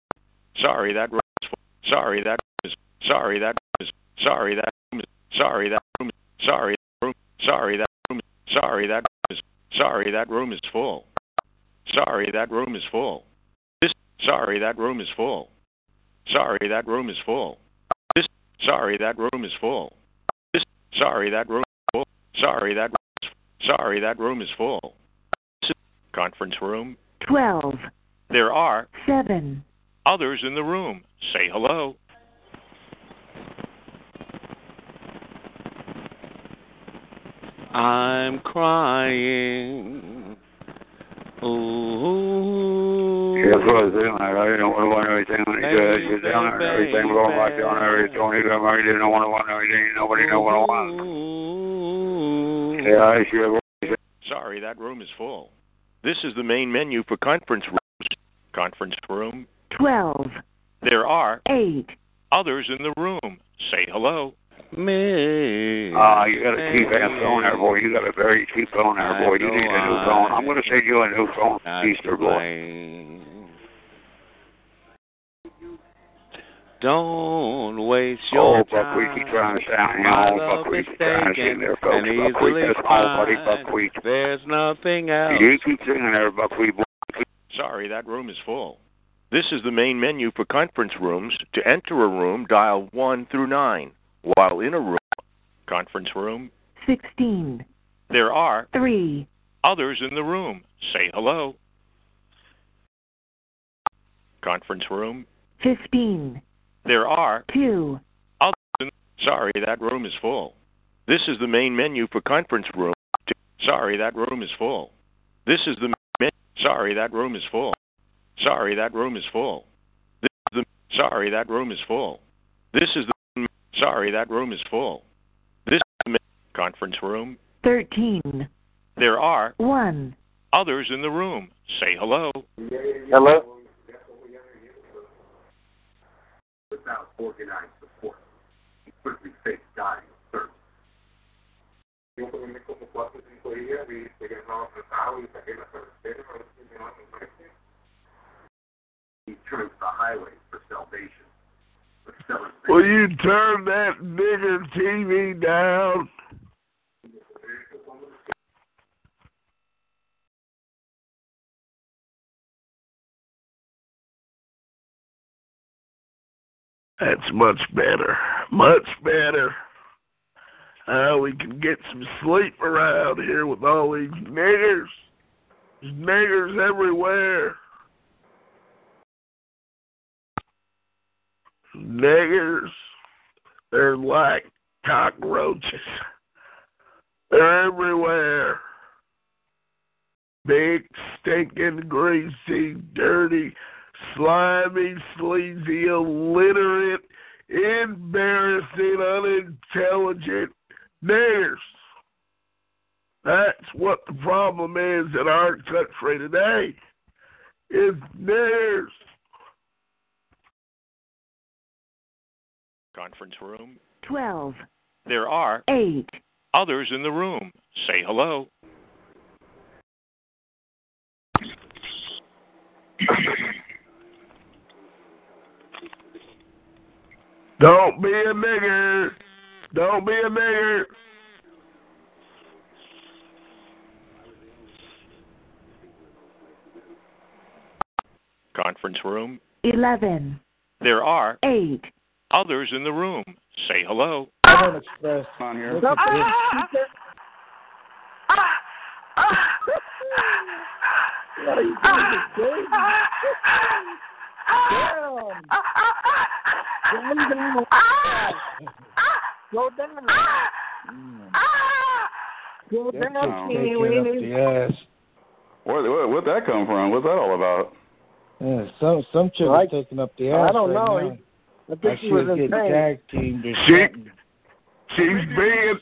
Sorry, that room is full. Sorry, that room is. Sorry, that room is. Sorry, that room is. Sorry, that room is. Sorry, that room. Sorry, that room is. Sorry, that room is. Sorry, that room is full. Sorry, that room is full. This. Sorry, that room is full. Sorry, that room is full. This. Sorry, that room is full. This. Sorry, that room is full. Sorry, that. Sorry, that room is full. Conference room. 12, There are 7, others in the room. Say hello. I'm crying. Ooh. Yeah, that's what I was saying. Like, I didn't want to want everything when he does. He's down there and everything going back down there. He told me that I didn't want to want everything. Nobody know what I want. Yeah, I sure. Sorry, that room is full. This is the main menu for conference rooms. Conference room. 12, There are 8, others in the room. Say hello. Me. Ah, you got a cheap ass phone there, boy. You got a very cheap phone there, boy. You need a new phone. I'm going to send you a new phone, Easter boy. Don't waste your Oh, buckwheat, keep trying to sound, you My know, love buckwheat, is keep trying to sing there, folks. and Buckwheat, that's all, buddy, buckwheat. There's nothing else. You keep singing there, buckwheat. boy. Sorry, that room is full. This is the main menu for conference rooms. To enter a room, dial 1 through 9. While in a room, conference room, 16, there are 3, others in the room. Say hello. Conference room, 15, there are 2, others in Sorry, that room is full. This is the main menu for conference room. Sorry, that room is full. This is the main Sorry, that room is full. Sorry, that room is full. This is the Sorry, that room is full. This is the Sorry, that room is full. This is the conference room. 13, There are 1, others in the room. Say hello. Hello? Without organized support. quickly fake dying thirst. Yo por mí como cuatro o cinco días y llegué a tratado y saqué la carretera a ver si me van a ver. He turns the highway for salvation. Will you turn that nigger TV down? That's much better. Much better. Uh, we can get some sleep around here with all these niggers. There's niggers everywhere. Niggers. They're like cockroaches. They're everywhere. Big, stinking, greasy, dirty, slimy, sleazy, illiterate, embarrassing, unintelligent niggers. That's what the problem is in our country today. Is niggers. Conference room. 12, There are 8, others in the room. Say hello. Don't be a nigger. Don't be a nigger. Conference room. 11, There are 8, others in the room. Say hello. Southern Express on here. Look at this. What are you doing? Ah! Damn. Calm down. Ah! Ah! Go down. Mm. Go That down, sounds- teeny Take weeny. the Where, where, where'd that come from? What's that all about? Yeah, some some chick Right. was taking up the ass. I don't right know. now. I think Like she she was was in pain. tag teamed or She, something. she's being,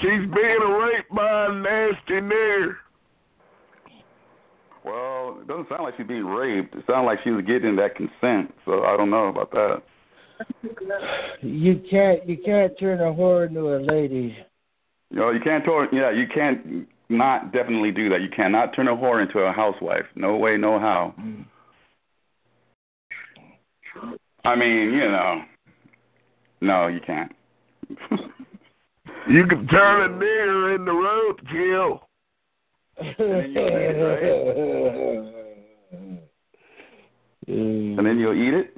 she's being raped by a nasty nigger. Well, it doesn't sound like she's being raped. It sounds like she was getting that consent. So I don't know about that. You can't you can't turn a whore into a lady. You know, you can't turn. Yeah, you can't not definitely do that. You cannot turn a whore into a housewife. No way, no how. Mm. I mean, you know, no, you can't. You can turn a nigger into roadkill. And then you'll eat it.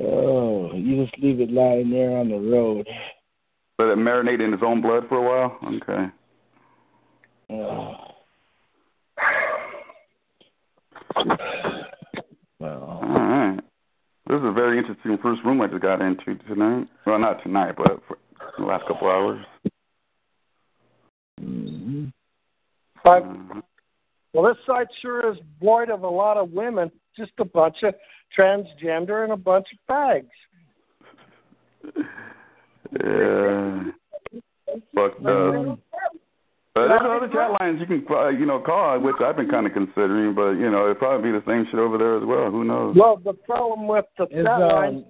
Oh, you just leave it lying there on the road. Let it marinate in its own blood for a while. Okay. Oh. All right. This is a very interesting first room I just got into tonight. Well, not tonight, but for the last couple hours. Mm-hmm. But, mm-hmm. well, this site sure is void of a lot of women. Just a bunch of transgender and a bunch of fags. Yeah. Fucked up. Um, But there's other chat lines you can, uh, you know, call, which I've been kind of considering. But you know, it'd probably be the same shit over there as well. Who knows? Well, the problem with the Is, chat line, um,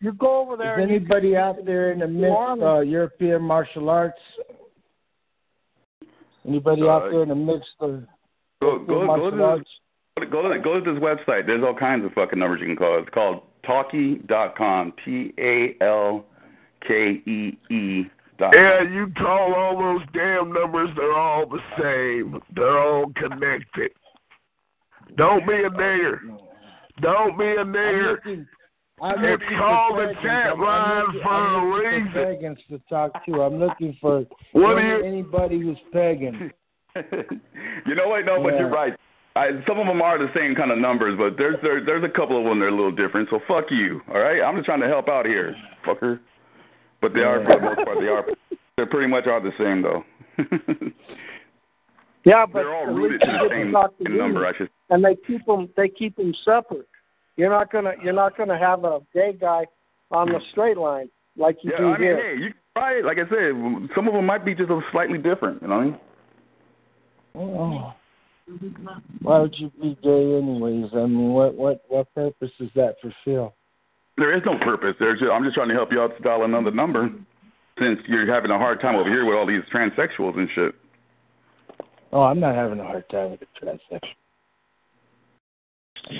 you go over there. Is and you anybody can- out there in the mixed uh, European martial arts? Anybody out Uh, there in the mixed uh, Go, go, European go, martial to arts? this, go, to, go to this website. There's all kinds of fucking numbers you can call. It's called talkee.com. T A L K E E dot Yeah, you call all those damn numbers, they're all the same. They're all connected. Don't be a nigger. Don't be a nigger. I'm It's looking called for a pagans. chat I'm- I'm line looking- for I'm a reason. For pagans to talk to. I'm looking for What do you- anybody who's pagan. You know what? No, but Yeah. you're right. I, some of them are the same kind of numbers, but there's there, there's a couple of them that are a little different. So fuck you. All right, I'm just trying to help out here, fucker. But they are for the most part they are. They pretty much are the same though. Yeah, but They're all rooted to the same to number. I should. and they keep them. They keep them separate. You're not gonna. You're not gonna have a gay guy on the straight line like you Yeah, do I mean, here. hey, you try it. Like I said, some of them might be just a slightly different. You know what I mean? Oh. Why would you be gay anyways? I mean, what what what purpose does that fulfill? There is no purpose. There's just, I'm just trying to help you out to dial another number since you're having a hard time over here with all these transsexuals and shit. Oh, I'm not having a hard time with the transsexual.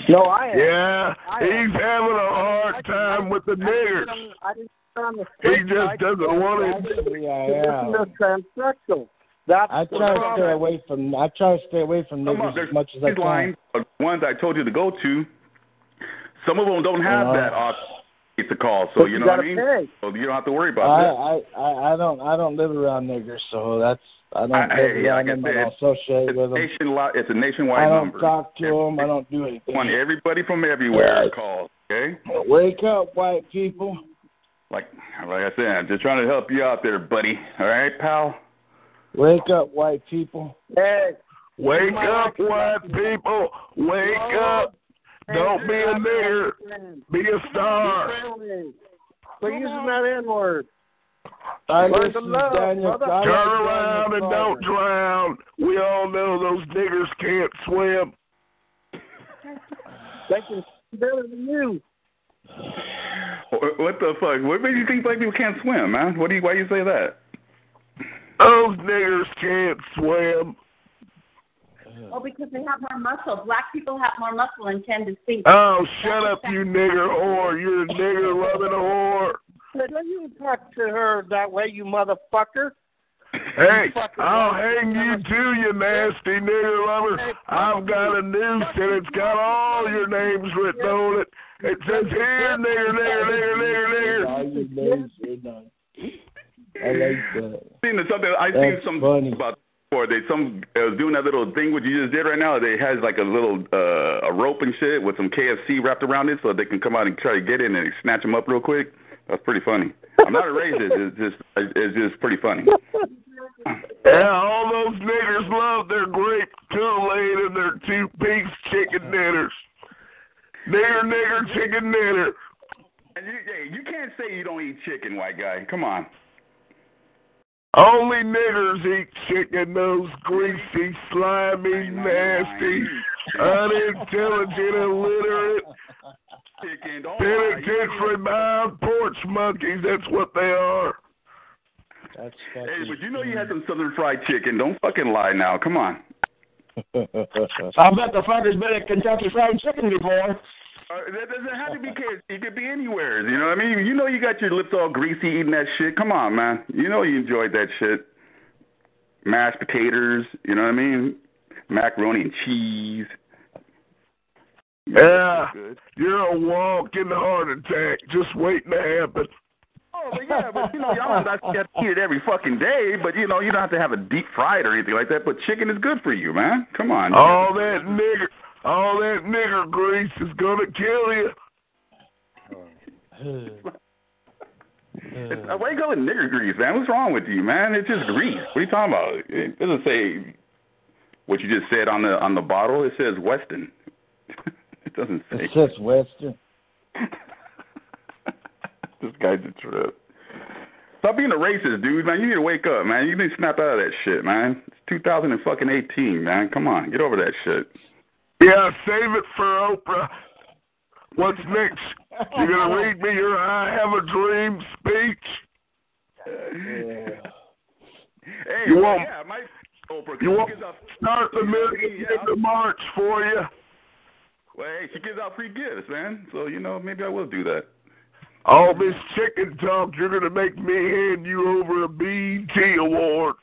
No, I am. Yeah, I he's am. having a hard time with the niggers. I didn't sit on the He just side. doesn't want it. Actually, I Listen am. to transsexual. That's I try to stay away from. I try to stay away from Some niggers there's as much as I these can. lines, the ones I told you to go to. Some of them don't have Uh, that option to call, so but you you know what I mean. pay. So you don't have to worry about I, that. I, I, I don't I don't live around niggers, so that's I don't I- live hey, around like I them. I said, don't associate with them. Nationwide, it's a I nationwide don't number. talk to them. I don't do anything. Want everybody from everywhere Yes. calls. Okay. Wake up, white people. Like like I said, I'm just trying to help you out there, buddy. All right, pal. Wake up, white people. Hey, Wake up, white people. Wake up. Don't be a nigger. Be a star. Quit using that N word. I Learn listen to love, Daniel. brother. Turn around and don't drown. We all know those niggers can't swim. They can see better than you. What the fuck? What made you think black people can't swim, man? What do you? Why you say that? Those niggers can't swim. Well, because they have more muscle. Black people have more muscle and tend to sink. Oh, shut up, you nigger whore. You're a nigger loving whore. Hey, Don't you talk to her that way, you motherfucker. Hey, I'll hang you too, you nasty nigger lover. I've got a noose and it's got all your names written on it. It says here, nigger, nigger, nigger, nigger, nigger. your names written. I like that. Seen something? I seen That's some funny. about before. They some uh, doing that little thing what you just did right now. They has like a little uh, a rope and shit with some KFC wrapped around it, so they can come out and try to get in and snatch them up real quick. That's pretty funny. I'm not a racist. It's just it's just pretty funny. Yeah, all those niggers love their grape Kool-Aid and their two-piece chicken dinners. Nigger, nigger, chicken dinner. And you, hey, you can't say you don't eat chicken, white guy. Come on. Only niggers eat chicken, those greasy, slimy, nasty, unintelligent, illiterate, Chicken, don't penitentiary bound porch monkeys. That's what they are. That's Hey, but you know you had some southern fried chicken. Don't fucking lie now. Come on. I bet the fucker's been at Kentucky Fried Chicken before. Uh, that doesn't have to be KFC. It could be anywhere. You know what I mean? You know you got your lips all greasy eating that shit. Come on, man. You know you enjoyed that shit. Mashed potatoes. You know what I mean? Macaroni and cheese. Yeah, you're a walking heart attack just waiting to happen. Oh, but yeah, but you know, y'all not have to eat it every fucking day. But you know, you don't have to have a deep fried or anything like that. But chicken is good for you, man. Come on. All that nigger, all that nigger grease is gonna kill you. It's, uh, why you call it nigger grease, man? What's wrong with you, man? It's just grease. What are you talking about? It doesn't say what you just said on the on the bottle. It says Wesson. it doesn't say. It says Wesson. This guy's a trip. Stop being a racist, dude, man. You need to wake up, man. You need to snap out of that shit, man. It's 2018, man. Come on, get over that shit. Yeah, save it for Oprah. What's next? You're gonna read me your "I Have a Dream" speech? Hey, You well, want- yeah, my Oprah. You she want gives out, start the million nigger march for you? well, hey, she gives out free gifts, man. So you know, maybe I will do that. All this chicken talk, you're gonna make me hand you over a BET award.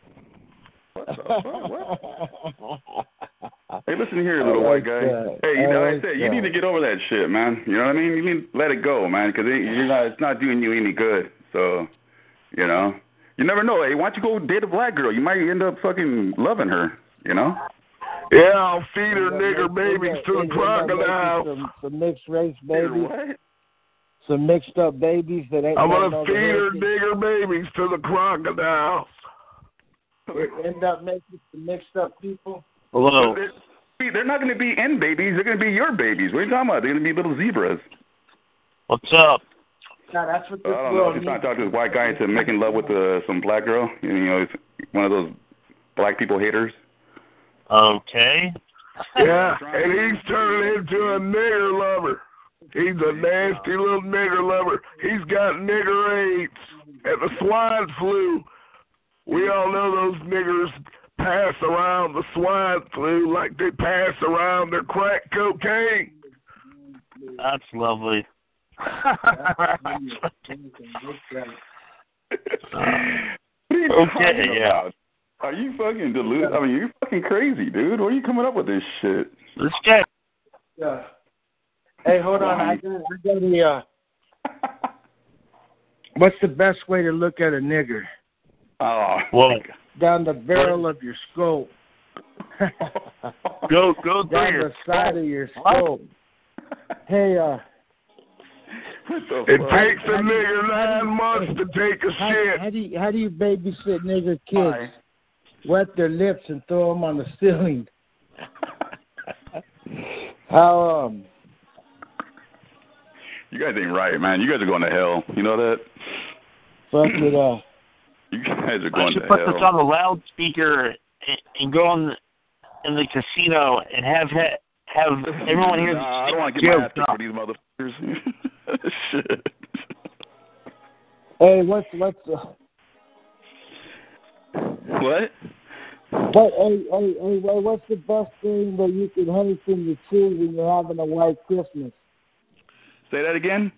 Hey, listen here, little I white guy. that. Hey, you I know, like I like said, you need to get over that shit, man. You know what I mean? You need to let it go, man, because it, you're not. It's not doing you any good. So, you know, you never know. Hey, why don't you go date a black girl? You might end up fucking loving her. You know? Yeah, I'll feed her nigger babies to the End up making crocodiles. Some, some mixed race babies. What? Some mixed up babies that ain't. I'm gonna feed her heritage. nigger babies to the crocodiles. End up making some mixed up people. But They're, they're not going to be in babies. They're going to be your babies. What are you talking about? They're going to be little zebras. What's up? God, that's what I this don't know. He's trying needs. to talk to this white guy into making love with uh, some black girl. You know, he's one of those black people haters. Okay. Yeah, and he's turning into a nigger lover. He's a nasty little nigger lover. He's got nigger AIDS and the swine flu. We all know those niggers pass around the swine flu like they pass around their crack cocaine. That's lovely. okay, yeah. Are you fucking deluded? I mean, you're fucking crazy, dude. Where are you coming up with this shit? Let's check. Yeah. Hey, hold on. I got, I got a. Uh, what's the best way to look at a nigger? Oh, well, down the barrel of your skull. go go down there. the side of your skull. Hey, uh. It takes a nigger nine months to take a how, shit. How do you, how do you babysit nigger kids? Wet their lips and throw them on the ceiling. how um. You guys ain't right, man. You guys are going to hell. You know that? Fuck it up. You guys are I going should to put hell. this on the loudspeaker and, and go in the, in the casino and have ha- have everyone here. Nah, I don't want to get my ass kicked for these motherfuckers. shit. Hey, what's what's uh, What? what? Hey, hey, hey, what- what's the best thing that you can hang from the tree when you're having a white Christmas? Say that again.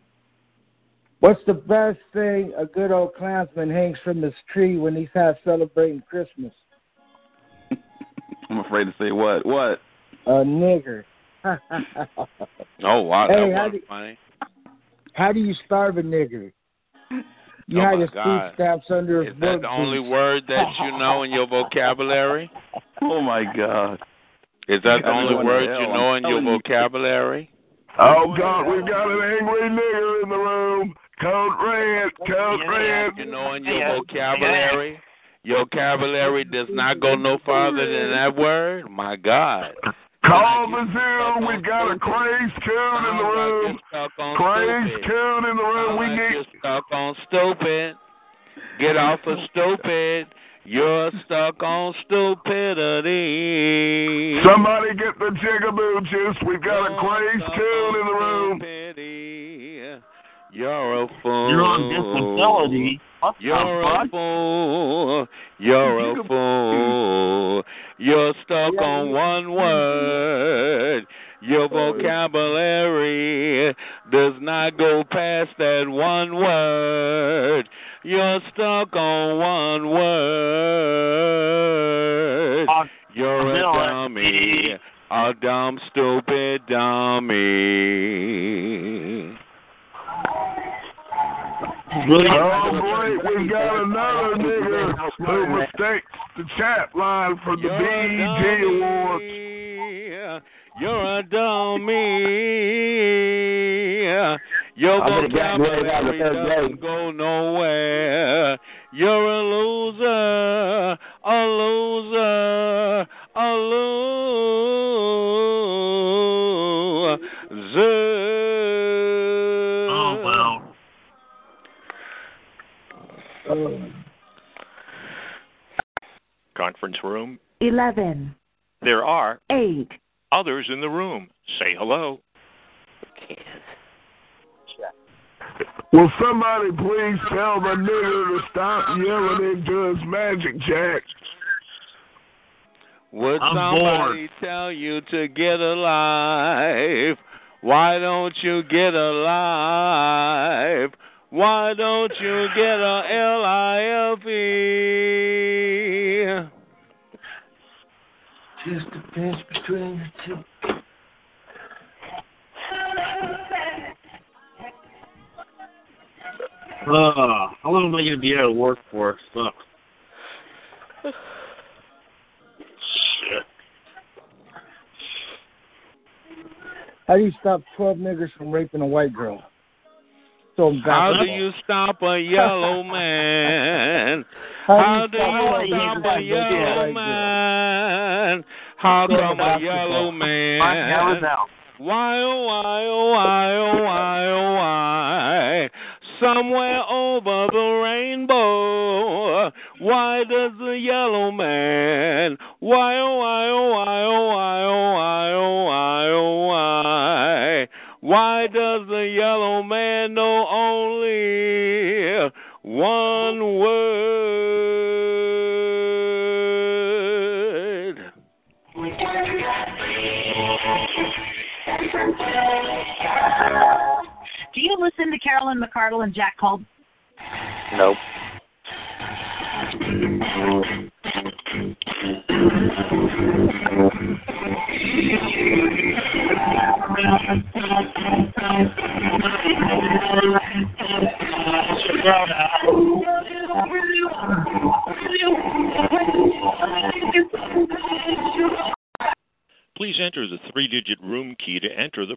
What's the best thing a good old Klansman hangs from his tree when he's out celebrating Christmas? I'm afraid to say what? What? A nigger. Oh wow, Hey, that how was do- funny. How do you starve a nigger? You Oh, have my his God. food stamps under his Is that the only boots. word that you know in your vocabulary? Oh my God. Is that the only word hell, you know in your telling you. vocabulary? Oh God, we've got an angry nigger in the room. Code red, code red. You know in your vocabulary? Your vocabulary does not go no farther than that word? My God. Call the zoo. We've got a crazed coon in the room. Crazed coon in the room. We need. You're stuck on stupid. Get off of stupid. You're stuck on stupidity. Somebody get the jigaboo juice. We've got a crazed coon in the room. You're a fool. You're on disability. What You're a fuck? fool. You're a fool. You're stuck on one word. Your vocabulary does not go past that one word. You're stuck on one word. You're a dummy. A dumb, stupid dummy. Oh boy, we've got another nigger who mistakes the chat line for the BET Awards. You're a dummy. Your I'm gonna get married out of the vocabulary doesn't go nowhere. You're a loser, a loser, a loser. Mm. Conference room. Eleven. There are Eight. others in the room. Say hello. Will somebody please tell the nigger to stop yelling into his magic jack? Would I'm somebody tell you to get alive? Why don't you get alive? Why don't you get a L I F E? Just a pinch between the two. Uh, how long am I gonna be out of work for? Fuck. Shit. How do you stop twelve niggers from raping a white girl? So How do you stop a yellow man? How do you stop a yellow man? How come a yellow man? Why, oh, why, oh, why, oh, why, oh, why? Somewhere over the rainbow, why does the yellow man? Why, oh, why, oh, why, oh, why, oh, why, oh, why, oh, why? Why does the yellow man know only one word? Do you listen to Carolyn McCardle and Jack Cole? Nope. Please enter the three digit room key to enter the.